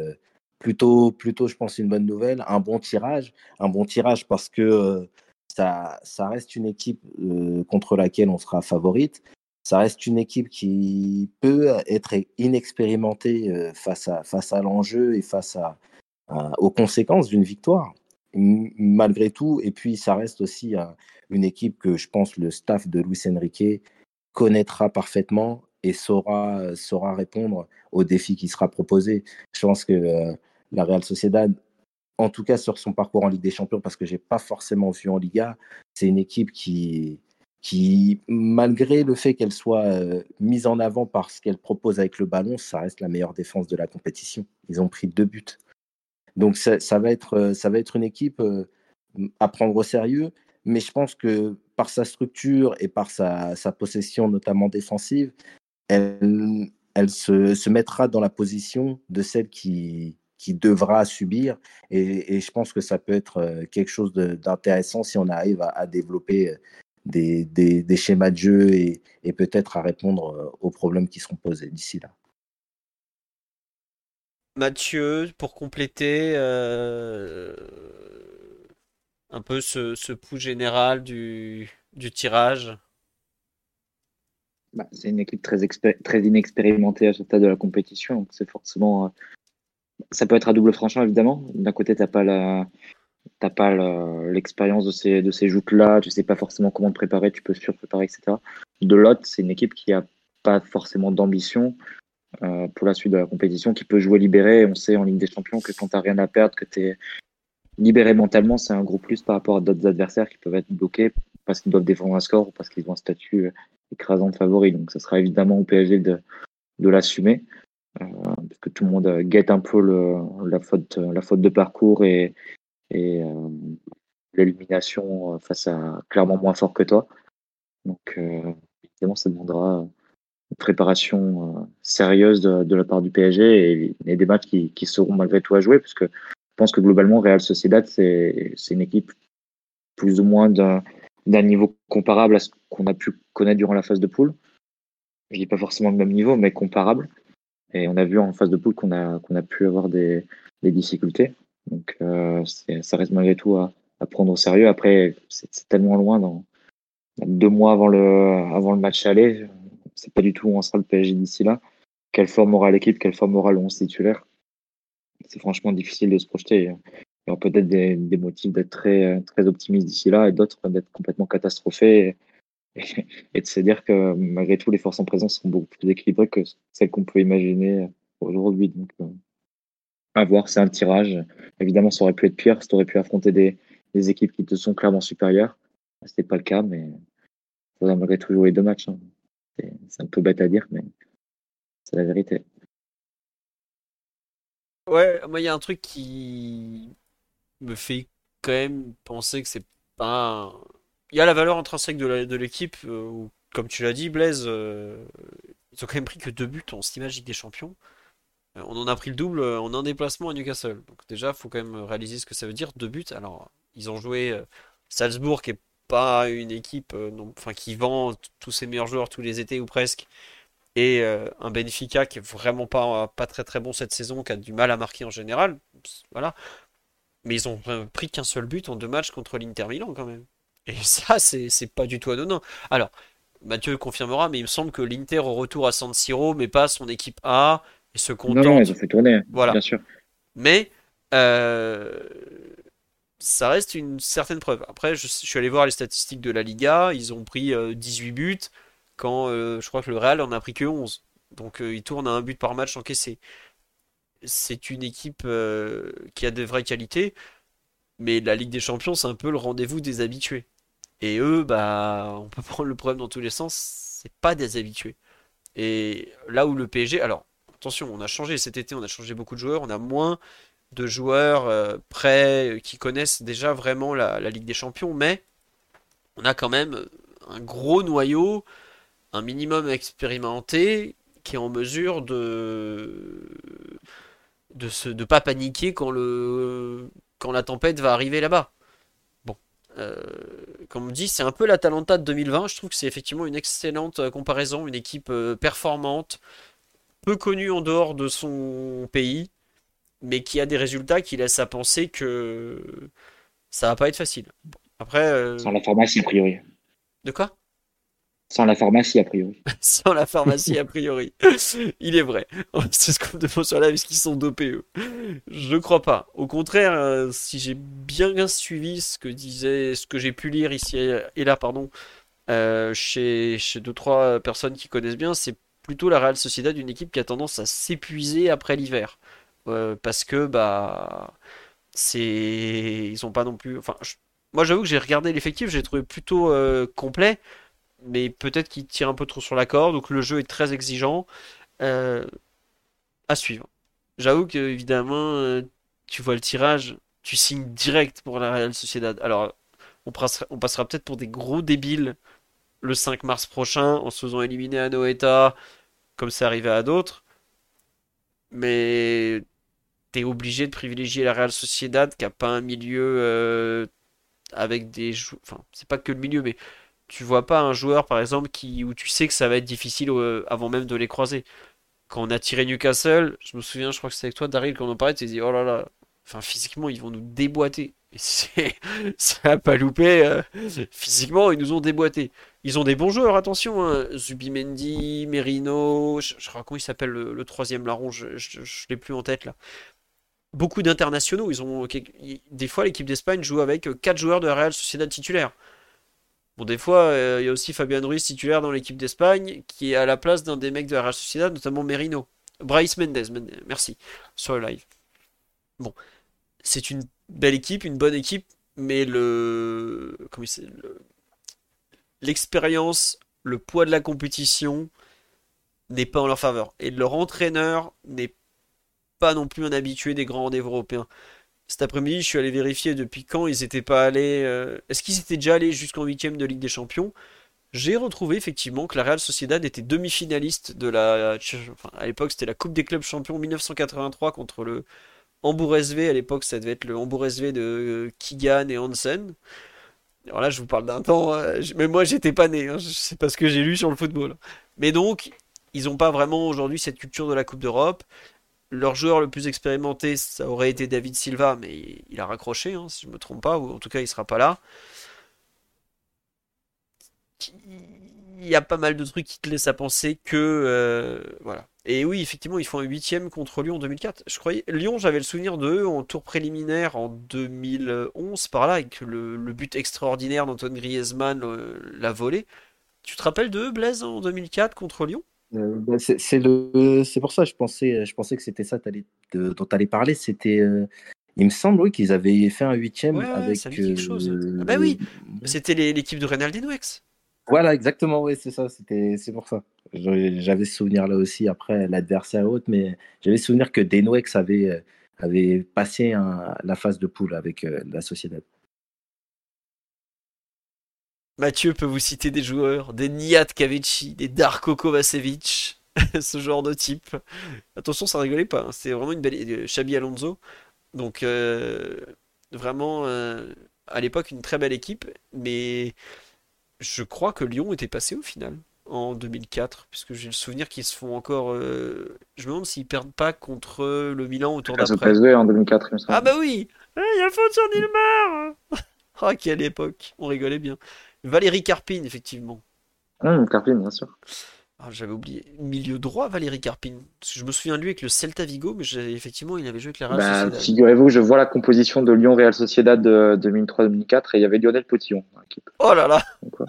plutôt, plutôt, je pense, une bonne nouvelle. Un bon tirage. Un bon tirage parce que ça, ça reste une équipe contre laquelle on sera favorite ça reste une équipe qui peut être inexpérimentée euh, face à, face à l'enjeu et face à, aux conséquences d'une victoire, malgré tout. Et puis, ça reste aussi une équipe que je pense le staff de Luis Enrique connaîtra parfaitement et saura, saura répondre aux défis qui sera proposé. Je pense que euh, la Real Sociedad, en tout cas sur son parcours en Ligue des Champions, parce que je n'ai pas forcément vu en Liga, c'est une équipe qui, qui, malgré le fait qu'elle soit mise en avant par ce qu'elle propose avec le ballon, ça reste la meilleure défense de la compétition. Ils ont pris deux buts. Donc ça, va, être, ça va être une équipe à prendre au sérieux, mais je pense que par sa structure et par sa, possession, notamment défensive, elle, se, mettra dans la position de celle qui, qui devra subir. Et, je pense que ça peut être quelque chose d'intéressant si on arrive à développer des, des, schémas de jeu et, et peut-être à répondre euh, aux problèmes qui seront posés d'ici là. Mathieu, pour compléter euh, un peu ce, ce pouls général du, du tirage? Bah, c'est une équipe très, très inexpérimentée à ce stade de la compétition, donc c'est forcément. Euh, ça peut être à double franchement évidemment. D'un côté, tu n'as pas la, t'as pas l'expérience de ces, de ces joutes-là, tu sais pas forcément comment te préparer, tu peux surpréparer, etc. De l'autre, c'est une équipe qui a pas forcément d'ambition euh, pour la suite de la compétition, qui peut jouer libéré. On sait en Ligue des Champions que quand t'as rien à perdre, que tu es libéré mentalement, c'est un gros plus par rapport à d'autres adversaires qui peuvent être bloqués parce qu'ils doivent défendre un score ou parce qu'ils ont un statut écrasant de favori. Donc, ça sera évidemment au PSG de, de l'assumer. Euh, que tout le monde guette un peu le, la, faute, de parcours et, euh, l'élimination euh, face à clairement moins fort que toi. Donc euh, évidemment, ça demandera une préparation sérieuse de, la part du PSG et, des matchs qui, seront malgré tout à jouer, parce que je pense que globalement, Real Sociedad, c'est une équipe plus ou moins d'un niveau comparable à ce qu'on a pu connaître durant la phase de poule. Je dis pas forcément le même niveau, mais comparable. Et on a vu en phase de poule qu'on a, qu'on a pu avoir des, des difficultés. Donc euh, ça reste malgré tout à, prendre au sérieux. Après, c'est tellement loin dans, deux mois avant le, avant le match aller. C'est pas du tout où on sera le PSG d'ici là. Quelle forme aura l'équipe, quelle forme aura le 11 titulaire? C'est franchement difficile de se projeter. Il y aura peut-être des, des, motifs d'être très, très optimiste d'ici là et d'autres d'être complètement catastrophés et, de se dire que malgré tout, les forces en présence seront beaucoup plus équilibrées que celles qu'on peut imaginer aujourd'hui. Donc, euh, à voir, c'est un tirage. Évidemment, ça aurait pu être pire, ça aurait pu affronter des, équipes qui te sont clairement supérieures. Ce n'était pas le cas, mais ça malgré tout jouer deux matchs. Hein. C'est un peu bête à dire, mais c'est la vérité. Ouais, moi, il y a un truc qui me fait quand même penser que c'est pas. Il y a la valeur intrinsèque de l'équipe, euh, comme tu l'as dit, Blaise, euh, ils ont quand même pris que deux buts en Steam Magic des Champions. Euh, on en a pris le double en un déplacement à Newcastle. Donc déjà, il faut quand même réaliser ce que ça veut dire. Deux buts. Alors, ils ont joué Salzbourg, qui est pas une équipe qui vend tous ses meilleurs joueurs tous les étés ou presque. Et un Benfica qui est vraiment pas, pas très très bon cette saison, qui a du mal à marquer en général. Voilà. Mais ils ont pris qu'un seul but en deux matchs contre l'Inter Milan quand même. Et ça, c'est pas du tout anodin. Alors, Mathieu confirmera, mais il me semble que l'Inter au retour à San Siro, mais pas son équipe A, et se contente. Non, ils ont fait tourner, voilà. bien sûr. Mais euh, ça reste une certaine preuve. Après, je, suis allé voir les statistiques de la Liga. Ils ont pris 18 euh, buts quand euh, je crois que le Real en a pris que 11. Donc ils tournent à un but par match encaissé. C'est une équipe qui a de vraies qualités, mais la Ligue des Champions, c'est un peu le rendez-vous des habitués. Et eux, bah, on peut prendre le problème dans tous les sens, c'est pas des habitués. Et là où le PSG, alors attention, on a changé cet été, on a changé beaucoup de joueurs, on a moins de joueurs euh, prêts euh, qui connaissent déjà vraiment la, Ligue des Champions, mais on a quand même un gros noyau, un minimum expérimenté qui est en mesure de de se de pas paniquer quand le quand la tempête va arriver là-bas. Euh, comme on dit, c'est un peu la Talenta de 2020. Je trouve que c'est effectivement une excellente comparaison, une équipe performante, peu connu en dehors de son pays, mais qui a des résultats qui laissent à penser que ça va pas être facile. Après. Euh, Sans la pharmacie, a priori. De quoi? Sans la pharmacie, a priori. Sans la pharmacie, a priori. Il est vrai. C'est ce qu'on demande sur la parce qu'ils sont dopés, eux. Je crois pas. Au contraire, euh, si j'ai bien suivi ce que disait, ce que j'ai pu lire ici et là, pardon, euh, chez, chez deux, trois personnes qui connaissent bien, c'est plutôt la Real Sociedad d'une équipe qui a tendance à s'épuiser après l'hiver. Euh, parce que bah c'est ils ont pas non plus enfin moi j'avoue que j'ai regardé l'effectif j'ai trouvé plutôt complet mais peut-être qu'il tire un peu trop sur la corde, donc le jeu est très exigeant. Euh, à suivre. J'avoue que évidemment, euh, tu vois le tirage, tu signes direct pour la Real Sociedad. Alors, on passera, on passera peut-être pour des gros débiles le 5 mars prochain en se faisant éliminer à Noeta, comme c'est arrivé à d'autres. Mais t'es obligé de privilégier la Real Sociedad qui a pas un milieu euh, avec des Enfin, c'est pas que le milieu, mais tu vois pas un joueur par exemple qui où tu sais que ça va être difficile euh, avant même de les croiser. Quand on a tiré Newcastle, je me souviens, je crois que c'était avec toi, Daryl, quand on en parlait, tu dit oh là là, enfin physiquement ils vont nous déboîter. Et ça a pas loupé. euh, physiquement ils nous ont déboîté. Ils ont des bons joueurs, attention. Hein. Zubimendi, Merino, je, je crois comment il s'appelle le, troisième larron, je, l'ai plus en tête là. Beaucoup d'internationaux. Ils ont des fois l'équipe d'Espagne joue avec euh, quatre joueurs de la Real Sociedad titulaires. Bon, des fois, euh, il y a aussi Fabian Ruiz titulaire dans l'équipe d'Espagne qui est à la place d'un des mecs de la Real Sociedad, notamment Merino. Bryce Mendes, Men- merci, sur le live. Bon, c'est une belle équipe, une bonne équipe, mais le, comment l'expérience, le poids de la compétition n'est pas en leur faveur. Et leur entraîneur n'est pas non plus un habitué des grands rendez-vous européens. Cet après-midi, je suis allé vérifier depuis quand ils n'étaient pas allés. euh, Est-ce qu'ils étaient déjà allés jusqu'en huitième de Ligue des Champions? J'ai retrouvé effectivement que la Real Sociedad était demi-finaliste de la. enfin, à l'époque, c'était la Coupe des clubs champions 1983 contre le Hambourg SV. À l'époque, ça devait être le Hambourg SV de euh, Keegan et Hansen. Alors là, je vous parle d'un temps. euh, j- Même moi, j'étais pas né. hein, C'est pas ce que j'ai lu sur le football. Mais donc, ils n'ont pas vraiment aujourd'hui cette culture de la Coupe d'Europe. Leur joueur le plus expérimenté, ça aurait été David Silva, mais il a raccroché, hein, si je me trompe pas, ou en tout cas, il sera pas là. Il y a pas mal de trucs qui te laissent à penser que euh, voilà. Et oui, effectivement, ils font un huitième contre Lyon en 2004. Je croyais Lyon, j'avais le souvenir d'eux en tour préliminaire en 2011 par là, avec le, but extraordinaire d'Antoine Griezmann, euh, la volée. Tu te rappelles d'eux, Blaise, en 2004 contre Lyon? Euh, bah, c'est c'est le, c'est pour ça, je pensais, je pensais que c'était ça de- dont tu allais parler. C'était, euh, il me semble, oui, qu'ils avaient fait un huitième Ouais, avec. ça quelque chose. euh, Ah bah oui, c'était l'équipe de Reynald Denouex. Voilà, exactement, oui, c'est ça. C'était, c'est pour ça. J'avais ce souvenir-là aussi après l'adversaire haute, mais j'avais ce souvenir que Denouex avait, euh, avait passé un- la phase de poule avec euh, la Sociedad. Mathieu peut vous citer des joueurs, des Nihat Kavici, des Darko Kovacevic, ce genre de type. Attention, ça rigolait pas, hein, c'est vraiment une belle. euh, Xabi Alonso. Donc, euh, vraiment, euh, à l'époque, une très belle équipe, mais je crois que Lyon était passé au final en 2004, puisque j'ai le souvenir qu'ils se font encore. euh, Je me demande s'ils perdent pas contre le Milan au tour Face au d'après. PSV en 2004, il me semble. Ah bah oui! Ah, Il y a faute sur Nilmar! Ah, quelle époque! On rigolait bien. Valérie Carpine, effectivement. Hum, Carpine, bien sûr. Ah, j'avais oublié. Milieu droit, Valérie Carpine. Je me souviens de lui avec le Celta Vigo, mais effectivement, il avait joué avec la Real Bah, Sociedad. figurez-vous, je vois la composition de Lyon-Real Sociedad de 2003-2004 et il y avait Lionel Potillon dans l'équipe. Oh là là! Donc, ouais.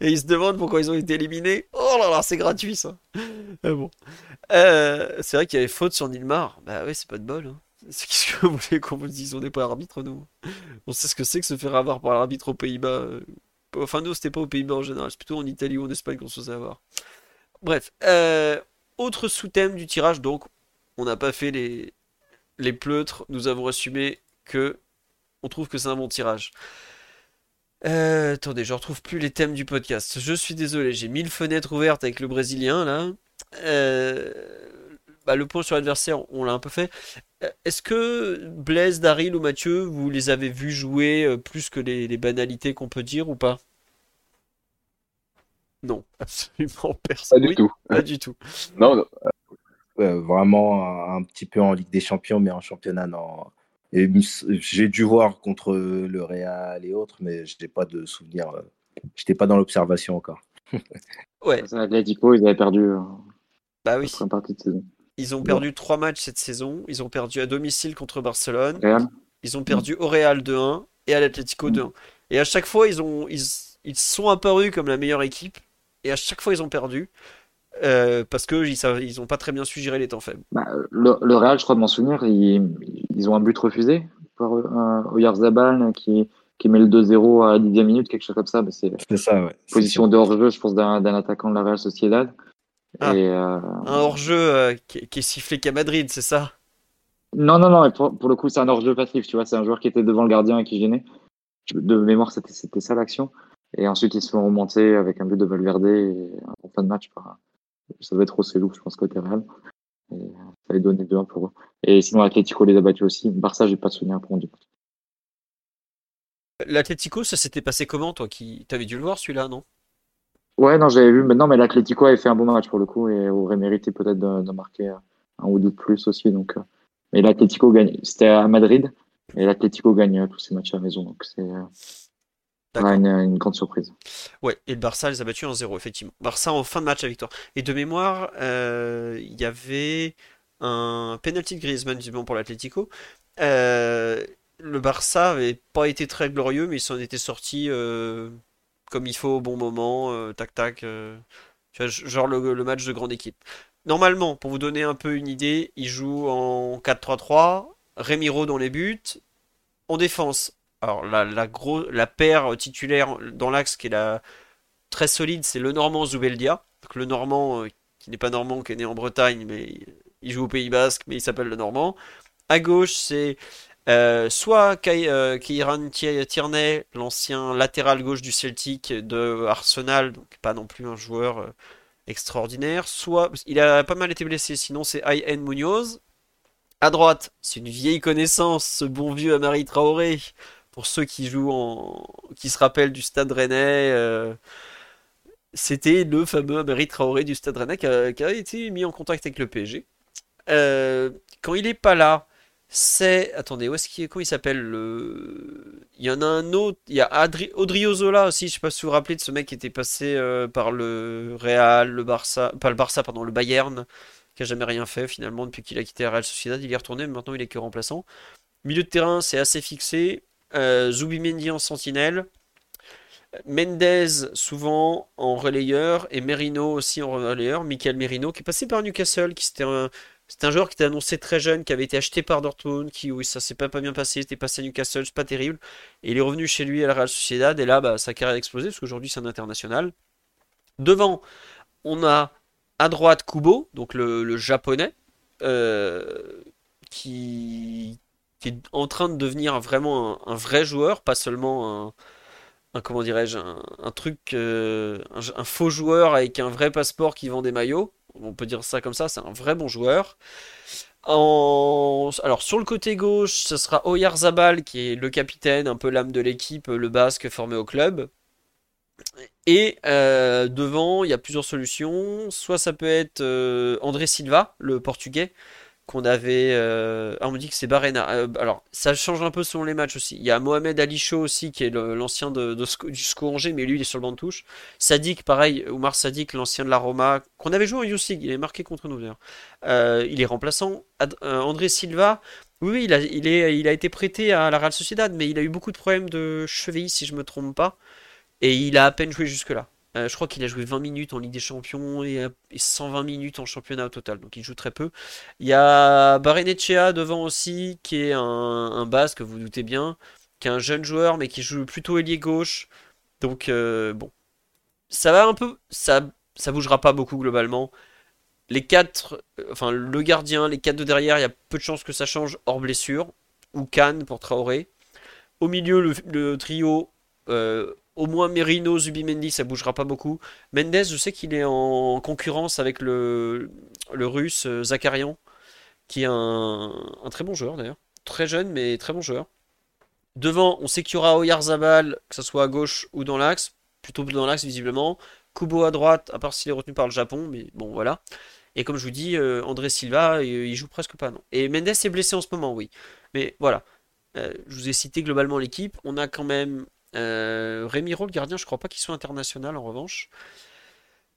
Et ils se demandent pourquoi ils ont été éliminés. Oh là là, c'est gratuit ça! Bon. Euh, c'est vrai qu'il y avait faute sur Nilmar. Bah ouais, c'est pas de bol. Hein. C'est qu'est-ce que vous voulez qu'on vous dise? On n'est pas arbitre, nous. On sait ce que c'est que se faire avoir par l'arbitre aux Pays-Bas. Enfin, nous, c'était pas aux Pays-Bas en général. C'est plutôt en Italie ou en Espagne qu'on se faisait avoir. Bref. euh, autre sous-thème du tirage, donc. On n'a pas fait les, les pleutres. Nous avons assumé que on trouve que c'est un bon tirage. Euh, attendez, je retrouve plus les thèmes du podcast. Je suis désolé, j'ai mille fenêtres ouvertes avec le Brésilien là. Euh, bah, le point sur l'adversaire, on l'a un peu fait. Euh, Est-ce que Blaise, Daryl ou Mathieu, vous les avez vus jouer euh, plus que les, les banalités qu'on peut dire ou pas? Non, absolument Pas personne. du Oui, tout. pas du tout. Non, non. Euh, vraiment un, un petit peu en Ligue des Champions, mais en championnat, non. J'ai dû voir contre le Real et autres, mais je n'ai pas de souvenir. euh, J'étais pas dans l'observation encore. Ouais, ils avaient perdu euh, bah la oui. première partie de saison. Ils ont perdu trois matchs cette saison. Ils ont perdu à domicile contre Barcelone. Real Ils ont perdu au Real 2-1 et à l'Atlético 2-1. Et à chaque fois, ils ont, ils, ils sont apparus comme la meilleure équipe. Et à chaque fois, ils ont perdu. euh, parce que ils, savent- ils ont pas très bien su gérer les temps faibles. Bah, le, le Real, je crois de m'en souvenir, ils, ils ont un but refusé par euh, Oyarzabal qui, qui met le 2-0 à 10e minute, quelque chose comme ça. c'est ça, ouais. Position de hors-jeu, je pense, d'un attaquant de la Real Sociedad. Ah. Euh, un hors-jeu qui, est sifflé qu'à Madrid, c'est ça? Non, non, non, pour, pour le coup, c'est un hors-jeu passif, tu vois. C'est un joueur qui était devant le gardien et qui gênait. De mémoire, c'était ça l'action. Et ensuite, ils se font remonter avec un but de Valverde et en fin de match. Ça devait être trop lourd, je pense, côté Real. Et ça allait donner 2-1 pour eux. Et sinon, Atletico les a battus aussi. Barça, j'ai pas de souvenir pour eux. L'Atletico, ça s'était passé comment, toi qui T'avais dû le voir celui-là, non? Ouais, non, j'avais vu. maintenant, mais l'Atletico avait fait un bon match pour le coup et aurait mérité peut-être de, marquer un ou deux de plus aussi. Donc, euh. mais l'Atletico gagne. C'était à Madrid et l'Atletico gagne tous ses matchs à la maison. Donc, c'est euh, une, grande surprise. Ouais, et le Barça les a battus en 0, effectivement. Barça en fin de match à victoire. Et de mémoire, euh, il y avait un penalty de Griezmann, visiblement, pour l'Atletico. Euh, le Barça avait pas été très glorieux, mais ils s'en étaient sortis euh, comme il faut au bon moment, tac tac. tu vois, genre le, match de grande équipe. Normalement, pour vous donner un peu une idée, ils jouent en 4-3-3, Remiro dans les buts, en défense, alors la, la, la paire titulaire dans l'axe qui est très solide, c'est le Normand Zubeldia. Le Normand euh, qui n'est pas normand, qui est né en Bretagne, mais il joue au Pays Basque, mais il s'appelle le Normand. À gauche, c'est euh, soit euh, Kieran Tierney, l'ancien latéral gauche du Celtic de Arsenal, donc pas non plus un joueur extraordinaire. Soit il a pas mal été blessé, sinon c'est Ayen Munoz. À droite, c'est une vieille connaissance, ce bon vieux Amari Traoré, pour ceux qui jouent en, qui se rappellent du Stade Rennais, euh, c'était le fameux Amérique Traoré du Stade Rennais qui a, été mis en contact avec le PSG. Euh, quand il est pas là, c'est attendez où est-ce qu'il comment il s'appelle le il y en a un autre il y a Adri... Odriozola aussi je sais pas si vous vous rappelez de ce mec qui était passé euh, par le Real le Barça le Barça pardon le Bayern qui a jamais rien fait finalement depuis qu'il a quitté la Real Sociedad il est retourné mais maintenant il est que remplaçant milieu de terrain c'est assez fixé euh, Zubimendi en sentinelle. Mendez souvent en relayeur et Merino aussi en relayeur. Michael Merino qui est passé par Newcastle, qui c'était un, un joueur qui était annoncé très jeune, qui avait été acheté par Dortmund, qui oui ça s'est pas, pas bien passé, était passé à Newcastle, c'est pas terrible. Et il est revenu chez lui à la Real Sociedad et là bah, sa carrière a explosé parce qu'aujourd'hui c'est un international. Devant, on a à droite Kubo, donc le, japonais, euh, qui, qui est en train de devenir vraiment un, vrai joueur, pas seulement un, comment dirais-je, un, truc, euh, un, faux joueur avec un vrai passeport qui vend des maillots. On peut dire ça comme ça, c'est un vrai bon joueur. Alors sur le côté gauche, ce sera Oyarzabal qui est le capitaine, un peu l'âme de l'équipe, le basque formé au club. Et euh, devant, il y a plusieurs solutions. Soit ça peut être euh, André Silva, le portugais, qu'on avait. Euh, ah, on me dit que c'est Barena. Euh, alors, ça change un peu selon les matchs aussi. Il y a Mohamed Ali Chaud aussi, qui est l'ancien de, du SCO mais lui, il est sur le banc de touche. Sadik, pareil, Oumar Sadik, l'ancien de la Roma, qu'on avait joué en Youth il est marqué contre nous d'ailleurs. Euh, il est remplaçant. André Silva, oui, il a, été prêté à la Real Sociedad, mais il a eu beaucoup de problèmes de cheville, si je me trompe pas. Et il a à peine joué jusque-là. Euh, je crois qu'il a joué 20 minutes en Ligue des Champions et, 120 minutes en championnat au total, donc il joue très peu. Il y a Barenechea devant aussi, qui est un, un que vous, doutez bien, qui est un jeune joueur, mais qui joue plutôt ailier gauche. Donc, euh, bon. Ça va un peu. Ça, ça bougera pas beaucoup globalement. Les quatre, euh, enfin le gardien, les quatre de derrière, il y a peu de chances que ça change hors blessure. Ou Cannes pour Traoré. Au milieu, le, trio au moins Merino, Zubimendi, ça bougera pas beaucoup. Mendes, je sais qu'il est en concurrence avec le, russe euh, Zakarian, qui est un, très bon joueur d'ailleurs. Très jeune, mais très bon joueur. Devant, on sait qu'il y aura Oyarzabal, que ce soit à gauche ou dans l'axe. Plutôt dans l'axe, visiblement. Kubo à droite, à part s'il est retenu par le Japon, mais bon, voilà. Et comme je vous dis, euh, André Silva, il joue presque pas. Et Mendes est blessé en ce moment, oui. Mais voilà. Euh, je vous ai cité globalement l'équipe. On a quand même euh, Rémiro, le gardien, je crois pas qu'il soit international en revanche.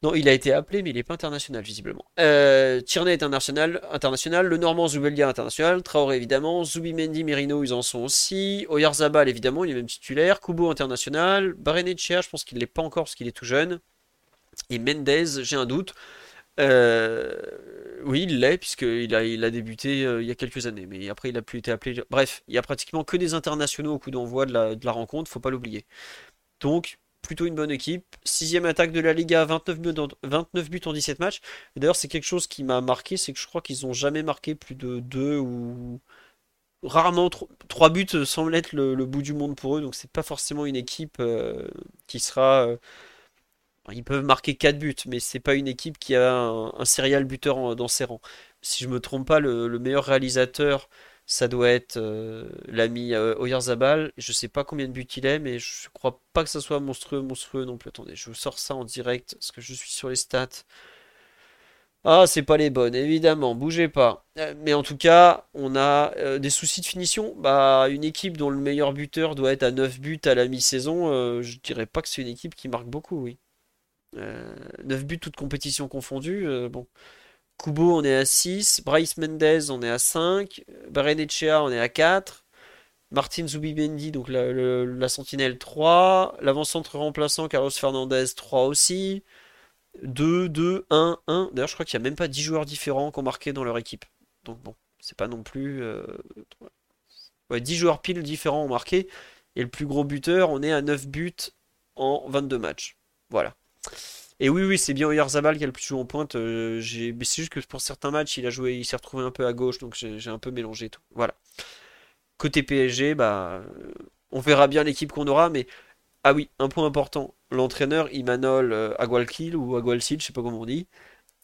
Non, il a été appelé, mais il n'est pas international, visiblement. Euh, Tierney est international, international. Le Normand Zubelia international. Traoré, évidemment. Zubimendi, Merino, ils en sont aussi. Oyarzabal, évidemment, il est même titulaire. Kubo, international. Barenechea, je pense qu'il ne l'est pas encore parce qu'il est tout jeune. Et Mendez, j'ai un doute. Euh, oui, il l'est, puisqu'il a, il a débuté euh, il y a quelques années, mais après il a plus été appelé. Bref, il y a pratiquement que des internationaux au coup d'envoi de la, de la rencontre, faut pas l'oublier. Donc, plutôt une bonne équipe. Sixième attaque de la Liga, 29 buts en, 29 buts en 17 matchs. D'ailleurs, c'est quelque chose qui m'a marqué, c'est que je crois qu'ils ont jamais marqué plus de 2 ou rarement 3 buts semble être le, bout du monde pour eux, donc c'est pas forcément une équipe euh, qui sera ils peuvent marquer 4 buts, mais c'est pas une équipe qui a un, serial buteur dans ses rangs. Si je me trompe pas, le, meilleur réalisateur, ça doit être euh, l'ami euh, Oyarzabal. Je sais pas combien de buts il est, mais je crois pas que ça soit monstrueux, monstrueux non plus. Attendez, je vous sors ça en direct, parce que je suis sur les stats. Ah, c'est pas les bonnes, évidemment, bougez pas. Euh, mais en tout cas, on a des soucis de finition. Bah, une équipe dont le meilleur buteur doit être à 9 buts à la mi-saison, je dirais pas que c'est une équipe qui marque beaucoup, oui. 9 euh, buts, toutes compétitions confondues. Euh, bon. Kubo, on est à 6. Bryce Mendez, on est à 5. Barenechea, on est à 4. Martin Zubimendi, donc la, sentinelle 3. L'avant-centre remplaçant, Carlos Fernandez 3 aussi. 2, 2, 1, 1. D'ailleurs, je crois qu'il n'y a même pas 10 joueurs différents qui ont marqué dans leur équipe. Donc bon, c'est pas non plus... Euh... Ouais, 10 joueurs pile différents ont marqué. Et le plus gros buteur, on est à 9 buts en 22 matchs. Voilà. Et oui, oui, c'est bien Oyarzabal qui a le plus joué en pointe. Euh, c'est juste que pour certains matchs, il a joué, il s'est retrouvé un peu à gauche, donc j'ai un peu mélangé tout. Voilà. Côté PSG, bah, on verra bien l'équipe qu'on aura, mais ah oui, un point important. L'entraîneur Imanol euh, Agualkil ou Agualcil, je sais pas comment on dit,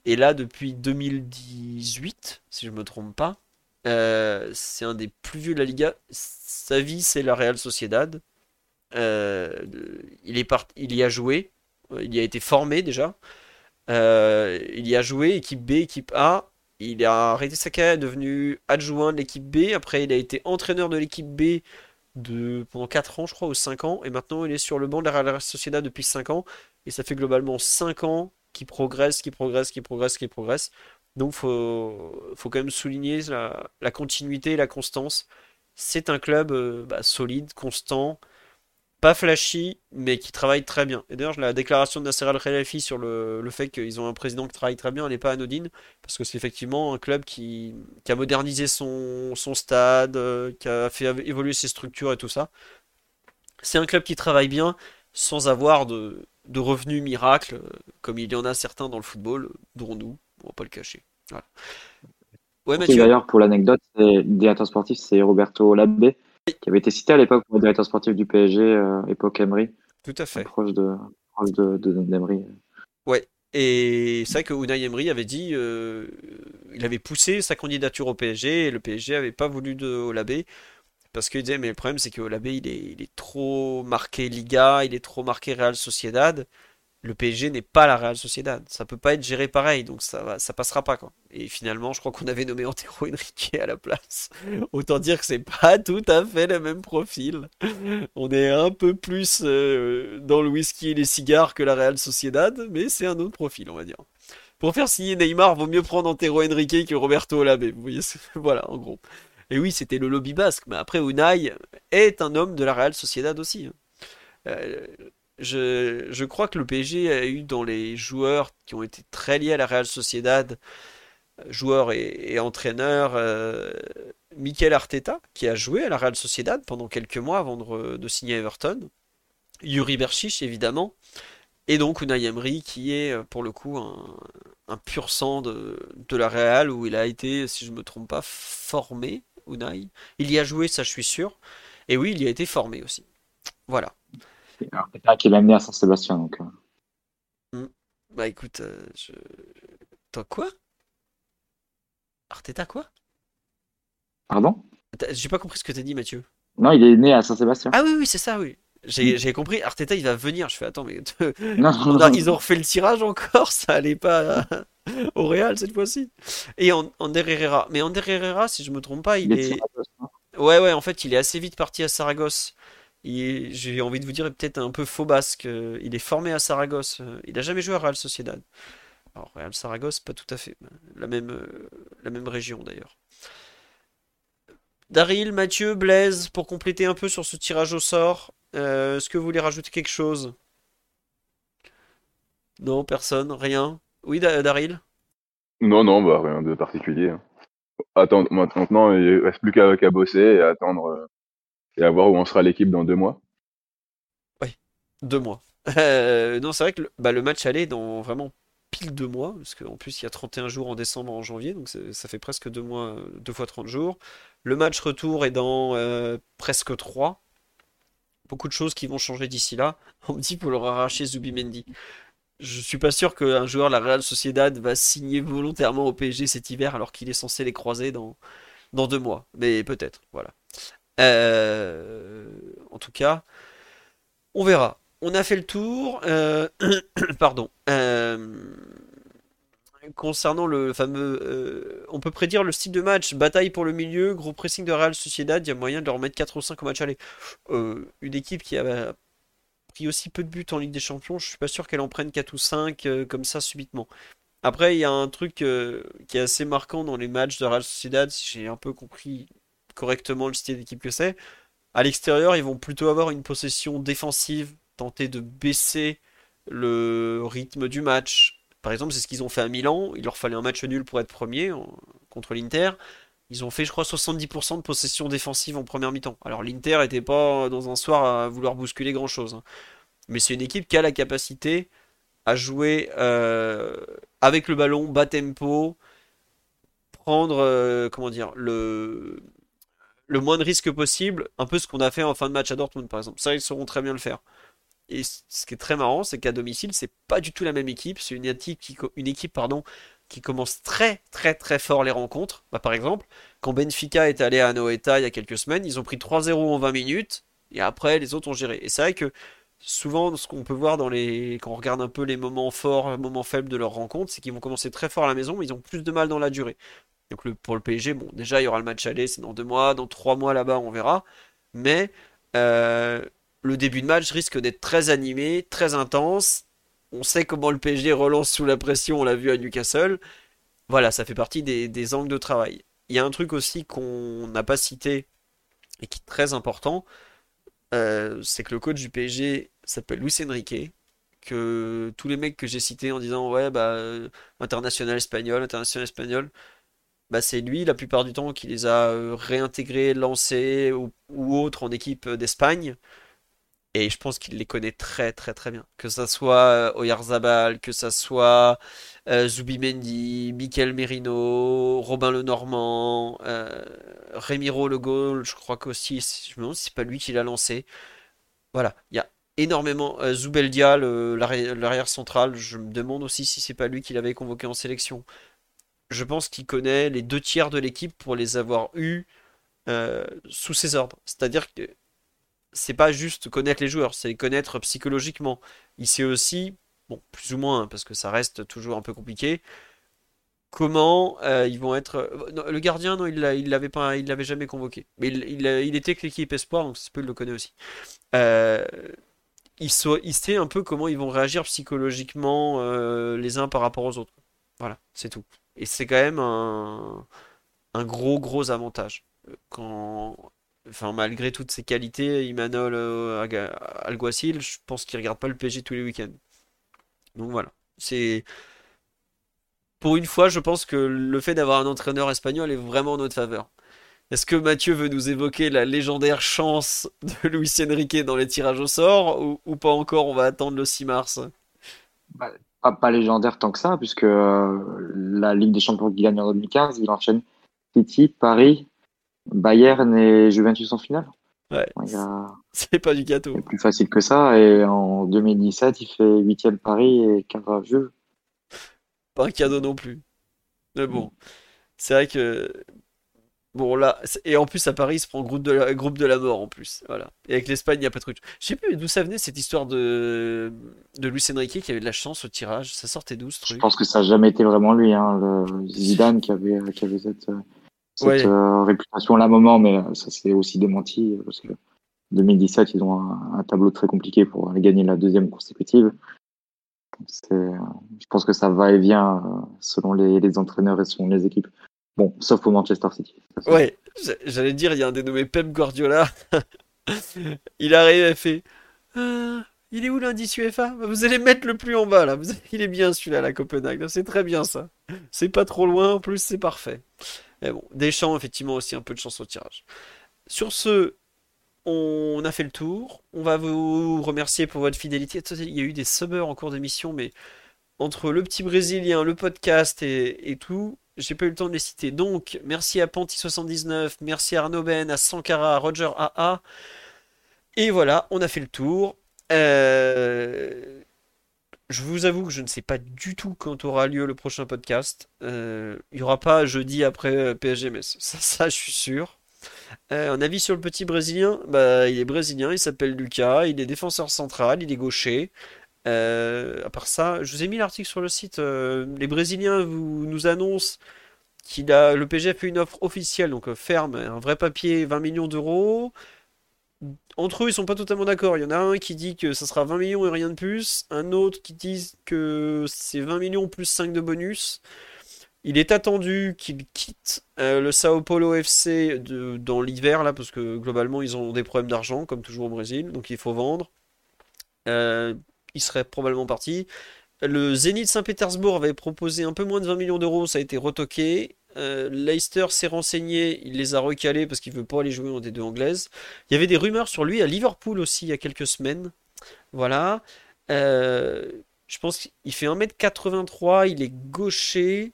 est là depuis 2018, si je me trompe pas. Euh, c'est un des plus vieux de la Liga. Sa vie, c'est la Real Sociedad. il y a joué. Il y a été formé déjà. Euh, il y a joué équipe B, équipe A. Il a arrêté sa carrière, devenu adjoint de l'équipe B. Après, il a été entraîneur de l'équipe B pendant 4 ans, je crois, ou 5 ans. Et maintenant, il est sur le banc de la Real Sociedad depuis 5 ans. Et ça fait globalement 5 ans qu'il progresse, qu'il progresse, qu'il progresse, qu'il progresse. Donc, faut, faut quand même souligner la, continuité et la constance. C'est un club euh, bah, solide, constant, pas flashy, mais qui travaille très bien. Et d'ailleurs, la déclaration de Nasser Al-Khelaifi sur le, fait qu'ils ont un président qui travaille très bien, elle n'est pas anodine, parce que c'est effectivement un club qui, a modernisé son, stade, euh, qui a fait évoluer ses structures et tout ça. C'est un club qui travaille bien sans avoir de, revenus miracles, comme il y en a certains dans le football, dont nous, on va pas le cacher. Voilà. Ouais, D'ailleurs, pour l'anecdote, le directeur sportif, c'est Roberto Labbé, qui avait été cité à l'époque pour le directeur sportif du PSG, euh, époque Emery. Tout à fait. Proche de, proche de, de, Ouais. Et c'est vrai que Unai Emery avait dit, euh, il avait poussé sa candidature au PSG et le PSG avait pas voulu de Olabé parce qu'il disait mais le problème c'est que Olabé il est, il est trop marqué Liga, il est trop marqué Real Sociedad le PSG n'est pas la Real Sociedad. Ça peut pas être géré pareil, donc ça va, ça passera pas quoi. Et finalement, je crois qu'on avait nommé Antero Henrique à la place. Autant dire que c'est pas tout à fait le même profil. On est un peu plus euh, dans le whisky et les cigares que la Real Sociedad, mais c'est un autre profil, on va dire. Pour faire signer Neymar, vaut mieux prendre Antero Henrique que Roberto Olabé. Vous voyez, voilà, en gros. Et oui, c'était le lobby basque, mais après Unai est un homme de la Real Sociedad aussi. Hein. Euh, je, crois que le PSG a eu dans les joueurs qui ont été très liés à la Real Sociedad, joueurs et, entraîneurs, euh, Mikel Arteta, qui a joué à la Real Sociedad pendant quelques mois avant de, signer Everton, Yuri Berchiche évidemment, et donc Unai Emery qui est pour le coup un, pur sang de, de, la Real où il a été, si je ne me trompe pas, formé, Unai. Il y a joué, ça je suis sûr, et oui, il y a été formé aussi. Voilà. Arteta qui l'a amené à Saint-Sébastien. Donc, euh. hmm. Bah écoute, euh, je... toi quoi? Arteta quoi? Pardon? J'ai pas compris ce que t'as dit, Mathieu. Non, il est né à Saint-Sébastien. Ah oui, oui, c'est ça, oui. J'ai compris, Arteta il va venir. Je fais attends, mais non, ils ont refait le tirage encore, ça allait pas au Real cette fois-ci. Et en, Herrera, mais Ander Herrera, si je me trompe pas, il, est. Ouais, ouais, en fait, il est assez vite parti à Saragosse j'ai envie de vous dire peut-être un peu faux basque. Il est formé à Saragosse. Il n'a jamais joué à Real Sociedad. Alors Real Saragosse, pas tout à fait. La même, la même région d'ailleurs. Daryl, Mathieu, Blaise, pour compléter un peu sur ce tirage au sort, euh, est-ce que vous voulez rajouter quelque chose? Non, personne, rien. Oui, Daryl? Non, non, bah, rien de particulier. Hein. Attendre, maintenant, il reste plus qu'à bosser et attendre euh, et à voir où on sera l'équipe dans deux mois. Oui, deux mois. Euh, non, c'est vrai que le, bah, le match allait dans vraiment pile deux mois, parce qu'en plus il y a 31 jours en décembre en janvier, donc ça fait presque deux mois, deux fois 30 jours. Le match retour est dans euh, presque trois. Beaucoup de choses qui vont changer d'ici là. On me dit pour leur arracher Zubimendi. Je suis pas sûr qu'un joueur de la Real Sociedad va signer volontairement au PSG cet hiver alors qu'il est censé les croiser dans, dans deux mois. Mais peut-être, voilà. Euh, en tout cas, on verra on a fait le tour. Euh, pardon. Euh, concernant le fameux. On peut prédire le style de match bataille pour le milieu, gros pressing de Real Sociedad. Il y a moyen de leur mettre 4 ou 5 au match aller. une équipe qui a pris aussi peu de buts en Ligue des Champions, je suis pas sûr qu'elle en prenne 4 ou 5 comme ça subitement. Après, il y a un truc qui est assez marquant dans les matchs de Real Sociedad, si j'ai un peu compris correctement le style d'équipe que c'est. À l'extérieur, ils vont plutôt avoir une possession défensive tenter de baisser le rythme du match. Par exemple, c'est ce qu'ils ont fait à Milan. Il leur fallait un match nul pour être premier contre l'Inter. Ils ont fait, je crois, 70% de possession défensive en première mi-temps. Alors l'Inter n'était pas dans un soir à vouloir bousculer grand-chose. Hein. Mais c'est une équipe qui a la capacité à jouer euh, avec le ballon, bas tempo, prendre, euh, comment dire, le, le moins de risques possible. Un peu ce qu'on a fait en fin de match à Dortmund, par exemple. Ça, ils sauront très bien le faire. Et ce qui est très marrant, c'est qu'à domicile, c'est pas du tout la même équipe. C'est une équipe qui, pardon, qui commence très très très fort les rencontres. Bah, par exemple, quand Benfica est allé à Noeta il y a quelques semaines, ils ont pris 3-0 en 20 minutes et après les autres ont géré. Et c'est vrai que souvent ce qu'on peut voir dans les quand on regarde un peu les moments forts, les moments faibles de leur rencontre, c'est qu'ils vont commencer très fort à la maison, mais ils ont plus de mal dans la durée. Donc pour le PSG, bon, déjà il y aura le match aller, c'est dans deux mois, dans trois mois là-bas, on verra. Mais euh, le début de match risque d'être très animé, très intense. On sait comment le PSG relance sous la pression, on l'a vu à Newcastle. Voilà, ça fait partie des, angles de travail. Il y a un truc aussi qu'on n'a pas cité et qui est très important, euh, c'est que le coach du PSG s'appelle Luis Enrique, que tous les mecs que j'ai cités en disant ouais bah international espagnol, international espagnol, bah c'est lui la plupart du temps qui les a euh, réintégrés, lancés ou, autres en équipe d'Espagne. Et je pense qu'il les connaît très très très bien. Que ça soit euh, Oyarzabal, que ça soit euh, Zubimendi, Mikel Merino, Robin Lenormand, euh, Remiro Le Gaulle, je crois qu'aussi, je me demande si c'est pas lui qui l'a lancé. Voilà, il y a énormément. Euh, Zubeldia, l'arrière central, je me demande aussi si c'est pas lui qui l'avait convoqué en sélection. Je pense qu'il connaît les deux tiers de l'équipe pour les avoir eus sous ses ordres. C'est-à-dire que c'est pas juste connaître les joueurs, c'est connaître psychologiquement. Il sait aussi, bon, plus ou moins, parce que ça reste toujours un peu compliqué, comment euh, ils vont être. Euh, le gardien, non, il l'avait pas, il l'avait jamais convoqué. Mais il, était que l'équipe espoir, donc il le connaît aussi. Euh, il, sait un peu comment ils vont réagir psychologiquement les uns par rapport aux autres. Voilà, c'est tout. Et c'est quand même un, gros, gros avantage. Enfin, malgré toutes ses qualités, Imanol euh, Alguacil, je pense qu'il regarde pas le PSG tous les week-ends. Donc voilà. C'est. Pour une fois, je pense que le fait d'avoir un entraîneur espagnol est vraiment en notre faveur. Est-ce que Mathieu veut nous évoquer la légendaire chance de Luis Enrique dans les tirages au sort ou, pas encore? On va attendre le 6 mars. Bah, pas, légendaire tant que ça, puisque euh, la Ligue des Champions qu'il gagne en 2015, il enchaîne City, Paris, Bayern et Juventus en finale. Ouais. C'est pas du gâteau. C'est plus facile que ça. Et en 2017, il fait 8 Paris et quart jeu. Pas un cadeau non plus. Mais bon, c'est vrai que. Bon, là. Et en plus, à Paris, il se prend groupe de la, groupe de la mort en plus. Voilà. Et avec l'Espagne, il n'y a pas de truc. Je sais plus d'où ça venait cette histoire de, de Luis Enrique qui avait de la chance au tirage? Ça sortait d'où ce truc? Je pense que ça n'a jamais été vraiment lui. Hein, le Zidane qui avait, qui avait cette cette euh, réputation là moment, mais euh, ça s'est aussi démenti euh, parce que 2017, ils ont un, tableau très compliqué pour aller gagner la deuxième consécutive. Je pense que ça va et vient selon les, entraîneurs et selon les équipes. Bon, sauf pour Manchester City. Ouais, j'allais dire, il y a un dénommé Pep Guardiola. il arrive et fait. il Il est où l'indice UEFA? Vous allez mettre le plus en bas là. Il est bien celui-là, la Copenhague. C'est très bien ça. C'est pas trop loin, en plus c'est parfait. Mais bon, Deschamps, effectivement, aussi un peu de chance au tirage. Sur ce, on a fait le tour. On va vous remercier pour votre fidélité. Il y a eu des subbers en cours d'émission, mais entre le petit brésilien, le podcast et, tout, j'ai pas eu le temps de les citer. Donc, merci à Panty79, merci à Arnaud Ben, à Sankara, à Roger AA. Et voilà, on a fait le tour. Euh, je vous avoue que je ne sais pas du tout quand aura lieu le prochain podcast. Euh, il n'y aura pas jeudi après euh, PSGMS. Ça, ça, je suis sûr. un avis sur le petit brésilien? Bah, Il est brésilien, il s'appelle Lucas, il est défenseur central, il est gaucher. À part ça, je vous ai mis l'article sur le site. les Brésiliens nous annoncent qu'il a le PG fait une offre officielle, donc ferme, un vrai papier, 20 millions d'euros entre eux, ils sont pas totalement d'accord. Il y en a un qui dit que ça sera 20 millions et rien de plus, un autre qui dit que c'est 20 millions plus 5 de bonus. Il est attendu qu'il quitte euh, le Sao Paulo FC dans l'hiver, là, parce que globalement, ils ont des problèmes d'argent, comme toujours au Brésil, donc il faut vendre. Euh, il serait probablement parti. Le Zénith Saint-Pétersbourg avait proposé un peu moins de 20 millions d'euros, ça a été retoqué. Euh, Leicester s'est renseigné, il les a recalés parce qu'il veut pas aller jouer en D2 anglaise. Il y avait des rumeurs sur lui à Liverpool aussi il y a quelques semaines. Voilà. Euh, je pense qu'il fait 1m83, il est gaucher.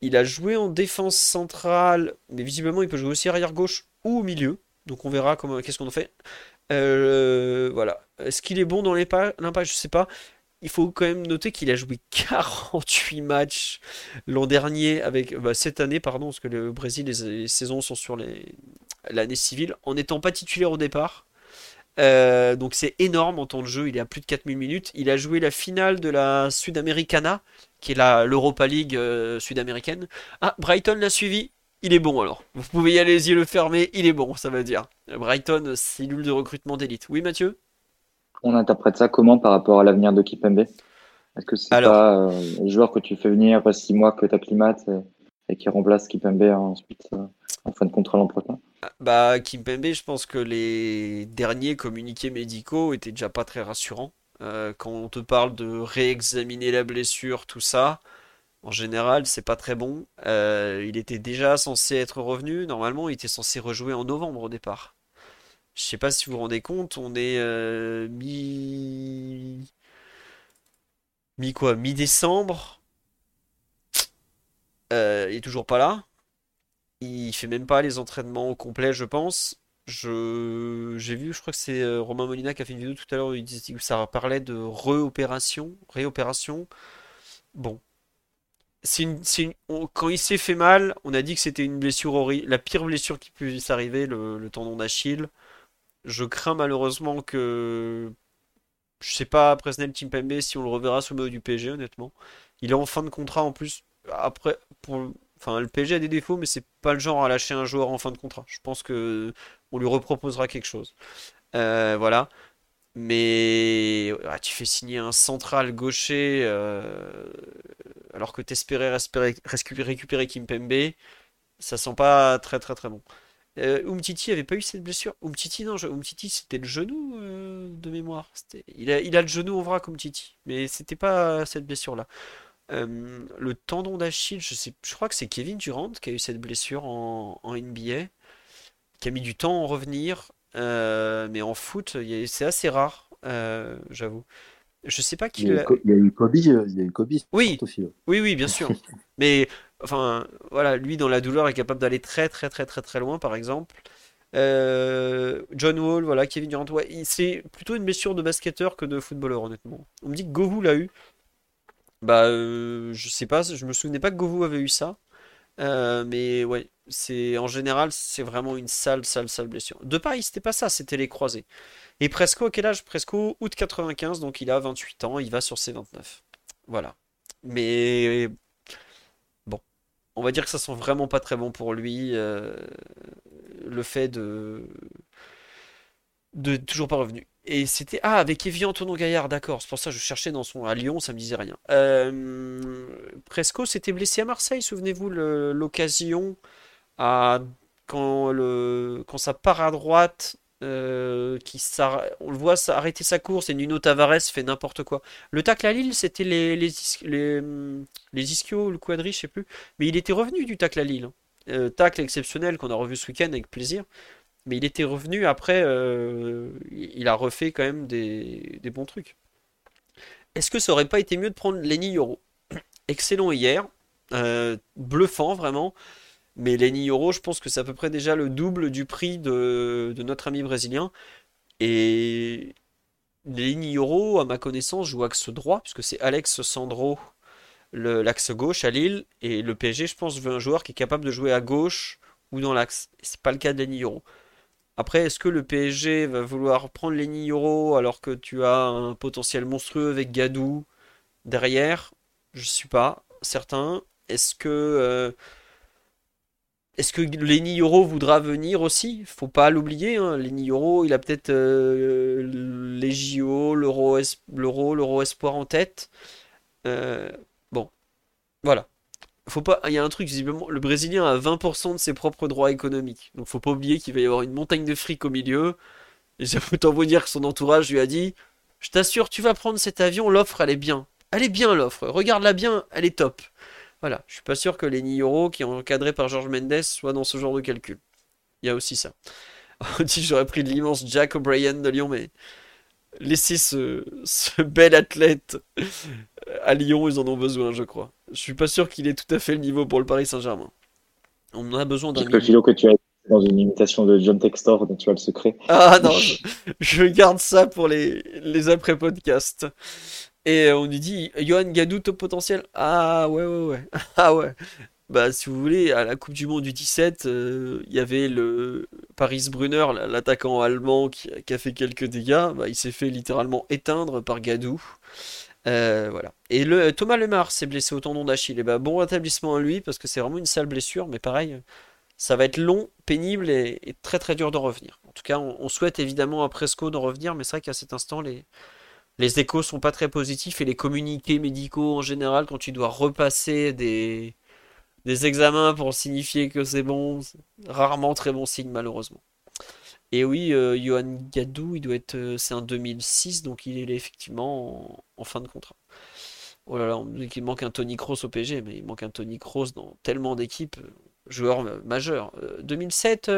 Il a joué en défense centrale, mais visiblement il peut jouer aussi arrière gauche ou au milieu. Donc on verra comment, qu'est-ce qu'on en fait. Euh, voilà. Est-ce qu'il est bon dans l'impact? Je sais pas il faut quand même noter qu'il a joué 48 matchs l'an dernier, avec bah, cette année, pardon, parce que le Brésil, les, saisons sont sur l'année civile, en n'étant pas titulaire au départ. Euh, donc c'est énorme en temps de jeu, il est à plus de 4000 minutes. Il a joué la finale de la Sudamericana, qui est l'Europa League euh, sud-américaine. Ah, Brighton l'a suivi, il est bon alors. Vous pouvez y aller les yeux le fermer, il est bon, ça veut dire. Brighton, cellule de recrutement d'élite. Oui Mathieu? On interprète ça comment par rapport à l'avenir de Kipembe? Est-ce que c'est pas euh, le joueur que tu fais venir six mois que tu acclimates et, qui remplace Kipembe ensuite euh, en fin de contrat l'an prochain Bah Kimpembe, je pense que les derniers communiqués médicaux étaient déjà pas très rassurants. Euh, quand on te parle de réexaminer la blessure, tout ça, en général, c'est pas très bon. il était déjà censé être revenu. Normalement, il était censé rejouer en novembre au départ. Je sais pas si vous vous rendez compte, on est euh, mi... Mi quoi? Mi-décembre. Euh, il est toujours pas là. Il fait même pas les entraînements au complet, je pense. J'ai vu, je crois que c'est euh, Romain Molina qui a fait une vidéo tout à l'heure où il disait que ça parlait de réopération, réopération. Bon, quand il s'est fait mal, on a dit que c'était une blessure horrible, la pire blessure qui puisse arriver, le tendon d'Achille. Je crains malheureusement que. Je sais pas, Presnel Kimpembe, si on le reverra sous le mot du PSG, honnêtement. Il est en fin de contrat en plus. Après, enfin, le PSG a des défauts, mais c'est pas le genre à lâcher un joueur en fin de contrat. Je pense que on lui reproposera quelque chose. Euh, voilà. Mais ah, tu fais signer un central gaucher euh, alors que t'espérais récupérer, Kimpembe, ça sent pas très très très bon. Euh, Umtiti avait pas eu cette blessure. Umtiti, non, Umtiti c'était le genou euh, de mémoire. Il a, il a le genou en vrac, Umtiti, mais c'était pas cette blessure-là. Euh, le tendon d'Achille, je, je crois que c'est Kevin Durant qui a eu cette blessure en, NBA, qui a mis du temps à en revenir, mais en foot, c'est assez rare, j'avoue. Je sais pas qui. Il y a eu Kobe, il y a eu Kobe. Oui, oui, oui, bien sûr. mais Enfin, voilà, lui dans la douleur est capable d'aller très très très très très loin, par exemple. Euh, John Wall, voilà, Kevin Durant, ouais, c'est plutôt une blessure de basketteur que de footballeur, honnêtement. On me dit que Govou l'a eu. Bah, euh, je sais pas, je me souvenais pas que Govou avait eu ça. Euh, mais ouais, c'est en général, c'est vraiment une sale, sale, sale blessure. De pareil, c'était pas ça, c'était les croisés. Et Presco, quel âge? Presco, août 95, donc il a 28 ans, il va sur ses 29. Voilà. Mais on va dire que ça sent vraiment pas très bon pour lui. Euh, le fait de. de toujours pas revenu. Et c'était. Ah, avec Evian Antonin Gaillard, d'accord. C'est pour ça que je cherchais dans son. À Lyon, ça me disait rien. Euh, Presco s'était blessé à Marseille, souvenez-vous, l'occasion Quand, ça part à droite, euh, on le voit arrêter sa course et Nuno Tavares fait n'importe quoi. Le tacle à Lille, c'était les, les, les, ischios, le quadri, je sais plus. Mais il était revenu du tacle à Lille. Hein. Euh, tacle exceptionnel qu'on a revu ce week-end avec plaisir. Mais il était revenu après, euh, il a refait quand même des, bons trucs. Est-ce que ça aurait pas été mieux de prendre Lenny Yoro? Excellent hier, bluffant vraiment. Mais Lenny Yoro, je pense que c'est à peu près déjà le double du prix de, notre ami brésilien. Et Lenny Yoro, à ma connaissance, joue axe droit, puisque c'est Alex Sandro, l'axe gauche à Lille. Et le PSG, je pense, veut un joueur qui est capable de jouer à gauche ou dans l'axe. C'est pas le cas de Yoro. Après, est-ce que le PSG va vouloir prendre Lenny Yoro alors que tu as un potentiel monstrueux avec Gadou derrière? Je suis pas certain. Est-ce que euh, est-ce que Lenny Yoro voudra venir aussi? Faut pas l'oublier. Hein. Lenny il a peut-être euh, les JO, l'Euro, l'Euro, Espoir en tête. Euh, bon, voilà. Faut pas. Il y a un truc visiblement. Le Brésilien a 20% de ses propres droits économiques. Donc faut pas oublier qu'il va y avoir une montagne de fric au milieu. Et ça peut vous dire que son entourage lui a dit Je t'assure, tu vas prendre cet avion. L'offre, elle est bien. Elle est bien l'offre. Regarde-la bien. Elle est top. Voilà, je suis pas sûr que les Euro, qui est encadré par George Mendes, soit dans ce genre de calcul. Il y a aussi ça. On dit j'aurais pris l'immense Jack O'Brien de Lyon, mais laisser ce, bel athlète à Lyon, ils en ont besoin, je crois. Je suis pas sûr qu'il ait tout à fait le niveau pour le Paris Saint-Germain. On en a besoin d'un. Le philo que tu as dans une imitation de John Textor, dont tu as le secret. Ah non, je, garde ça pour les, les après-podcasts. Et euh, on nous dit, Johan Gadou, top potentiel. Ah ouais, ouais, ouais. Ah ouais. Bah, si vous voulez, à la Coupe du Monde du 17, euh, il y avait le Paris Brunner, l'attaquant allemand qui, a fait quelques dégâts. Bah, il s'est fait littéralement éteindre par Gadou. Euh, voilà. Et le, Thomas Lemar s'est blessé au tendon d'Achille. Et bah, bon rétablissement à lui, parce que c'est vraiment une sale blessure, mais pareil, ça va être long, pénible et, très très dur de revenir. En tout cas, on, on souhaite évidemment à Presco d'en revenir, mais c'est vrai qu'à cet instant, les, les échos sont pas très positifs et les communiqués médicaux en général, quand tu dois repasser des, examens pour signifier que c'est bon, rarement très bon signe malheureusement. Et oui, euh, Johan Gadou, il doit être, euh, c'est un 2006, donc il est effectivement en, fin de contrat. Oh là là, on dit qu'il manque un Tony Kroos au PG, mais il manque un Tony Kroos dans tellement d'équipes, euh, joueur majeur. 2007,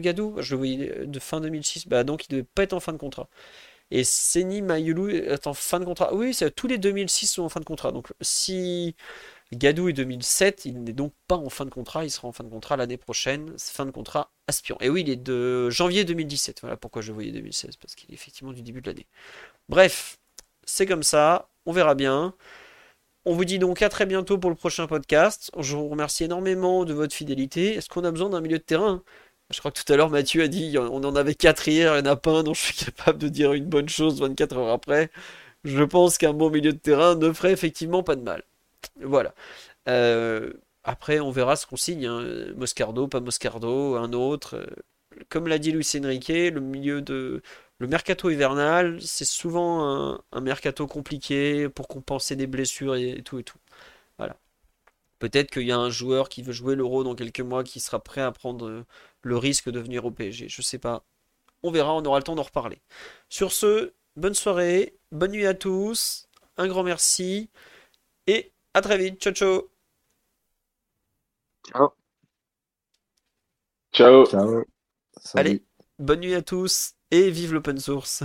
Gadou, je le voyais de fin 2006, bah donc il devait pas être en fin de contrat. Et Seni Mayulu est en fin de contrat. Oui, tous les 2006 sont en fin de contrat. Donc si Gadou est 2007, il n'est donc pas en fin de contrat. Il sera en fin de contrat l'année prochaine. Fin de contrat aspirant. Et oui, il est de janvier 2017. Voilà pourquoi je voyais 2016. Parce qu'il est effectivement du début de l'année. Bref, c'est comme ça. On verra bien. On vous dit donc à très bientôt pour le prochain podcast. Je vous remercie énormément de votre fidélité. Est-ce qu'on a besoin d'un milieu de terrain? Je crois que tout à l'heure Mathieu a dit on en avait 4 hier, il n'y en a pas un dont je suis capable de dire une bonne chose 24 heures après. Je pense qu'un bon milieu de terrain ne ferait effectivement pas de mal. Voilà. Euh, après, on verra ce qu'on signe. Hein. Moscardo, pas Moscardo, un autre. Comme l'a dit Luis Enrique, le milieu de. Le mercato hivernal, c'est souvent un, mercato compliqué pour compenser des blessures et tout et tout. Peut-être qu'il y a un joueur qui veut jouer l'euro dans quelques mois qui sera prêt à prendre le risque de venir au PSG. Je sais pas. On verra, on aura le temps d'en reparler. Sur ce, bonne soirée, bonne nuit à tous, un grand merci et à très vite. Ciao ciao. Ciao. Ciao. Ciao. Allez, bonne nuit à tous et vive l'open source.